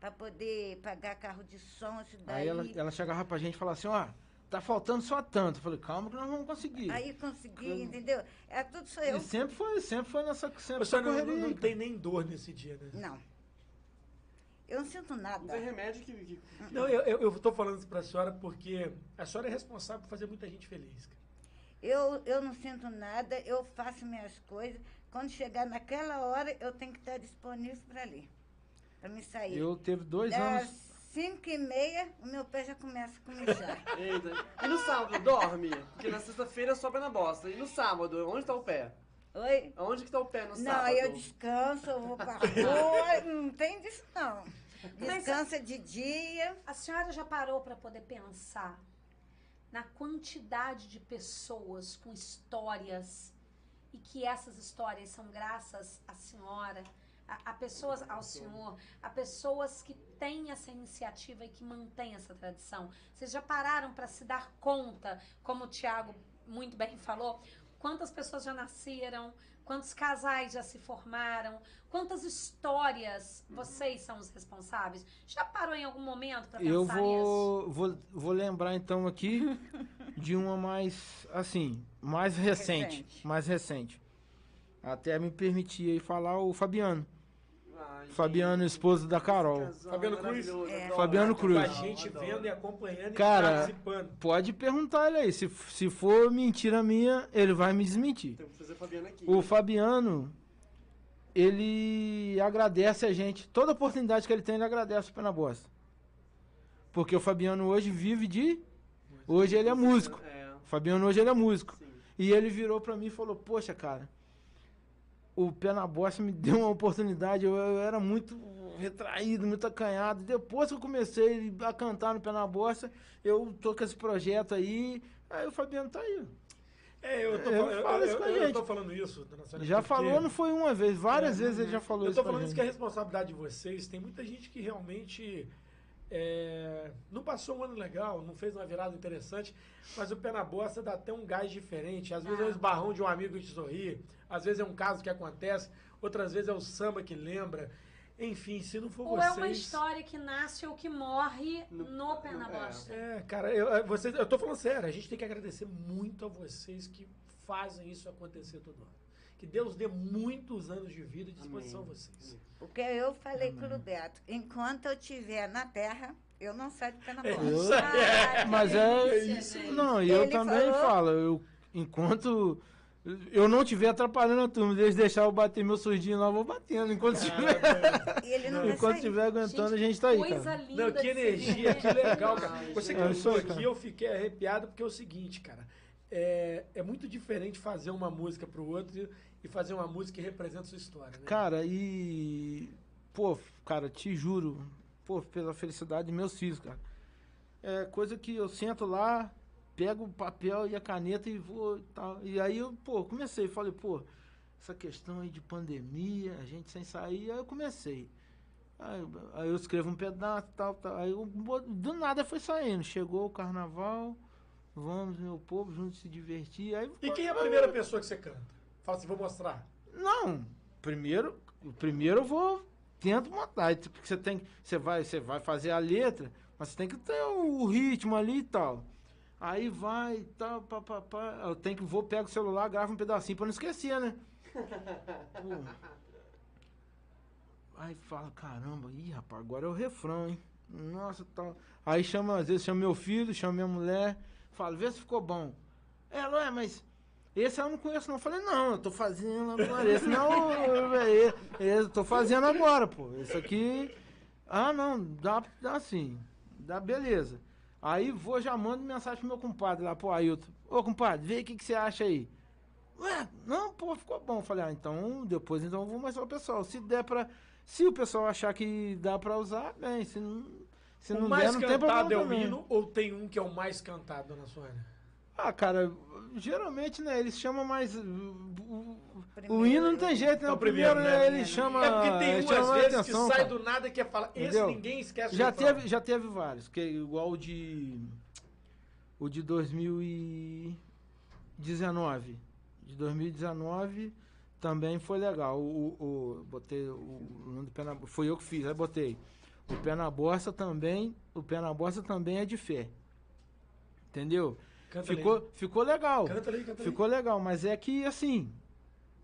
para poder pagar carro de som, isso daí. Aí ela, ela chegava pra gente e falava assim, ó, tá faltando só tanto. Eu falei, calma que nós vamos conseguir. Aí consegui, entendeu? É tudo sou eu. E sempre foi, sempre foi nessa, sempre Você não, correria. não, não tem nem dor nesse dia, né? Não. Eu não sinto nada. Não tem remédio que... que- Não, eu, eu, eu tô falando isso pra senhora porque a senhora é responsável por fazer muita gente feliz. cara. Eu, eu não sinto nada, eu faço minhas coisas. Quando chegar naquela hora, eu tenho que estar disponível para ali. Para me sair. Eu teve dois Das anos. Cinco e meia, o meu pé já começa a começar. Eita. E no sábado, dorme? Porque na sexta-feira sobe na bosta. E no sábado, onde tá o pé? Oi? Onde que tá o pé no Não, sábado? aí eu descanso, eu vou pra rua, não tem disso não. Descansa de dia. A senhora já parou para poder pensar na quantidade de pessoas com histórias e que essas histórias são graças à senhora, a, a pessoas ao senhor, a pessoas que têm essa iniciativa e que mantêm essa tradição. Vocês já pararam para se dar conta, como o Tiago muito bem falou, quantas pessoas já nasceram, quantos casais já se formaram, quantas histórias vocês são os responsáveis? Já parou em algum momento para pensar Eu nisso? vou, vou, vou lembrar então aqui de uma mais, assim, mais recente, Recente. mais recente. Até me permitir aí falar o Fabiano. Fabiano, esposo da Carol. Fabiano Cruz? É. Fabiano Cruz. Com a gente vendo e acompanhando Cara, e participando. Pode perguntar ele aí. Se, se for mentira minha, ele vai me desmentir. Tem que fazer Fabiano aqui. O Fabiano, ele agradece a gente. Toda oportunidade que ele tem, ele agradece o Pé na Bosta. Porque o Fabiano hoje vive de. Hoje ele é músico. É, O Fabiano hoje ele é músico. sim. E ele virou pra mim e falou, poxa, cara, o pé na bosta me deu uma oportunidade. Eu, eu era muito retraído, muito acanhado. Depois que eu comecei a cantar no pé na bosta, eu tô com esse projeto aí. Aí o Fabiano tá aí. É, eu tô, Eu falando, eu, falo isso eu- com a eu- eu gente. tô falando isso, dona Sônia, Já porque- falou, não foi uma vez, várias É, vezes ele já falou Eu isso. tô pra falando isso gente. que é responsabilidade de vocês. Tem muita gente que realmente é, não passou um ano legal, não fez uma virada interessante, mas o pé na bosta dá até um gás diferente. Às vezes é um Ah. esbarrão de um amigo que te sorri, às vezes é um caso que acontece, outras vezes é o samba que lembra. Enfim, se não for Ou vocês... é uma história que nasce ou que morre No- no pé na é. bosta. É, cara, eu, eu- vocês, eu tô falando sério, a gente tem que agradecer muito a vocês que fazem isso acontecer todo ano. Que Deus dê muitos anos de vida e disposição a vocês. Porque eu falei pro Beto, enquanto eu estiver na terra, eu não saio do pé na É aí. Ai, que Mas é isso. Não, e eu também falou- falo, eu, enquanto eu não estiver atrapalhando a turma, eles deixar eu bater meu surdinho lá, eu vou batendo. Enquanto estiver enquanto estiver aguentando, Gente, a gente tá aí, Coisa cara. linda. Não, que de energia, que legal, cara. Você que É aí, cara. aqui, eu fiquei arrepiado porque é o seguinte, cara. É, é muito diferente fazer uma música pro outro e- fazer uma música que representa sua história, né? Cara, e. Pô, cara, te juro, pô, pela felicidade de meus filhos, cara. É coisa que eu sento lá, pego o papel e a caneta e vou e tal. E aí eu, pô, comecei, falei, pô, essa questão aí de pandemia, a gente sem sair, aí eu comecei. Aí, eu- aí eu escrevo um pedaço, tal, tal. Aí eu, do nada foi saindo. Chegou o carnaval, vamos, meu povo, juntos se divertir. Aí, E quem é a primeira pessoa que você canta? Fala assim, vou mostrar. não, primeiro, primeiro eu vou tento montar, porque você tem, você vai, você vai fazer a letra, mas você tem que ter o, ritmo ali e tal. Aí vai tal, pá, pá, pá. Eu tenho que vou pego o celular, gravo um pedacinho pra não esquecer, né? Pô. Aí fala, caramba, ih, rapaz, agora é o refrão, hein? Nossa, tal. Aí chama, às vezes chama meu filho, chama minha mulher, fala, vê se ficou bom. Ela, é, mas esse eu não conheço, não. Eu falei, não, eu tô fazendo agora. Esse não, eu, eu tô fazendo agora, pô. Esse aqui. Ah, não, dá, dá sim. Dá beleza. Aí vou, já mando mensagem pro meu compadre lá, pô, Ailton. Ô, compadre, vê o que, que você acha aí. Ué, não, pô, ficou bom. Falei, ah, então depois então eu vou mostrar pro pessoal. Se der pra. Se o pessoal achar que dá pra usar, bem. Se não, se o não mais der, não tem cantado é o hino ou tem um que é o mais cantado, dona Sônia? Ah, cara, geralmente, né, eles chamam mais. uh, O, o Primeiro, hino não tem jeito, né? É o O primeiro, primeiro, né? né? Ele chama. é porque tem um, mais vezes, atenção, que sai cara. do nada que fala, esse Entendeu? ninguém esquece Já o teve, já teve vários, que é igual o de. O de 2019. De 2019 também foi legal. O, o- botei o, o nome do pé na, Foi eu que fiz, aí botei. O pé na bosta também. O pé na bosta também é de fé. Entendeu? Canta Ficou, ficou legal. ali. Canta ali, canta ali. Ficou legal, mas é que assim.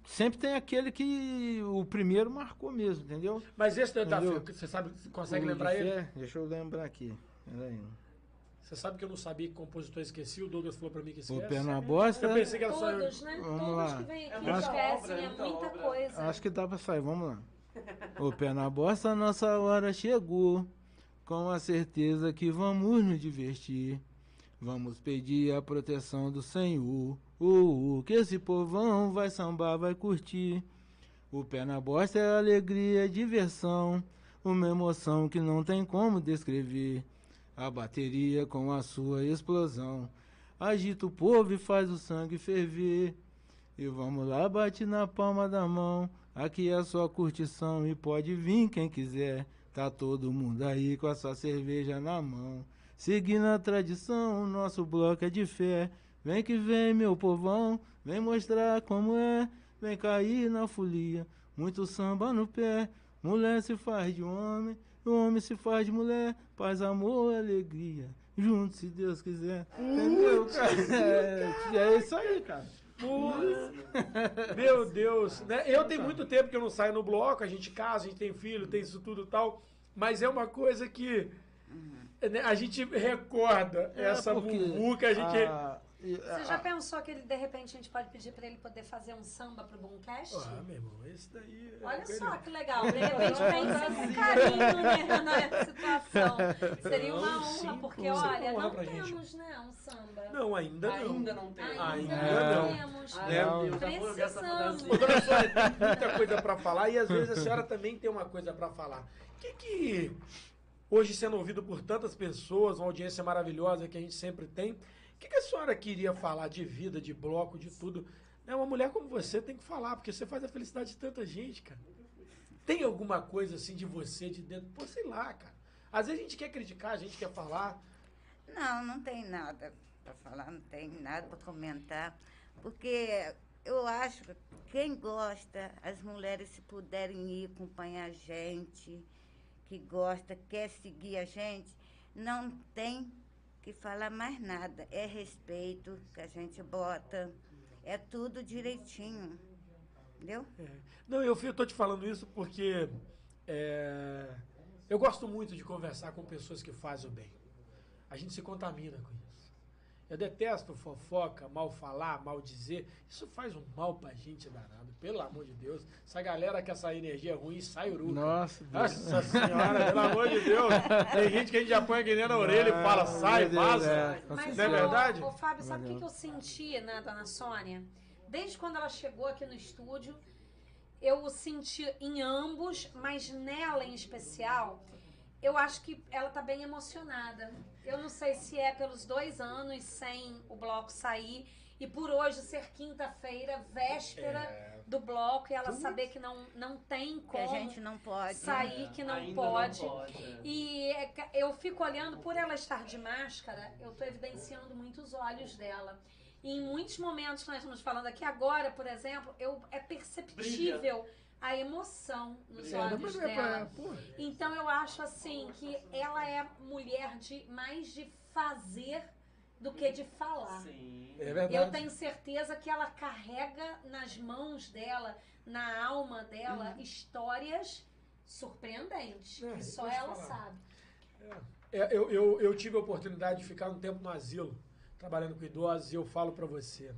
Sempre tem aquele que o primeiro marcou mesmo, entendeu? Mas esse Entendeu? você sabe, consegue O de lembrar ele? fé, Deixa eu lembrar aqui. Peraí. Você sabe que eu não sabia que compositor esqueci, o Douglas falou pra mim que O esquece. pé na bosta. Eu pensei que era só eu. Todos, né? Vamos Todos lá. que vêm É aqui esquecem, obra, é muita muita obra. coisa. Acho que dá pra sair, vamos lá. O pé na bosta, nossa hora chegou. Com a certeza que vamos nos divertir. Vamos pedir a proteção do Senhor. Uh, uh, que esse povão vai sambar, vai curtir. O pé na bosta é alegria, é diversão. Uma emoção que não tem como descrever. A bateria com a sua explosão. Agita o povo e faz o sangue ferver. E vamos lá, bate na palma da mão. Aqui é só curtição e pode vir quem quiser. Tá todo mundo aí com a sua cerveja na mão. Seguindo a tradição, o nosso bloco é de fé. Vem que vem, meu povão, vem mostrar como é. Vem cair na folia, muito samba no pé. Mulher se faz de homem, o homem se faz de mulher. Paz, amor, alegria, junto se Deus quiser. Entendeu, cara? É, é isso aí, cara. Meu Deus, né? Eu tenho muito tempo que eu não saio no bloco, a gente casa, a gente tem filho, tem isso tudo e tal, mas é uma coisa que a gente recorda essa É, porque muvuca, a gente... a- Você já pensou que ele, de repente, a gente pode pedir pra ele poder fazer um samba pro Boomcast? Ah, meu irmão, esse daí. é Olha só que legal. De repente pensa com carinho né, na situação. Seria uma Não, honra, sim, porque olha, não pra gente. temos, né, um samba. Não, ainda não. Ainda não tem. Ainda, Ainda não não. temos. Ai, Né? meu Deus, já vou ver essa Precisamos. Dona Sônia, tem muita coisa pra falar e às vezes a senhora também tem uma coisa pra falar. O que que, hoje sendo ouvido por tantas pessoas, uma audiência maravilhosa que a gente sempre tem, o que, que a senhora queria falar de vida, de bloco, de tudo? Né, Uma mulher como você tem que falar, porque você faz a felicidade de tanta gente, cara. Tem alguma coisa assim de você, de dentro? Pô, sei lá, cara. Às vezes a gente quer criticar, a gente quer falar. Não, não tem nada para falar, não tem nada para comentar, porque eu acho que quem gosta, as mulheres se puderem ir acompanhar a gente, que gosta, quer seguir a gente, não tem que falar mais nada. É respeito que a gente bota, é tudo direitinho. Entendeu? É. Não, eu estou te falando isso porque é, eu gosto muito de conversar com pessoas que fazem o bem. A gente se contamina com isso. Eu detesto fofoca, mal falar, mal dizer. Isso faz um mal pra gente danado. Pelo amor de Deus. Essa galera que essa energia ruim sai uruca. Nossa, Deus. Nossa senhora, pelo amor de Deus. Tem gente que a gente já põe aqui da orelha e fala, sai, vaza. é, com Mas, Não é verdade? ô, Fábio, sabe o que, eu senti, né, dona Sônia? Desde quando ela chegou aqui no estúdio, eu senti em ambos, mas nela em especial, eu acho que ela tá bem emocionada. Eu não sei se é pelos dois anos sem o bloco sair e por hoje ser quinta-feira, véspera É. do bloco, e ela saber que não, não tem Que como a gente não pode. sair, que não Ainda pode. Não pode é. E é eu fico olhando, por ela estar de máscara, eu tô evidenciando muito os olhos dela. E em muitos momentos que nós estamos falando aqui agora, por exemplo, eu, é perceptível a emoção nos. É, olhos é pra- dela. pô, Então eu acho assim que ela é mulher de mais de fazer do que de falar. Sim. é verdade. Eu tenho certeza que ela carrega nas mãos dela, na alma dela, histórias surpreendentes. É, que só ela falar. sabe. É, eu, eu, eu tive a oportunidade de ficar um tempo no asilo, trabalhando com idosos, e eu falo pra você.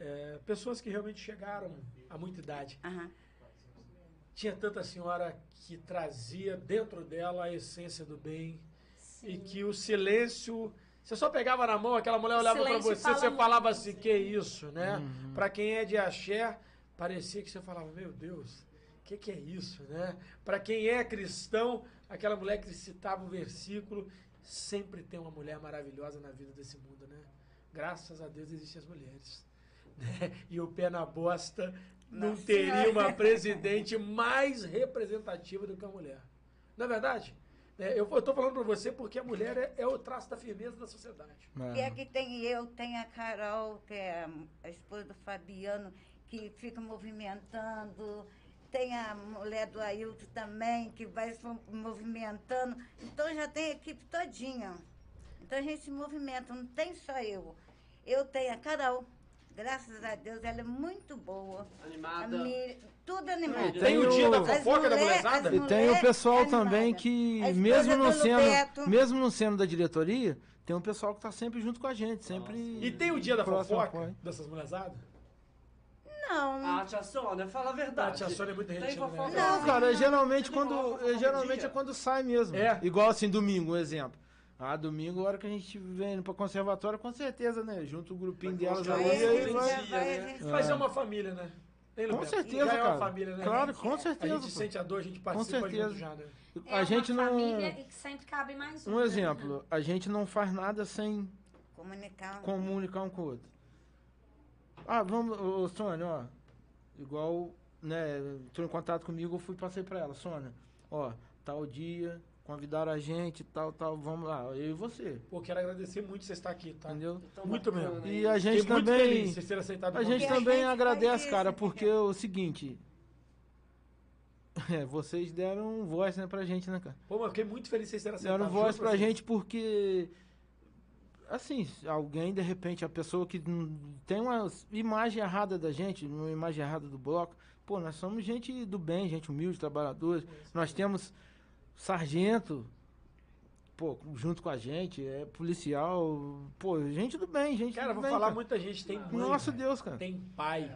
é, pessoas que realmente chegaram a muita idade. Aham. Tinha tanta senhora que trazia dentro dela a essência do bem e Sim. que o silêncio. Você só pegava na mão, aquela mulher olhava silêncio você, fala você muito, falava sim. assim: que isso, né? Uhum. Pra quem é de axé, parecia que você falava: meu Deus, o que, que é isso, né? Pra quem é cristão, aquela mulher que citava o versículo, sempre tem uma mulher maravilhosa na vida desse mundo, né? Graças a Deus existem as mulheres. Né? E o pé na bosta não Nossa teria uma presidente mais representativa do que a mulher. Não é verdade? É, eu, tô falando pra você porque a mulher é, é o traço da firmeza da sociedade. E É. aqui tem eu, tem a Carol, que é a- a esposa do Fabiano, que fica movimentando. Tem a mulher do Ailton também, que vai se movimentando. Então já tem a equipe todinha. Então a gente se movimenta, não tem só eu. Eu tenho a Carol. Graças a Deus, ela é muito boa. A Animada. Mi- tudo animado. Tem Tem o dia da fofoca da as E tem o pessoal animada. também que, A mesmo não, do sendo, mesmo não sendo da diretoria, tem um pessoal que tá sempre junto com a gente, sempre. E tem o dia da fofoca apoio. dessas mulherzadas? Não, Ah, tia Sônia, fala a A verdade. tia Sônia é muito Tem retida, né? Não, cara, geralmente Você tem quando. todo Geralmente é quando sai mesmo. É. Igual assim, domingo, um exemplo. Ah, domingo, a hora que a gente vem pra conservatório, com certeza, né? Junto o grupinho Vai delas ali, aí a gente vai. já vai, a né? gente Mas é uma família, né? Hein, Com certeza, Já é cara. uma família, né? Claro, com A certeza. gente pô. sente a dor, a gente participa certeza. junto já, né? É a gente uma não. família e que sempre cabe mais um. Um né? exemplo, a gente não faz nada sem comunicar. comunicar um com o outro. Ah, vamos, ô, Sônia, ó. Igual, né, entrou em contato comigo, eu fui passei pra ela, Sônia, ó, tal dia, convidaram a gente, tal, tal, vamos lá, eu e você, Pô, quero agradecer muito você estar aqui, tá? entendeu? Tão Muito bacana, mesmo. E a gente Fiquei muito também. feliz de vocês terem aceitado A gente Porque a convite. também gente agradece, cara, porque é o seguinte. É, vocês deram voz, né, pra gente, né, cara? Pô, mas eu fiquei muito feliz vocês terem aceitado. Deram voz pra vocês. gente porque. Assim, alguém, de repente, a pessoa que tem uma imagem errada da gente, uma imagem errada do bloco, pô, nós somos gente do bem, gente humilde, trabalhadores. Nós temos sargento pô, junto com a gente, é policial, pô, gente do bem, gente Cara, do vou bem, falar, cara. muita gente tem mãe. Nossa cara. Deus, cara. Tem pai.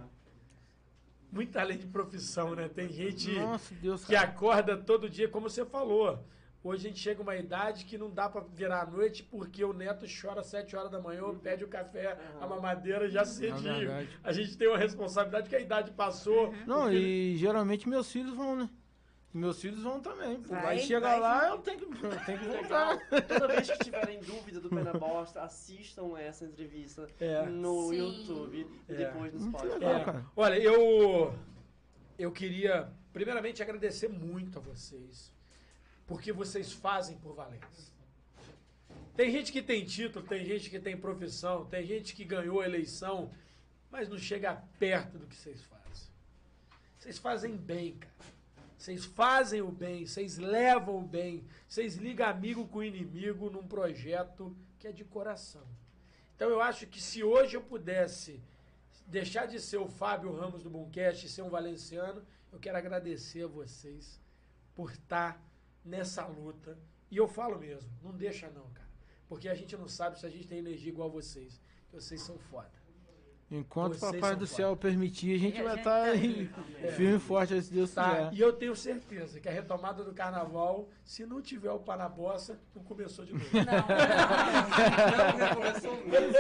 Muito além de profissão, né? Tem gente Nossa Deus, que acorda todo dia, como você falou. Hoje a gente chega uma idade que não dá pra virar à noite porque o neto chora às 7 horas da manhã, pede o café, a mamadeira já cedinho. verdade. A gente tem uma responsabilidade que a idade passou. Não, e geralmente meus filhos vão, né? Meus filhos vão também. Pô. Vai, Vai, chegar vai lá, sim. eu tenho que, eu tenho que voltar. Toda vez que tiverem dúvida do Pé na Bosta, assistam essa entrevista É. no Sim. YouTube e É. depois no Spotify. É, olha, eu eu queria primeiramente agradecer muito a vocês, porque vocês fazem por Valença. Tem gente que tem título, tem gente que tem profissão, tem gente que ganhou a eleição, mas não chega perto do que vocês fazem. Vocês fazem bem, cara. Vocês fazem o bem, vocês levam o bem, vocês ligam amigo com inimigo num projeto que é de coração. Então eu acho que se hoje eu pudesse deixar de ser o Fábio Ramos do Boomcast e ser um valenciano, eu quero agradecer a vocês por estar nessa luta. E eu falo mesmo, não deixa não, cara. Porque a gente não sabe se a gente tem energia igual vocês. Vocês são foda. Enquanto o Papai do. Céu permitir, a gente E vai estar tá aí, É. firme e forte, se Deus Tá? quiser. E eu tenho certeza que a retomada do carnaval, se não tiver o Panabossa, não começou de novo. Não recomeçou mesmo.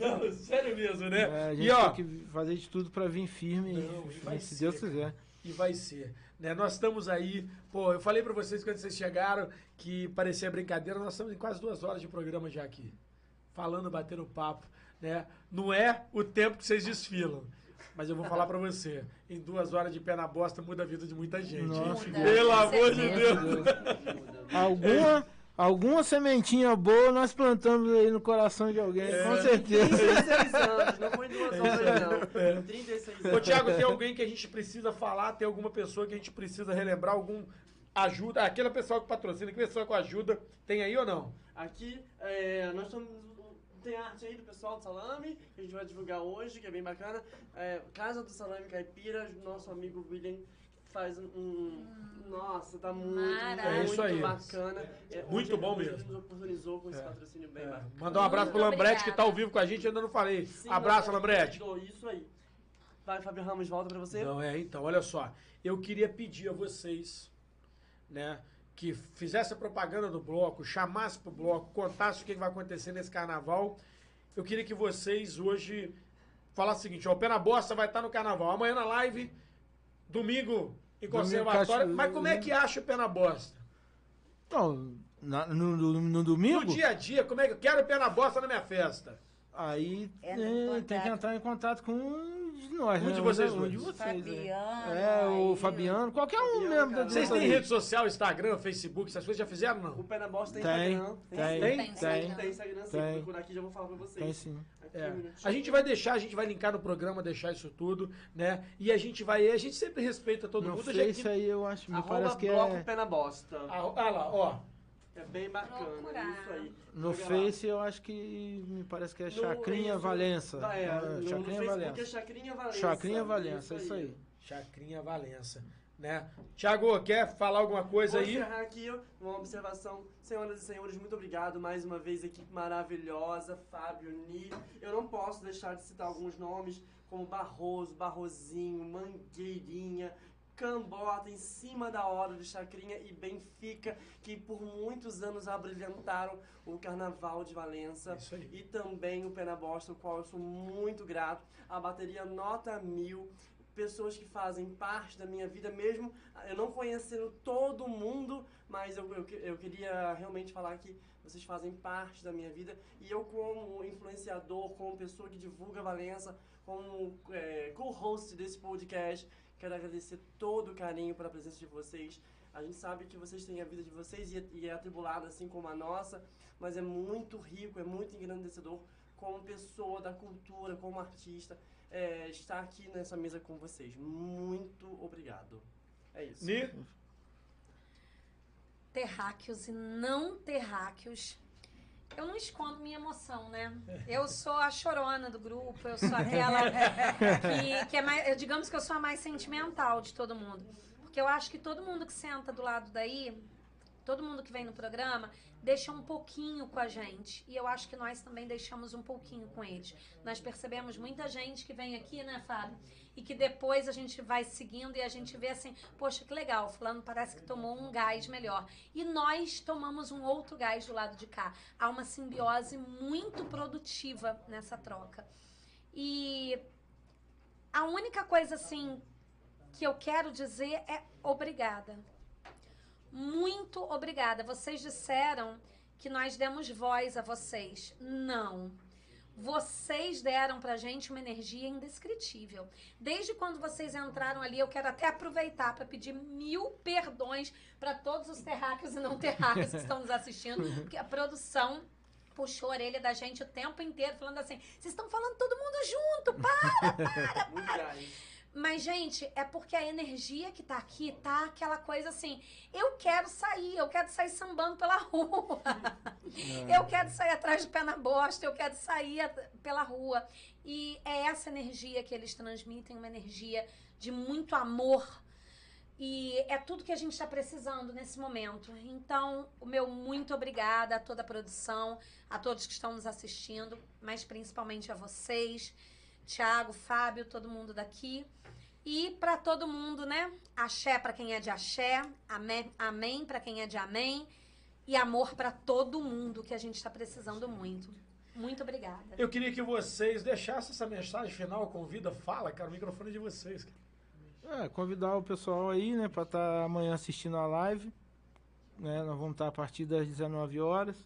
não, sério mesmo, né? É, a gente e ó, tem que fazer de tudo pra vir firme, Não, e vai se ser, Deus cara. quiser. E vai ser. Né? Nós estamos aí. Pô, eu falei pra vocês quando vocês chegaram que parecia brincadeira, nós estamos em quase duas horas de programa já aqui. Falando, batendo papo. Né? Não é o tempo que vocês desfilam. Mas eu vou falar pra você. Em duas horas de pé na bosta muda a vida de muita gente. Nossa, Pelo com amor de. Deus. Alguma, alguma sementinha boa nós plantamos aí no coração de alguém, É. com certeza. 36 anos, não foi duas horas não. É. 36 Ô, anos. Thiago, tem alguém que a gente precisa falar? Tem alguma pessoa que a gente precisa relembrar? Algum ajuda? Aquela pessoa que patrocina, que pessoa que ajuda, tem aí ou não? Aqui, é, nós estamos. Tem arte aí do pessoal do Salame, que a gente vai divulgar hoje, que é bem bacana. É, Casa do Salame Caipira, nosso amigo William faz um. um- nossa, tá muito, Maravilha. É isso aí. muito bacana. É, Muito bom mesmo. Nos oportunizou com esse É. patrocínio bem É, bacana. Mandar um abraço pro Lambrete, que tá ao vivo com a gente, ainda não falei. Sim, Abraço, Lambrete. Lambrete. Isso aí. Vai, Fábio Ramos, volta pra você. Não, é, então, olha só. Eu queria pedir a vocês, né, que fizesse a propaganda do bloco, chamasse pro bloco, contasse o que vai acontecer nesse carnaval. Eu queria que vocês hoje falassem o seguinte, ó, o Pé na Bosta vai estar no carnaval. Amanhã na live, domingo em conservatório. Mas como é que acha o Pé na Bosta? Então, na- no, no- no No domingo, dia a dia, como é que eu quero o Pé na Bosta na minha festa? aí Entra é, em tem que contato. entrar em contato com de nós, Um né? de vocês um dois. de vocês, né? Fabiano. É, o aí, Fabiano, qualquer um Fabiano, mesmo. cara. Vocês têm rede social, Instagram, Facebook, essas coisas já fizeram não? O Pé na Bosta tem, Tem, Instagram. tem, Tem? Tem, tem, Tem Instagram, sim. Tem. Procurar aqui já vou falar pra vocês. tem sim. Aqui, É. um minutinho. A gente vai deixar, a gente vai linkar no programa, deixar isso tudo, né? E a gente vai, a gente sempre respeita todo No mundo. Face já que- aí eu acho, me Arroba parece que bloco é... Pé na Bosta. Ah, ah lá, ó. É bem bacana, Procurar. isso aí. No lá. Face eu acho que me parece que é No- Chacrinha isso, Valença. É, É, no, no Chacrinha Facebook é Valença. Chacrinha Valença. Chacrinha Valença, isso aí. Chacrinha Valença, né? Tiago, quer falar alguma coisa Vou aí? encerrar aqui uma observação. Senhoras e senhores, muito obrigado mais uma vez, equipe maravilhosa, Fábio, Ni. Eu não posso deixar de citar alguns nomes, como Barroso, Barrozinho, Mangueirinha, Cambota, em cima da hora de Chacrinha e Benfica, que por muitos anos abrilhantaram o Carnaval de Valença. Isso aí. E também o Pé na Bosta, o qual eu sou muito grato. A bateria Nota Mil, pessoas que fazem parte da minha vida, mesmo eu não conhecendo todo mundo, mas eu, eu, eu queria realmente falar que vocês fazem parte da minha vida. E eu, como influenciador, como pessoa que divulga Valença, como é, co-host desse podcast, quero agradecer todo o carinho pela presença de vocês. A gente sabe que vocês têm a vida de vocês e é, e é atribulada assim como a nossa, mas é muito rico, é muito engrandecedor como pessoa da cultura, como artista, é, estar aqui nessa mesa com vocês. Muito obrigado. É isso. Ni? terráqueos e não terráqueos. Eu não escondo minha emoção, né? Eu sou a chorona do grupo, eu sou aquela que, que é mais. digamos que eu sou a mais sentimental de todo mundo. Porque eu acho que todo mundo que senta do lado daí todo mundo que vem no programa deixa um pouquinho com a gente. E eu acho que nós também deixamos um pouquinho com eles. Nós percebemos muita gente que vem aqui, né, Fábio? E que depois a gente vai seguindo e a gente vê assim, poxa, que legal, fulano parece que tomou um gás melhor. E nós tomamos um outro gás do lado de cá. Há uma simbiose muito produtiva nessa troca. E a única coisa assim que eu quero dizer é obrigada muito obrigada. Vocês disseram que nós demos voz a vocês. Não. Vocês deram pra gente uma energia indescritível. Desde quando vocês entraram ali, eu quero até aproveitar para pedir mil perdões para todos os terráqueos e não terráqueos que estão nos assistindo, porque a produção puxou a orelha da gente o tempo inteiro, falando assim: vocês estão falando todo mundo junto, para, para, para. Mas, gente, é porque a energia que tá aqui tá aquela coisa assim. Eu quero sair, eu quero sair sambando pela rua. É. Eu quero sair atrás do pé na bosta, eu quero sair pela rua. E é essa energia que eles transmitem, uma energia de muito amor. E é tudo que a gente está precisando nesse momento. Então, o meu muito obrigada a toda a produção, a todos que estão nos assistindo, mas principalmente a vocês. Tiago, Fábio, todo mundo daqui. E para todo mundo, né? Axé para quem é de axé, amém, amém para quem é de amém e amor para todo mundo que a gente está precisando muito. Muito obrigada. Eu queria que vocês deixassem essa mensagem final, convida, fala, cara, o microfone é de vocês. É, convidar o pessoal aí, né, para estar tá amanhã assistindo a live. Né, nós vamos estar tá a partir das 19 horas.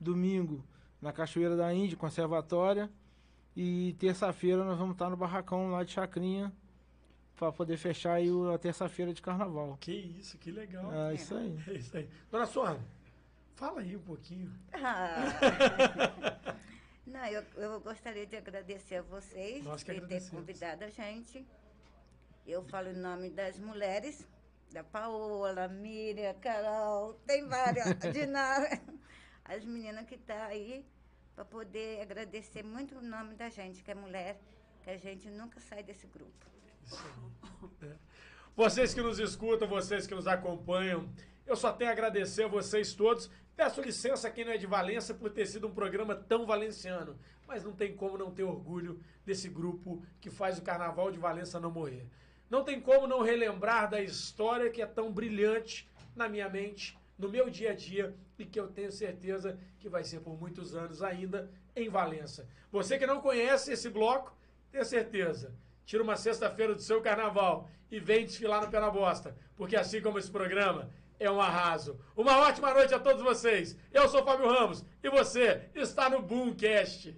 Domingo, na Cachoeira da Índia, Conservatória. E terça-feira nós vamos estar no barracão lá de Chacrinha para poder fechar aí a terça-feira de carnaval. Que isso, que legal. É, é. isso aí. É isso aí. Dona Sônia, fala aí um pouquinho. Ah. Não, eu, eu gostaria de agradecer a vocês por ter convidado a gente. Eu falo em nome das mulheres, da Paola, Miriam, Carol, tem várias, Dinara, as meninas que estão tá aí para poder agradecer muito o nome da gente, que é mulher, que a gente nunca sai desse grupo. É. Vocês que nos escutam, vocês que nos acompanham, eu só tenho a agradecer a vocês todos. Peço licença a quem não é de Valência por ter sido um programa tão valenciano, mas não tem como não ter orgulho desse grupo que faz o Carnaval de Valença não morrer. Não tem como não relembrar da história que é tão brilhante na minha mente, no meu dia a dia e que eu tenho certeza que vai ser por muitos anos ainda em Valença. Você que não conhece esse bloco, tenha certeza. Tira uma sexta-feira do seu carnaval e vem desfilar no Pé na Bosta, porque assim como esse programa é um arraso. Uma ótima noite a todos vocês. Eu sou Fábio Ramos e você está no Boomcast.